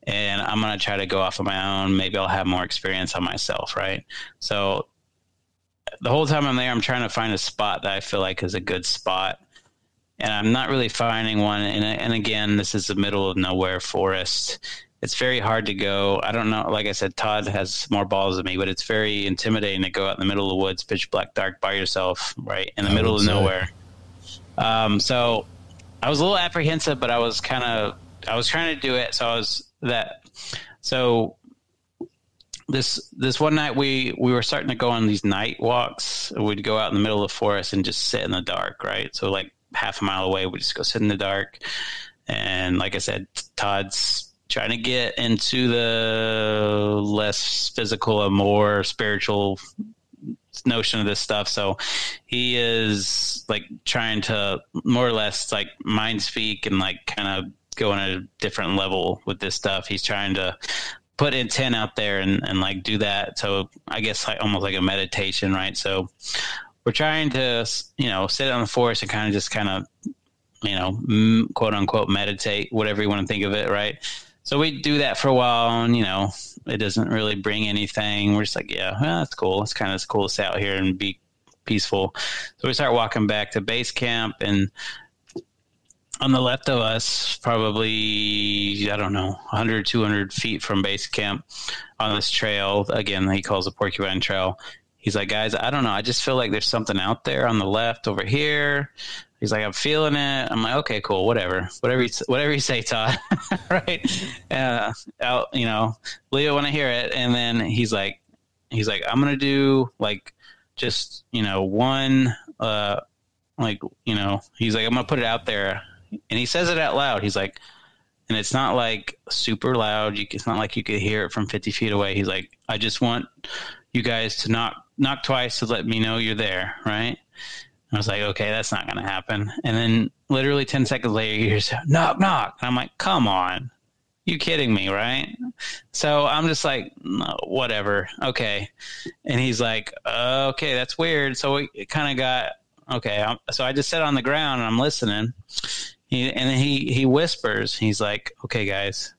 and I'm gonna try to go off on my own. Maybe I'll have more experience on myself, right? So the whole time I'm there, I'm trying to find a spot that I feel like is a good spot, and I'm not really finding one. And, and again, this is the middle of nowhere forest. It's very hard to go. I don't know. Like I said, Todd has more balls than me, but it's very intimidating to go out in the middle of the woods, pitch black, dark, by yourself, right in the I middle of say. nowhere. Um, so I was a little apprehensive, but I was kind of I was trying to do it. So I was that. So this this one night we we were starting to go on these night walks. We'd go out in the middle of the forest and just sit in the dark, right? So like half a mile away, we just go sit in the dark. And like I said, Todd's trying to get into the less physical and more spiritual notion of this stuff. So he is like trying to more or less like mind speak and like kind of go on a different level with this stuff. He's trying to put intent out there and, and like do that. So I guess like almost like a meditation, right? So we're trying to, you know, sit on the forest and kind of just kind of, you know, quote unquote meditate, whatever you want to think of it, right? So we do that for a while and, you know, it doesn't really bring anything. We're just like, yeah, well, that's cool. It's kind of cool to sit out here and be peaceful. So we start walking back to base camp and on the left of us, probably, I don't know, 100, 200 feet from base camp on this trail. Again, he calls the Porcupine Trail. He's like, guys, I don't know. I just feel like there's something out there on the left over here. He's like, I'm feeling it. I'm like, okay, cool, whatever, whatever, you, whatever you say, Todd. (laughs) right? Uh, I'll, you know, Leo want to hear it. And then he's like, he's like, I'm gonna do like just you know one, uh, like you know, he's like, I'm gonna put it out there, and he says it out loud. He's like, and it's not like super loud. You, it's not like you could hear it from 50 feet away. He's like, I just want you guys to knock knock twice to let me know you're there, right? I was like, okay, that's not going to happen. And then literally 10 seconds later, you hear knock, knock. And I'm like, come on. You kidding me, right? So I'm just like, no, whatever. Okay. And he's like, okay, that's weird. So it kind of got, okay. I'm, so I just sat on the ground and I'm listening. He, and then he, he whispers, he's like, okay, guys,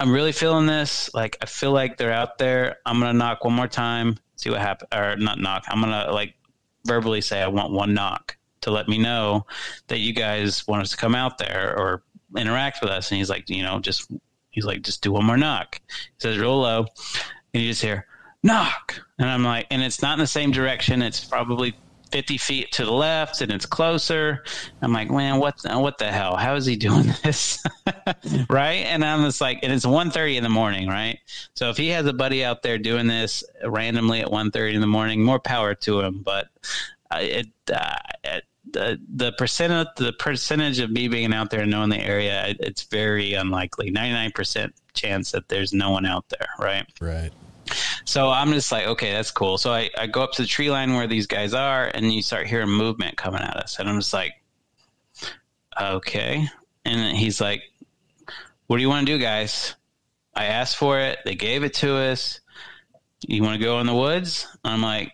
I'm really feeling this. Like, I feel like they're out there. I'm going to knock one more time, see what happens. Or not knock. I'm going to like verbally say I want one knock to let me know that you guys want us to come out there or interact with us. And he's like, you know, just he's like, just do one more knock. He says real low, and you just hear knock, and I'm like, and it's not in the same direction. It's probably 50 feet to the left, and it's closer. I'm like, man, what what the hell? How is he (laughs) doing this? (laughs) right? And I'm just like, and it's 1:30 in the morning, right? So if he has a buddy out there doing this randomly at 1:30 in the morning, more power to him. But uh, it, uh, it the the percent the percentage of me being out there and knowing the area, it, it's very unlikely. 99 percent chance that there's no one out there, right? Right. So I'm just like, okay, that's cool. So I, I go up to the tree line where these guys are, and you start hearing movement coming at us, and I'm just like, okay. And he's like, what do you want to do, guys? I asked for it. They gave it to us. You want to go in the woods? I'm like,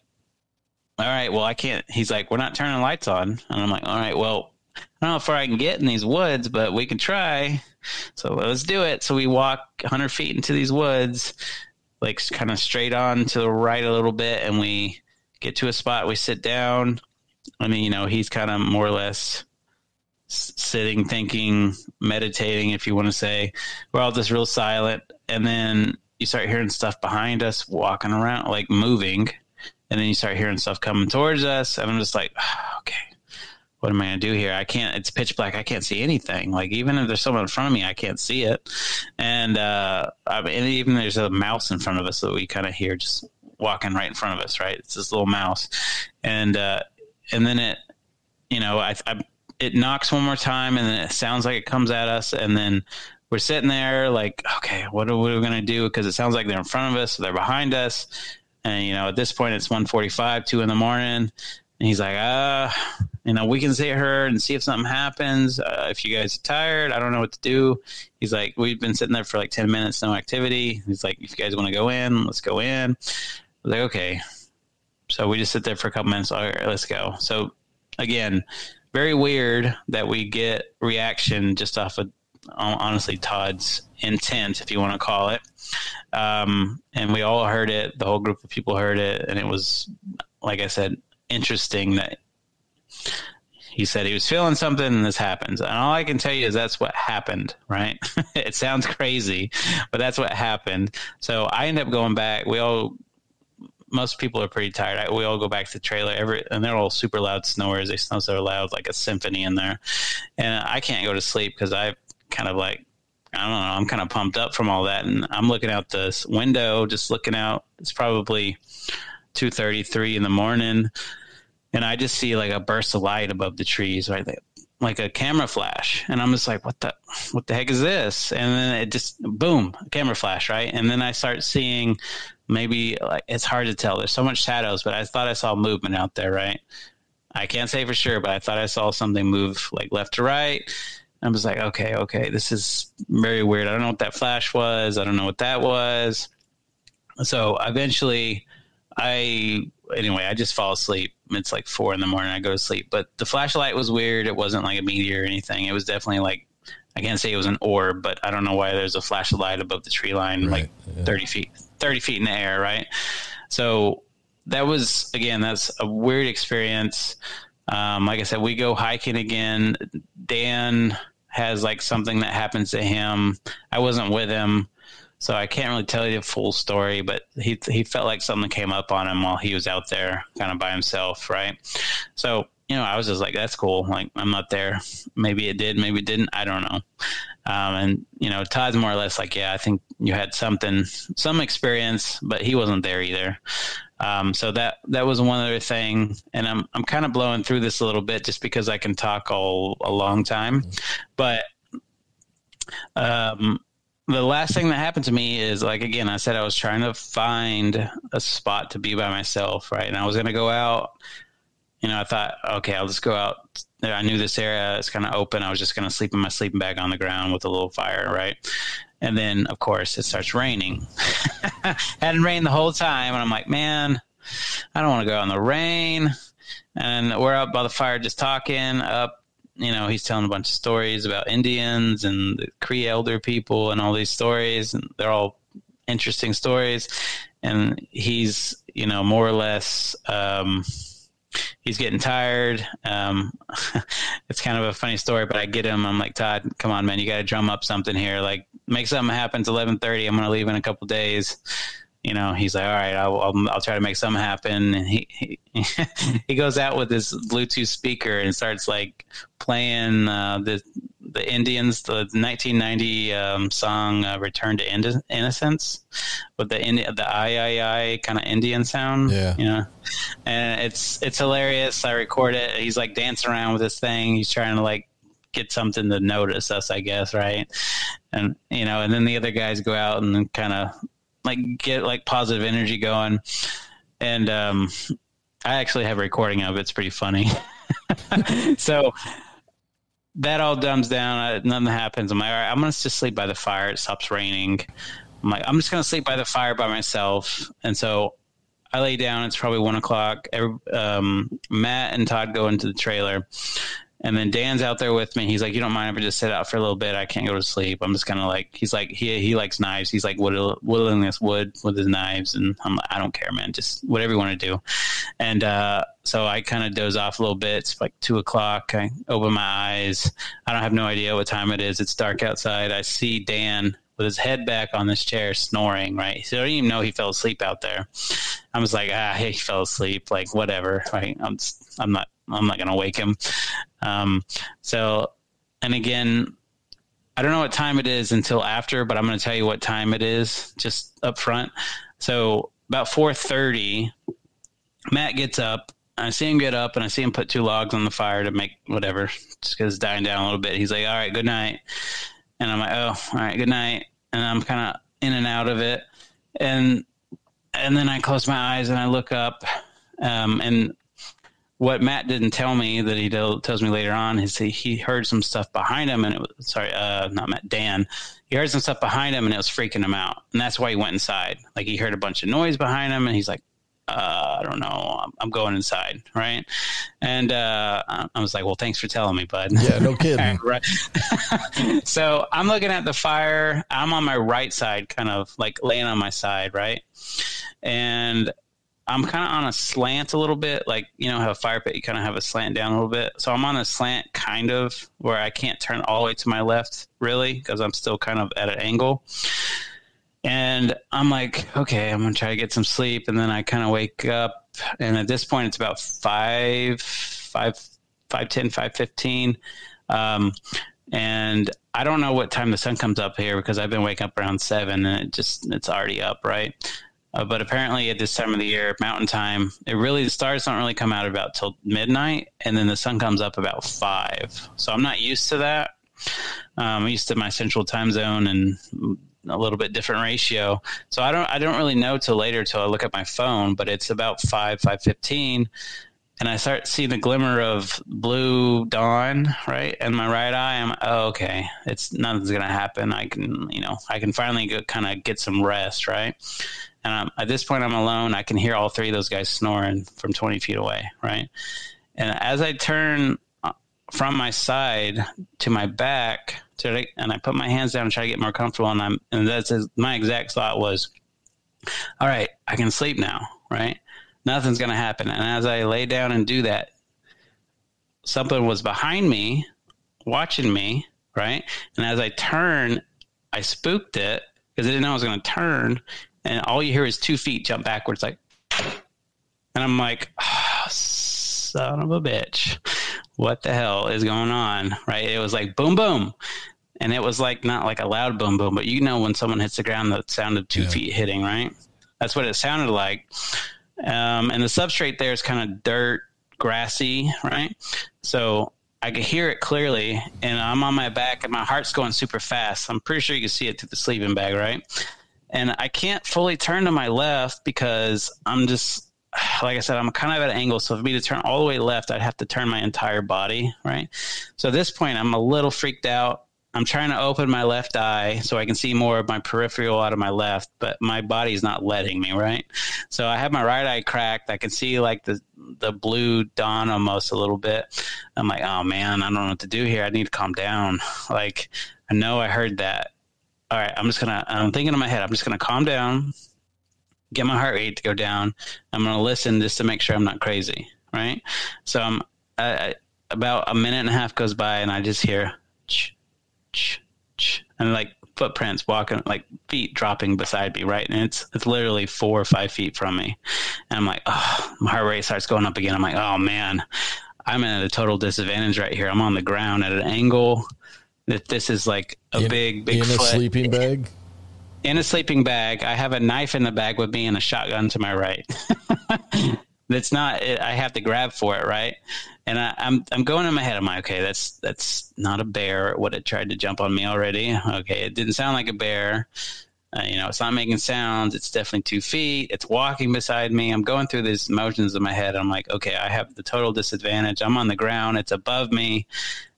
all right, well, I can't. He's like, we're not turning lights on. And I'm like, all right, well, I don't know if far I can get in these woods, but we can try. So let's do it. So we walk 100 feet into these woods, like kind of straight on to the right a little bit, and we get to a spot. We sit down. I mean, you know, he's kind of more or less sitting, thinking, meditating, if you want to say. We're all just real silent. And then you start hearing stuff behind us walking around, like moving. And then you start hearing stuff coming towards us. And I'm just like, ah, okay, what am I going to do here? I can't, it's pitch black. I can't see anything. Like, even if there's someone in front of me, I can't see it. And, uh, I mean, even there's a mouse in front of us that we kind of hear just walking right in front of us, right? It's this little mouse. And, uh, and then it, you know, I, I, it knocks one more time and then it sounds like it comes at us. And then we're sitting there like, okay, what are, we going to do? Cause it sounds like they're in front of us. They're behind us. And, you know, at this point it's 145, two in the morning. And he's like, uh, you know, we can see her and see if something happens. Uh, if you guys are tired, I don't know what to do. He's like, we've been sitting there for like 10 minutes, no activity. He's like, if you guys want to go in, let's go in. I was like, okay. So we just sit there for a couple minutes. All right, let's go. So again, very weird that we get reaction just off of honestly Todd's intent, if you want to call it. Um, and we all heard it. The whole group of people heard it, and it was, like I said, interesting that he said he was feeling something and this happens. And all I can tell you is that's what happened, right? (laughs) it sounds crazy, but that's what happened. So I end up going back. We all, most people are pretty tired. We all go back to the trailer every, and they're all super loud snores. They snore so loud, like a symphony in there. And I can't go to sleep because I kind of like, I don't know, I'm kind of pumped up from all that. And I'm looking out this window, just looking out. It's probably 2.33 in the morning and I just see like a burst of light above the trees, right? Like a camera flash, and I'm just like, "What the, what the heck is this?" And then it just boom, camera flash, right? And then I start seeing maybe like it's hard to tell. There's so much shadows, but I thought I saw movement out there, right? I can't say for sure, but I thought I saw something move like left to right. I was like, okay, okay, this is very weird. I don't know what that flash was. I don't know what that was. So eventually, I anyway, I just fall asleep. It's like four in the morning. I go to sleep. But the flashlight was weird. It wasn't like a meteor or anything. It was definitely like I can't say it was an orb, but I don't know why there's a flashlight above the tree line, right. like yeah. thirty feet, thirty feet in the air, right? So that was again, that's a weird experience. Um, like I said, we go hiking again. Dan has like something that happens to him. I wasn't with him. So I can't really tell you the full story, but he he felt like something came up on him while he was out there, kind of by himself, right? So you know, I was just like, "That's cool." Like I'm not there. Maybe it did, maybe it didn't. I don't know. Um, and you know, Todd's more or less like, "Yeah, I think you had something, some experience, but he wasn't there either." Um, so that that was one other thing, and I'm I'm kind of blowing through this a little bit just because I can talk all a long time, but um, the last thing that happened to me is like again i said i was trying to find a spot to be by myself right? And i was going to go out. You know i thought okay i'll just go out. I knew this area is kind of open. I was just going to sleep in my sleeping bag on the ground with a little fire right? And then of course it starts raining. (laughs) Hadn't rained the whole time and i'm like man i don't want to go out in the rain. And we're out by the fire just talking up you know, he's telling a bunch of stories about Indians and the Cree elder people and all these stories, and they're all interesting stories. And he's, you know, more or less, um, he's getting tired. Um, (laughs) it's kind of a funny story, but I get him. I'm like, Todd, come on, man, you got to drum up something here. Like, make something happen. It's 11:30. I'm going to leave in a couple days you know, he's like, all right, I'll, I'll, I'll try to make something happen. And he, he, (laughs) he goes out with this Bluetooth speaker and starts like playing uh, the the Indians, the 1990 um, song uh, "Return to Ind- Innocence" with the Indi- the I I I kind of Indian sound. Yeah, you know, and it's it's hilarious. I record it. He's like dancing around with this thing. He's trying to like get something to notice us, I guess, right? And you know, and then the other guys go out and kind of like get like positive energy going. And um, I actually have a recording of it. It's pretty funny. (laughs) so that all dumbs down. Nothing happens. I'm like, all right, I'm to just sleep by the fire. It stops raining. I'm like, I'm just to sleep by the fire by myself. And so I lay down. It's probably one o'clock. Every, um, Matt and Todd go into the trailer. And then Dan's out there with me. He's like, "You don't mind if I just sit out for a little bit? I can't go to sleep. I'm just kind of like." He's like, "He he likes knives. He's like whittling this wood with his knives." And I'm like, "I don't care, man. Just whatever you want to do." And uh, so I kind of doze off a little bit. It's like two o'clock. I open my eyes. I don't have no idea what time it is. It's dark outside. I see Dan with his head back on this chair snoring, right? So I didn't even know he fell asleep out there. I was like, ah, he fell asleep, like whatever. Right? I'm, just, I'm not, I'm not gonna wake him. Um, so, and again, I don't know what time it is until after, but I'm gonna tell you what time it is just up front. So about 4:30, Matt gets up. I see him get up, and I see him put two logs on the fire to make whatever, just because it's dying down a little bit. He's like, "All right, good night," and I'm like, "Oh, all right, good night." and I'm kind of in and out of it, and and then I close my eyes and I look up, um, and what Matt didn't tell me that he tells me later on is he, he heard some stuff behind him, and it was sorry, uh, not Matt, Dan. He heard some stuff behind him, and it was freaking him out, and that's why he went inside. Like he heard a bunch of noise behind him, and he's like, uh, I don't know, I'm, I'm, going inside, right? And uh, I was like, well, thanks for telling me, bud. Yeah, no kidding. (laughs) right. (laughs) so I'm looking at the fire. I'm on my right side, kind of like laying on my side, right? And I'm kind of on a slant a little bit, like you know how a fire pit you kind of have a slant down a little bit. So I'm on a slant, kind of where I can't turn all the way to my left, really, because I'm still kind of at an angle. And I'm like, okay, I'm gonna try to get some sleep, and then I kind of wake up, and at this point, it's about five, five, five ten, five fifteen, um, and I don't know what time the sun comes up here because I've been waking up around seven, and it just it's already up, right? Uh, but apparently, at this time of the year, mountain time, it really the stars don't really come out about till midnight, and then the sun comes up about five. So I'm not used to that. Um, I'm used to my central time zone and a little bit different ratio. So I don't I don't really know till later till I look at my phone, but it's about five five fifteen, and I start seeing the glimmer of blue dawn right in my right eye. I'm oh, okay, it's nothing's gonna happen. I can you know I can finally kind of get some rest right. And I'm, at this point, I'm alone. I can hear all three of those guys snoring from 20 feet away, right? And as I turn uh, from my side to my back, to, and I put my hands down and try to get more comfortable. And I'm, and that's my exact thought was, all right, I can sleep now, right? Nothing's to happen. And as I lay down and do that, something was behind me, watching me, right? And as I turn, I spooked it because I didn't know I was going to turn. And all you hear is two feet jump backwards, like, and I'm like, oh, son of a bitch what the hell is going on? Right? It was like boom, boom. And it was like not like a loud boom, boom, but you know when someone hits the ground, the sound of two yeah. feet hitting, right? That's what it sounded like. Um, and the substrate there is kind of dirt, grassy, right? So I could hear it clearly, and I'm on my back, and my heart's going super fast. I'm pretty sure you can see it through the sleeping bag, right? And I can't fully turn to my left because I'm just like I said, I'm kind of at an angle. So for me to turn all the way left, I'd have to turn my entire body, right? So at this point, I'm a little freaked out. I'm trying to open my left eye so I can see more of my peripheral out of my left, but my body's not letting me, right? So I have my right eye cracked. I can see like the the blue dawn almost a little bit. I'm like, oh man, I don't know what to do here. I need to calm down. Like I know I heard that. All right, I'm just gonna. I'm thinking in my head. I'm just gonna calm down get my heart rate to go down. I'm to listen just to make sure I'm not crazy, right? So I'm I, about a minute and a half goes by, and I just hear ch, ch, ch, and like footprints walking, like feet dropping beside me, right? And it's it's literally four or five feet from me, and I'm like, oh, my heart rate starts going up again. I'm like, oh man, I'm at a total disadvantage right here. I'm on the ground at an angle. That this is like a in, big, big in foot. a sleeping bag in a sleeping bag. I have a knife in the bag with me and a shotgun to my right. (laughs) that's not. I have to grab for it, right? And I, am I'm, I'm going in my head. I'm like, okay, that's that's not a bear. What it tried to jump on me already. Okay, it didn't sound like a bear. Uh, you know, it's not making sounds. It's definitely two feet. It's walking beside me. I'm going through these motions in my head. I'm like, okay, I have the total disadvantage. I'm on the ground. It's above me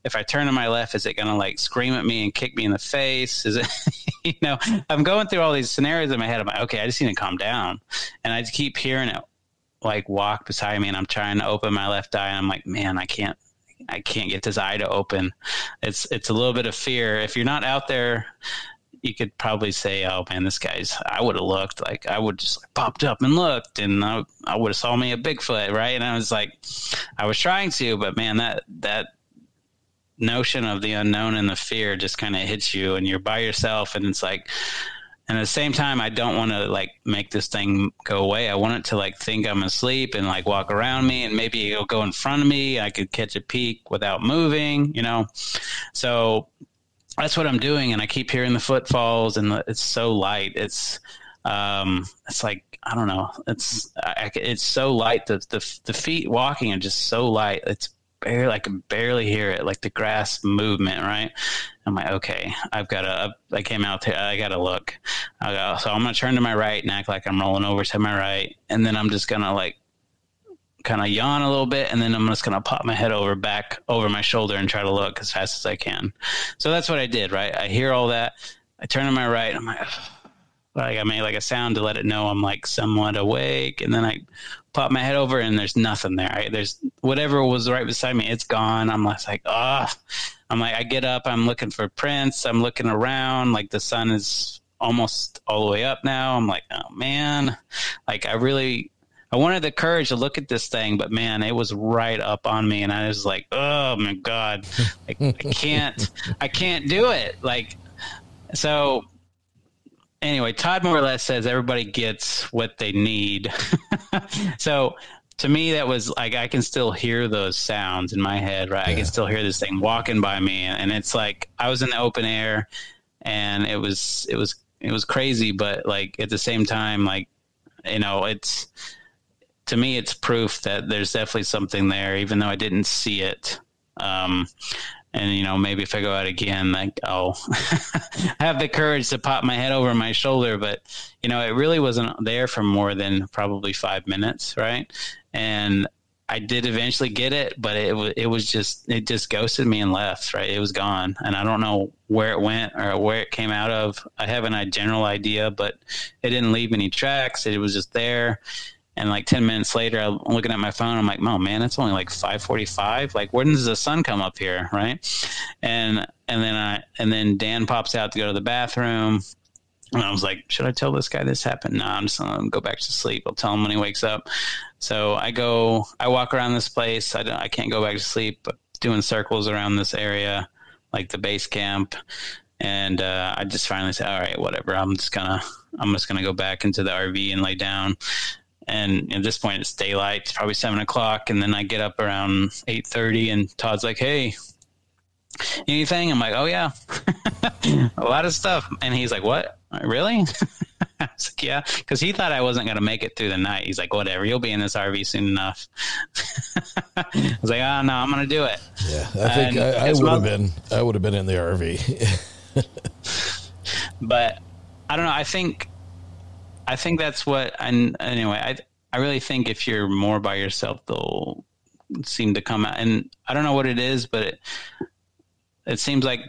if I turn to my left, is it going to like scream at me and kick me in the face? Is it, (laughs) you know, I'm going through all these scenarios in my head. I'm like, okay, I just need to calm down. And I keep hearing it like walk beside me and I'm trying to open my left eye and I'm like, man, I can't, I can't get this eye to open. It's it's a little bit of fear. If you're not out there, you could probably say, "Oh man, this guy's." I would have looked like I would just like popped up and looked, and I, I would have saw me a Bigfoot, right? And I was like, I was trying to, but man, that that notion of the unknown and the fear just kind of hits you, and you're by yourself, and it's like. And at the same time, I don't want to like make this thing go away. I want it to like think I'm asleep and like walk around me, and maybe it'll go in front of me. I could catch a peek without moving, you know. So that's what I'm doing, and I keep hearing the footfalls, and it's so light. It's um, it's like I don't know. It's I, it's so light. The, the the feet walking are just so light. It's barely I can barely hear it, like the grass movement. Right? I'm like, okay, I've got to. I came out there. I got to look. I so I'm gonna turn to my right and act like I'm rolling over to my right, and then I'm just gonna like kind of yawn a little bit, and then I'm just going to pop my head over back over my shoulder and try to look as fast as I can. So that's what I did, right? I hear all that. I turn to my right. I'm like, like I made like a sound to let it know I'm like somewhat awake, and then I pop my head over, and there's nothing there. I, there's whatever was right beside me, it's gone. I'm like, ah. Oh. I'm like, I get up. I'm looking for prints. I'm looking around. Like the sun is almost all the way up now. I'm like, oh man, like I really I wanted the courage to look at this thing, but man, it was right up on me, and I was like, "Oh my god, I, I can't, I can't do it!" Like, so anyway, Todd more or less says everybody gets what they need. (laughs) so to me, that was like I can still hear those sounds in my head, right? Yeah. I can still hear this thing walking by me, and it's like I was in the open air, and it was it was it was crazy, but like at the same time, like you know, it's to me, it's proof that there's definitely something there, even though I didn't see it. Um, and you know, maybe if I go out again, like I'll (laughs) have the courage to pop my head over my shoulder. But you know, it really wasn't there for more than probably five minutes, right? And I did eventually get it, but it it was just it just ghosted me and left. Right, it was gone, and I don't know where it went or where it came out of. I have a general idea, but it didn't leave any tracks. It was just there, and like 10 minutes later, I'm looking at my phone. I'm like, oh man, it's only like 545. Like, when does the sun come up here? Right. And, and then I, and then Dan pops out to go to the bathroom. And I was like, should I tell this guy this happened? No, I'm just going to go back to sleep. I'll tell him when he wakes up. So I go, I walk around this place. I, I can't go back to sleep, but doing circles around this area, like the base camp. And uh, I just finally said, all right, whatever. I'm just going to, I'm just going to go back into the RV and lay down and at this point it's daylight it's probably seven o'clock and then i get up around 8.30 and todd's like hey anything i'm like oh yeah (laughs) a lot of stuff and he's like what really (laughs) I was like, yeah, because he thought I wasn't going to make it through the night. He's like, whatever, you'll be in this RV soon enough. (laughs) I was like, oh no, I'm going to do it. Yeah, I think and I, I would have been. I would have been in the RV. but I don't know. I think I think that's what. And anyway, I I really think if you're more by yourself, they'll seem to come out. And I don't know what it is, but it it seems like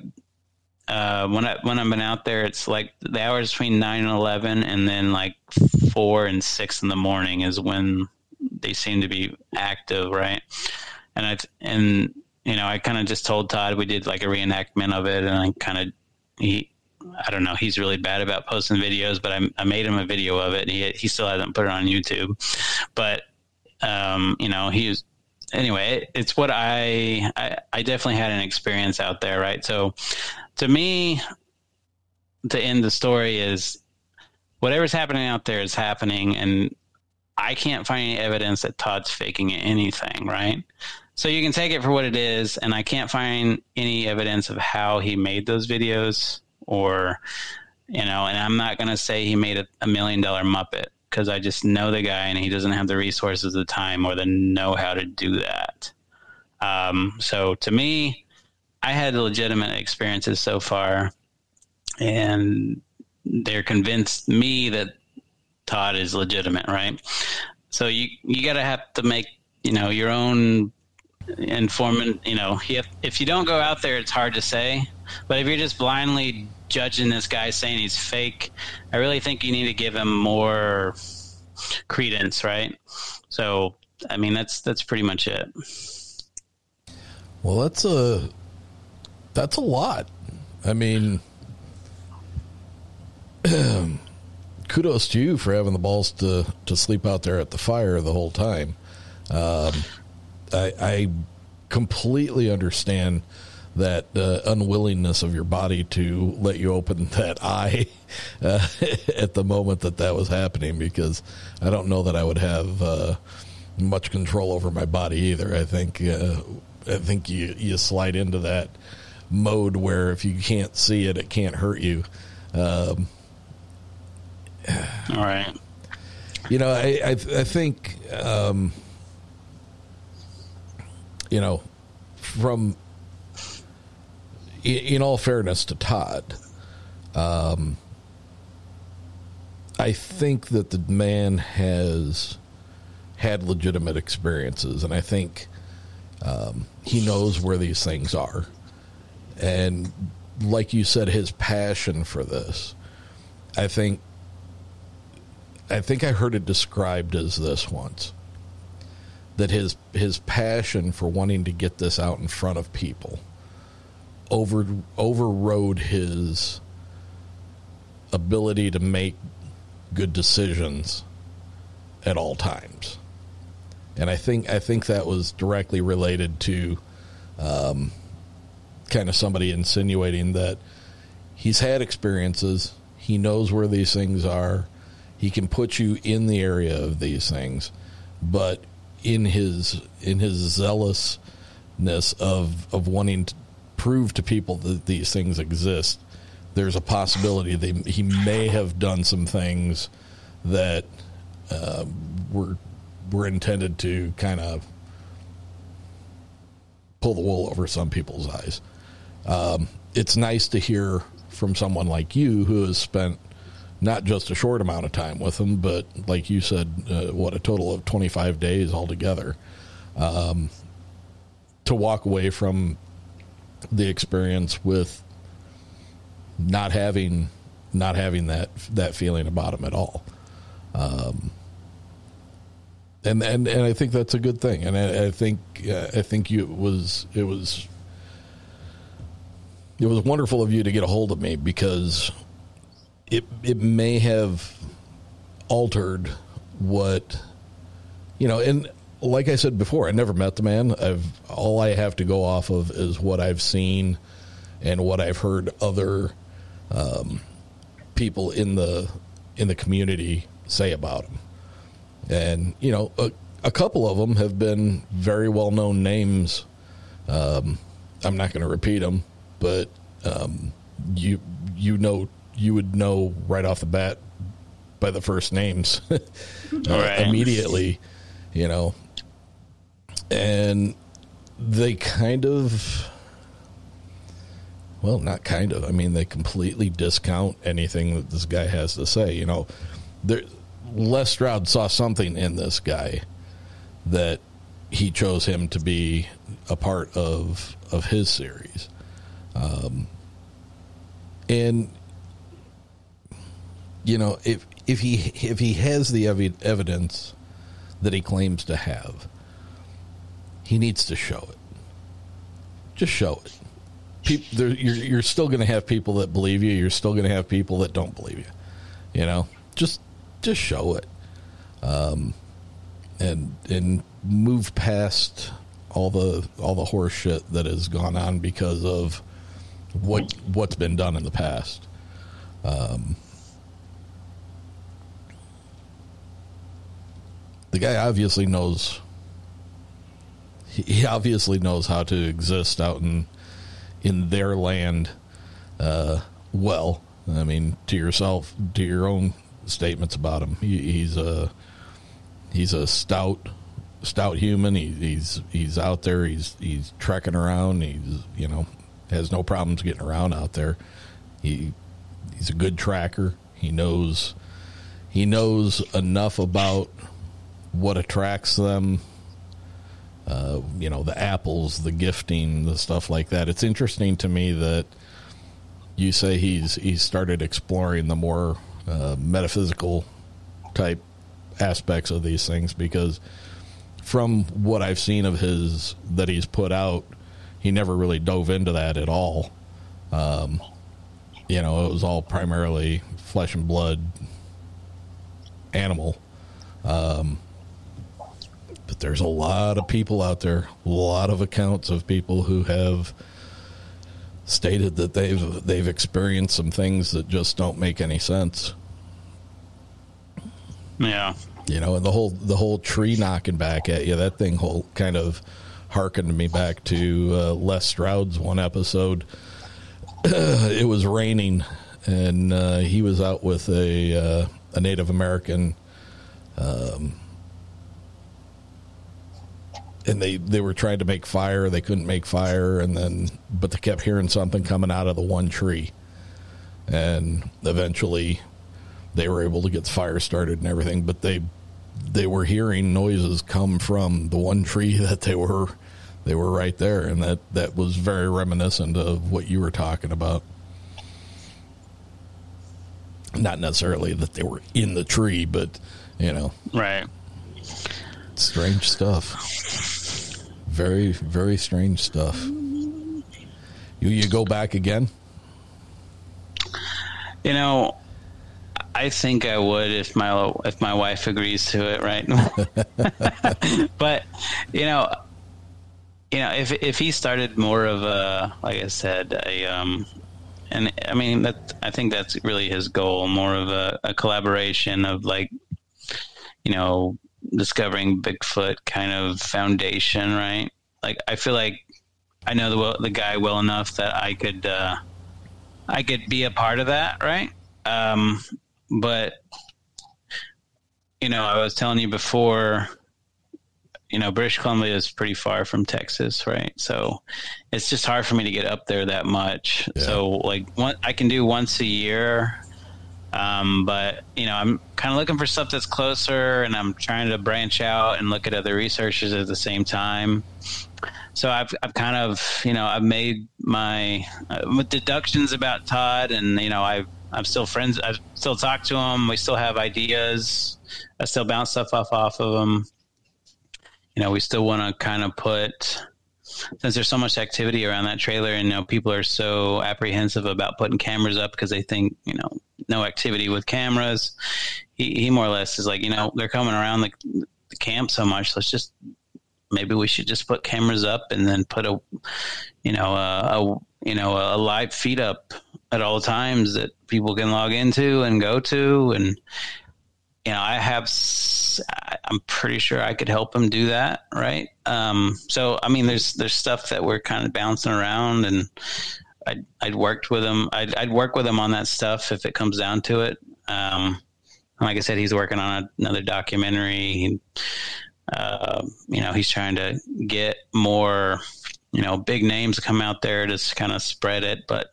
uh, when I when I've been out there, it's like the hours between nine and eleven, and then like four and six in the morning is when they seem to be active, right? And I and you know I kind of just told Todd we did like a reenactment of it, and I kind of he I don't know. He's really bad about posting videos, but I, I made him a video of it. He he still hasn't put it on YouTube, but um, you know, he was anyway. It, it's what I, I I definitely had an experience out there, right? So, to me, to end the story is whatever's happening out there is happening, and I can't find any evidence that Todd's faking anything, right? So you can take it for what it is, and I can't find any evidence of how he made those videos or you know, and I'm not going to say he made a, a million dollar Muppet because I just know the guy and he doesn't have the resources, the time, or the know how to do that. Um, so to me, I had legitimate experiences so far, and they're convinced me that Todd is legitimate, right? So you you got to have to make you know your own informant. You know, if if you don't go out there, it's hard to say. But if you're just blindly judging this guy saying he's fake, I really think you need to give him more credence, right? So, I mean, that's that's pretty much it. Well, that's a that's a lot. I mean, (clears throat) kudos to you for having the balls to to sleep out there at the fire the whole time. Um, I, I completely understand that uh, unwillingness of your body to let you open (laughs) that eye uh, (laughs) at the moment that that was happening because I don't know that I would have uh, much control over my body either. I think uh, I think you you slide into that mode where if you can't see it, it can't hurt you. Um, All right. You know, I I, I think um, you know from in, all fairness to Todd, um, I think that the man has had legitimate experiences, and I think um, he knows where these things are. And like you said, his passion for this, I think, I think I heard it described as this once that his his passion for wanting to get this out in front of people over overrode his ability to make good decisions at all times. And I think I think that was directly related to um, kind of somebody insinuating that he's had experiences, he knows where these things are, he can put you in the area of these things, but in his in his zealousness of of wanting to prove to people that these things exist, there's a possibility that he may have done some things that uh, were were intended to kind of pull the wool over some people's eyes. Um, it's nice to hear from someone like you who has spent not just a short amount of time with him, but like you said, uh, what a total of 25 days altogether. Um, to walk away from the experience with not having not having that that feeling about him at all. Um, and and and I think that's a good thing. And I, I think uh, I think you it was it was it was wonderful of you to get a hold of me because it it may have altered what you know and like I said before I never met the man I've all I have to go off of is what I've seen and what I've heard other um, people in the in the community say about him and you know a, a couple of them have been very well known names um, I'm not going to repeat them but um, you you know you would know right off the bat by the first names (laughs) Right. immediately, you know. And they kind of, well, not kind of. I mean, they completely discount anything that this guy has to say. You know, there, Les Stroud saw something in this guy that he chose him to be a part of of his series. Um, and you know, if if he if he has the evidence that he claims to have, he needs to show it. Just show it. People, there, you're you're still going to have people that believe you. You're still going to have people that don't believe you. You know, just just show it, um, and and move past all the all the horse shit that has gone on because of what what's been done in the past. Um, the guy obviously knows. He obviously knows how to exist out in in their land. Uh, well, I mean, to yourself, to your own statements about him, he, he's a he's a stout stout human. He, he's he's out there. He's he's trekking around. He's you know has no problems getting around out there. He he's a good tracker. He knows he knows enough about what attracts them. Uh, you know the apples, the gifting, the stuff like that. It's interesting to me that you say he's he's started exploring the more uh, metaphysical type aspects of these things because from what I've seen of his that he's put out, he never really dove into that at all. Um, you know, it was all primarily flesh and blood animal. Um, there's a lot of people out there, a lot of accounts of people who have stated that they've they've experienced some things that just don't make any sense. Yeah. You know, and the whole the whole tree knocking back at you, that thing whole kind of harkened me back to uh, Les Stroud's one episode. (clears throat) it was raining, and uh, he was out with a uh, a Native American, um, and they they were trying to make fire. They couldn't make fire, and then but they kept hearing something coming out of the one tree, and eventually they were able to get the fire started and everything. But they they were hearing noises come from the one tree (laughs) that they were they were right there, and that that was very reminiscent of what you were talking about. Not necessarily that they were in the tree, but you know, Right. strange stuff. Very very strange stuff. You you go back again? You know, I think I would if my if my wife agrees to it, right? (laughs) but you know, you know, if if he started more of a, like I said, a um, and I mean that I think that's really his goal, more of a, a collaboration of like, you know, discovering Bigfoot kind of foundation, right? Like I feel like I know the the guy well enough that I could uh, I could be a part of that, right? Um, but you know, I was telling you before, you know, British Columbia is pretty far from Texas, right? So it's just hard for me to get up there that much. So like one, I can do once a year. Um, but you know, I'm kind of looking for stuff that's closer, and I'm trying to branch out and look at other researchers at the same time. So I've I've kind of you know I've made my uh, deductions about Todd, and you know I've I'm still friends. I still talk to him. We still have ideas. I still bounce stuff off off of him. You know, we still want to kind of put since there's so much activity around that trailer, and know people are so apprehensive about putting cameras up because they think you know no activity with cameras. He, he more or less is like you know they're coming around the, the camp so much. Let's just maybe we should just put cameras up and then put a you know a, a you know a live feed up at all times that people can log into and go to and you know i have I'm pretty sure i could help him do that right um so i mean there's there's stuff that we're kind of bouncing around and i'd i'd worked with him i'd, I'd work with him on that stuff if it comes down to it um like i said he's working on another documentary uh, you know, he's trying to get more, you know, big names come out there to kind of spread it. But,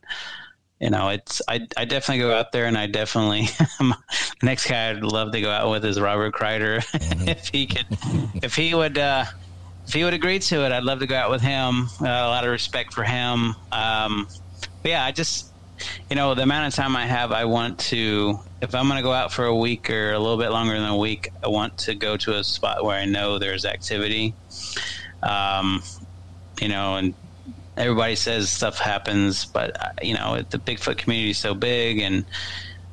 you know, it's, I, I definitely go out there and I definitely, (laughs) the next guy I'd love to go out with is Robert Kreider. (laughs) if he could, if he would, uh, if he would agree to it, I'd love to go out with him. Uh, a lot of respect for him. Um, but yeah, I just, you know, the amount of time I have, I want to, if I'm going to go out for a week or a little bit longer than a week, I want to go to a spot where I know there's activity. Um, you know, and everybody says stuff happens, but, uh, you know, the Bigfoot community is so big and,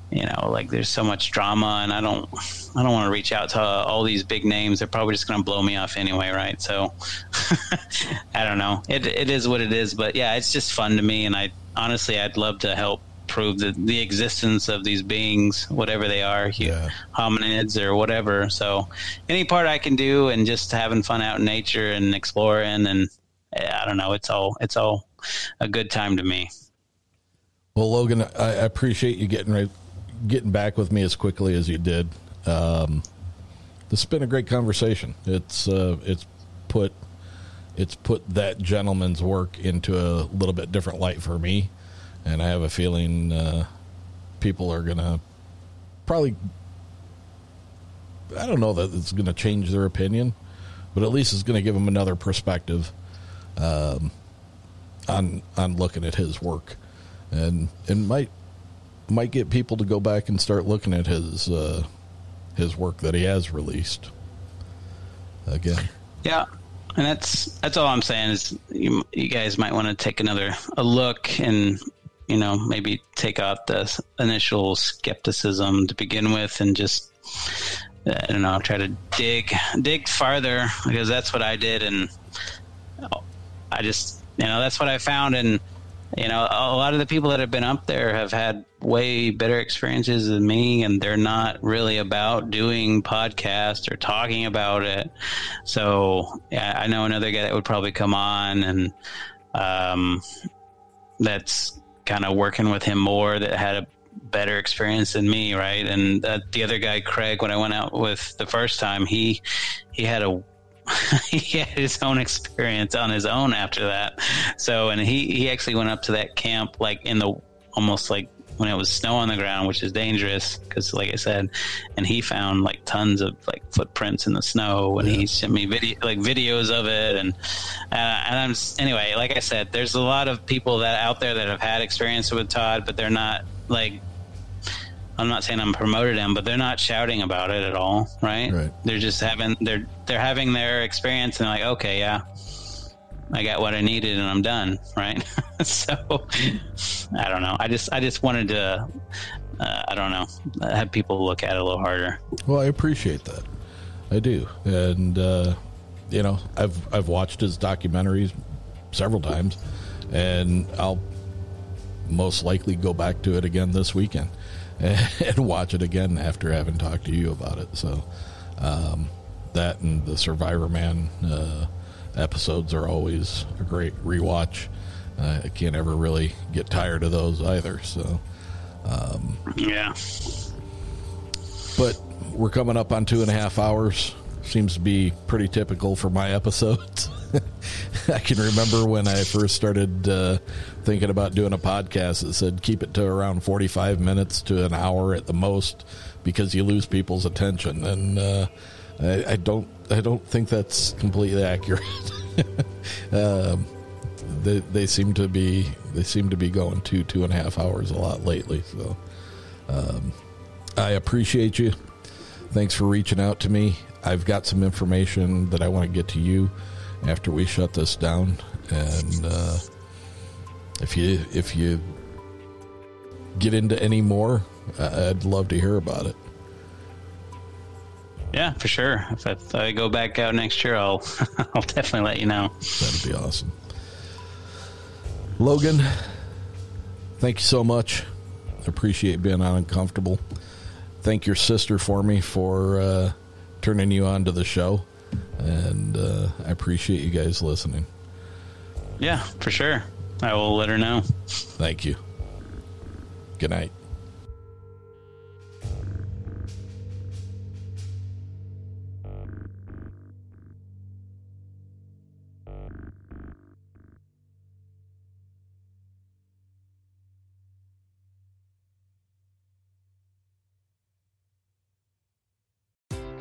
you know, like there's so much drama and I don't, I don't want to reach out to all these big names. They're probably just going to blow me off anyway. Right. So (laughs) I don't know. It, it is what it is, but yeah, it's just fun to me. And I honestly, I'd love to help prove the, the existence of these beings, whatever they are, hu- hominids or whatever. So any part I can do and just having fun out in nature and exploring and I don't know, it's all, it's all a good time to me. Well, Logan, I, appreciate you getting right, getting back with me as quickly as you did. Um, this has been a great conversation. It's uh, it's put it's put that gentleman's work into a little bit different light for me, and I have a feeling uh, people are gonna probably. I don't know that it's going to change their opinion, but at least it's going to give them another perspective um, on on looking at his work, and and might might get people to go back and start looking at his uh, his work that he has released again. Yeah, and that's that's all I'm saying is you, you guys might want to take another a look and you know maybe take out the initial skepticism to begin with and just I don't know try to dig dig farther because that's what I did and I just you know that's what I found. And you know a lot of the people that have been up there have had way better experiences than me and they're not really about doing podcasts or talking about it. So yeah i know another guy that would probably come on and um, that's kind of working with him more that had a better experience than me right? And uh, the other guy craig when i went out with the first time he he had a (laughs) he had his own experience on his own after that. So, and he, he actually went up to that camp like in the almost like when it was snow on the ground, which is dangerous because, like I said, and he found like tons of like footprints in the snow, and yeah. he sent me video like videos of it, and uh, and I'm anyway, like I said, there's a lot of people that out there that have had experience with Todd, but they're not like I'm not saying I'm promoted them, but they're not shouting about it at all, right? Right. They're just having they're they're having their experience and like, okay, yeah, I got what I needed and I'm done, right? (laughs) so I don't know. I just I just wanted to uh, I don't know have people look at it a little harder. Well, I appreciate that. I do, and uh, you know, I've I've watched his documentaries several times, and I'll most likely go back to it again this weekend (laughs) and watch it again after having talked to you about it. So um, that and the Survivorman uh, episodes are always a great rewatch. Uh, I can't ever really get tired of those either. So um, yeah, but we're coming up on two and a half hours. Seems to be pretty typical for my (laughs) episodes. (laughs) I can remember when I first started uh, thinking about doing a podcast that said keep it to around 45 minutes to an hour at the most because you lose people's attention. And uh, I, I, don't I don't think that's completely accurate. (laughs) um, they, they seem to be they seem to be going two two and a half hours a lot lately. So um, I appreciate you. Thanks for reaching out to me. I've got some information that I want to get to you after we shut this down. And uh, if you if you get into any more, I'd love to hear about it. Yeah, for sure. If I, if I go back out next year, I'll (laughs) I'll definitely let you know. That'd be awesome. Logan, thank you so much. I appreciate being on uncomfortable. Thank your sister for me for uh, turning you on to the show and uh, I appreciate you guys listening. Yeah, for sure. I will let her know. Thank you. Good night.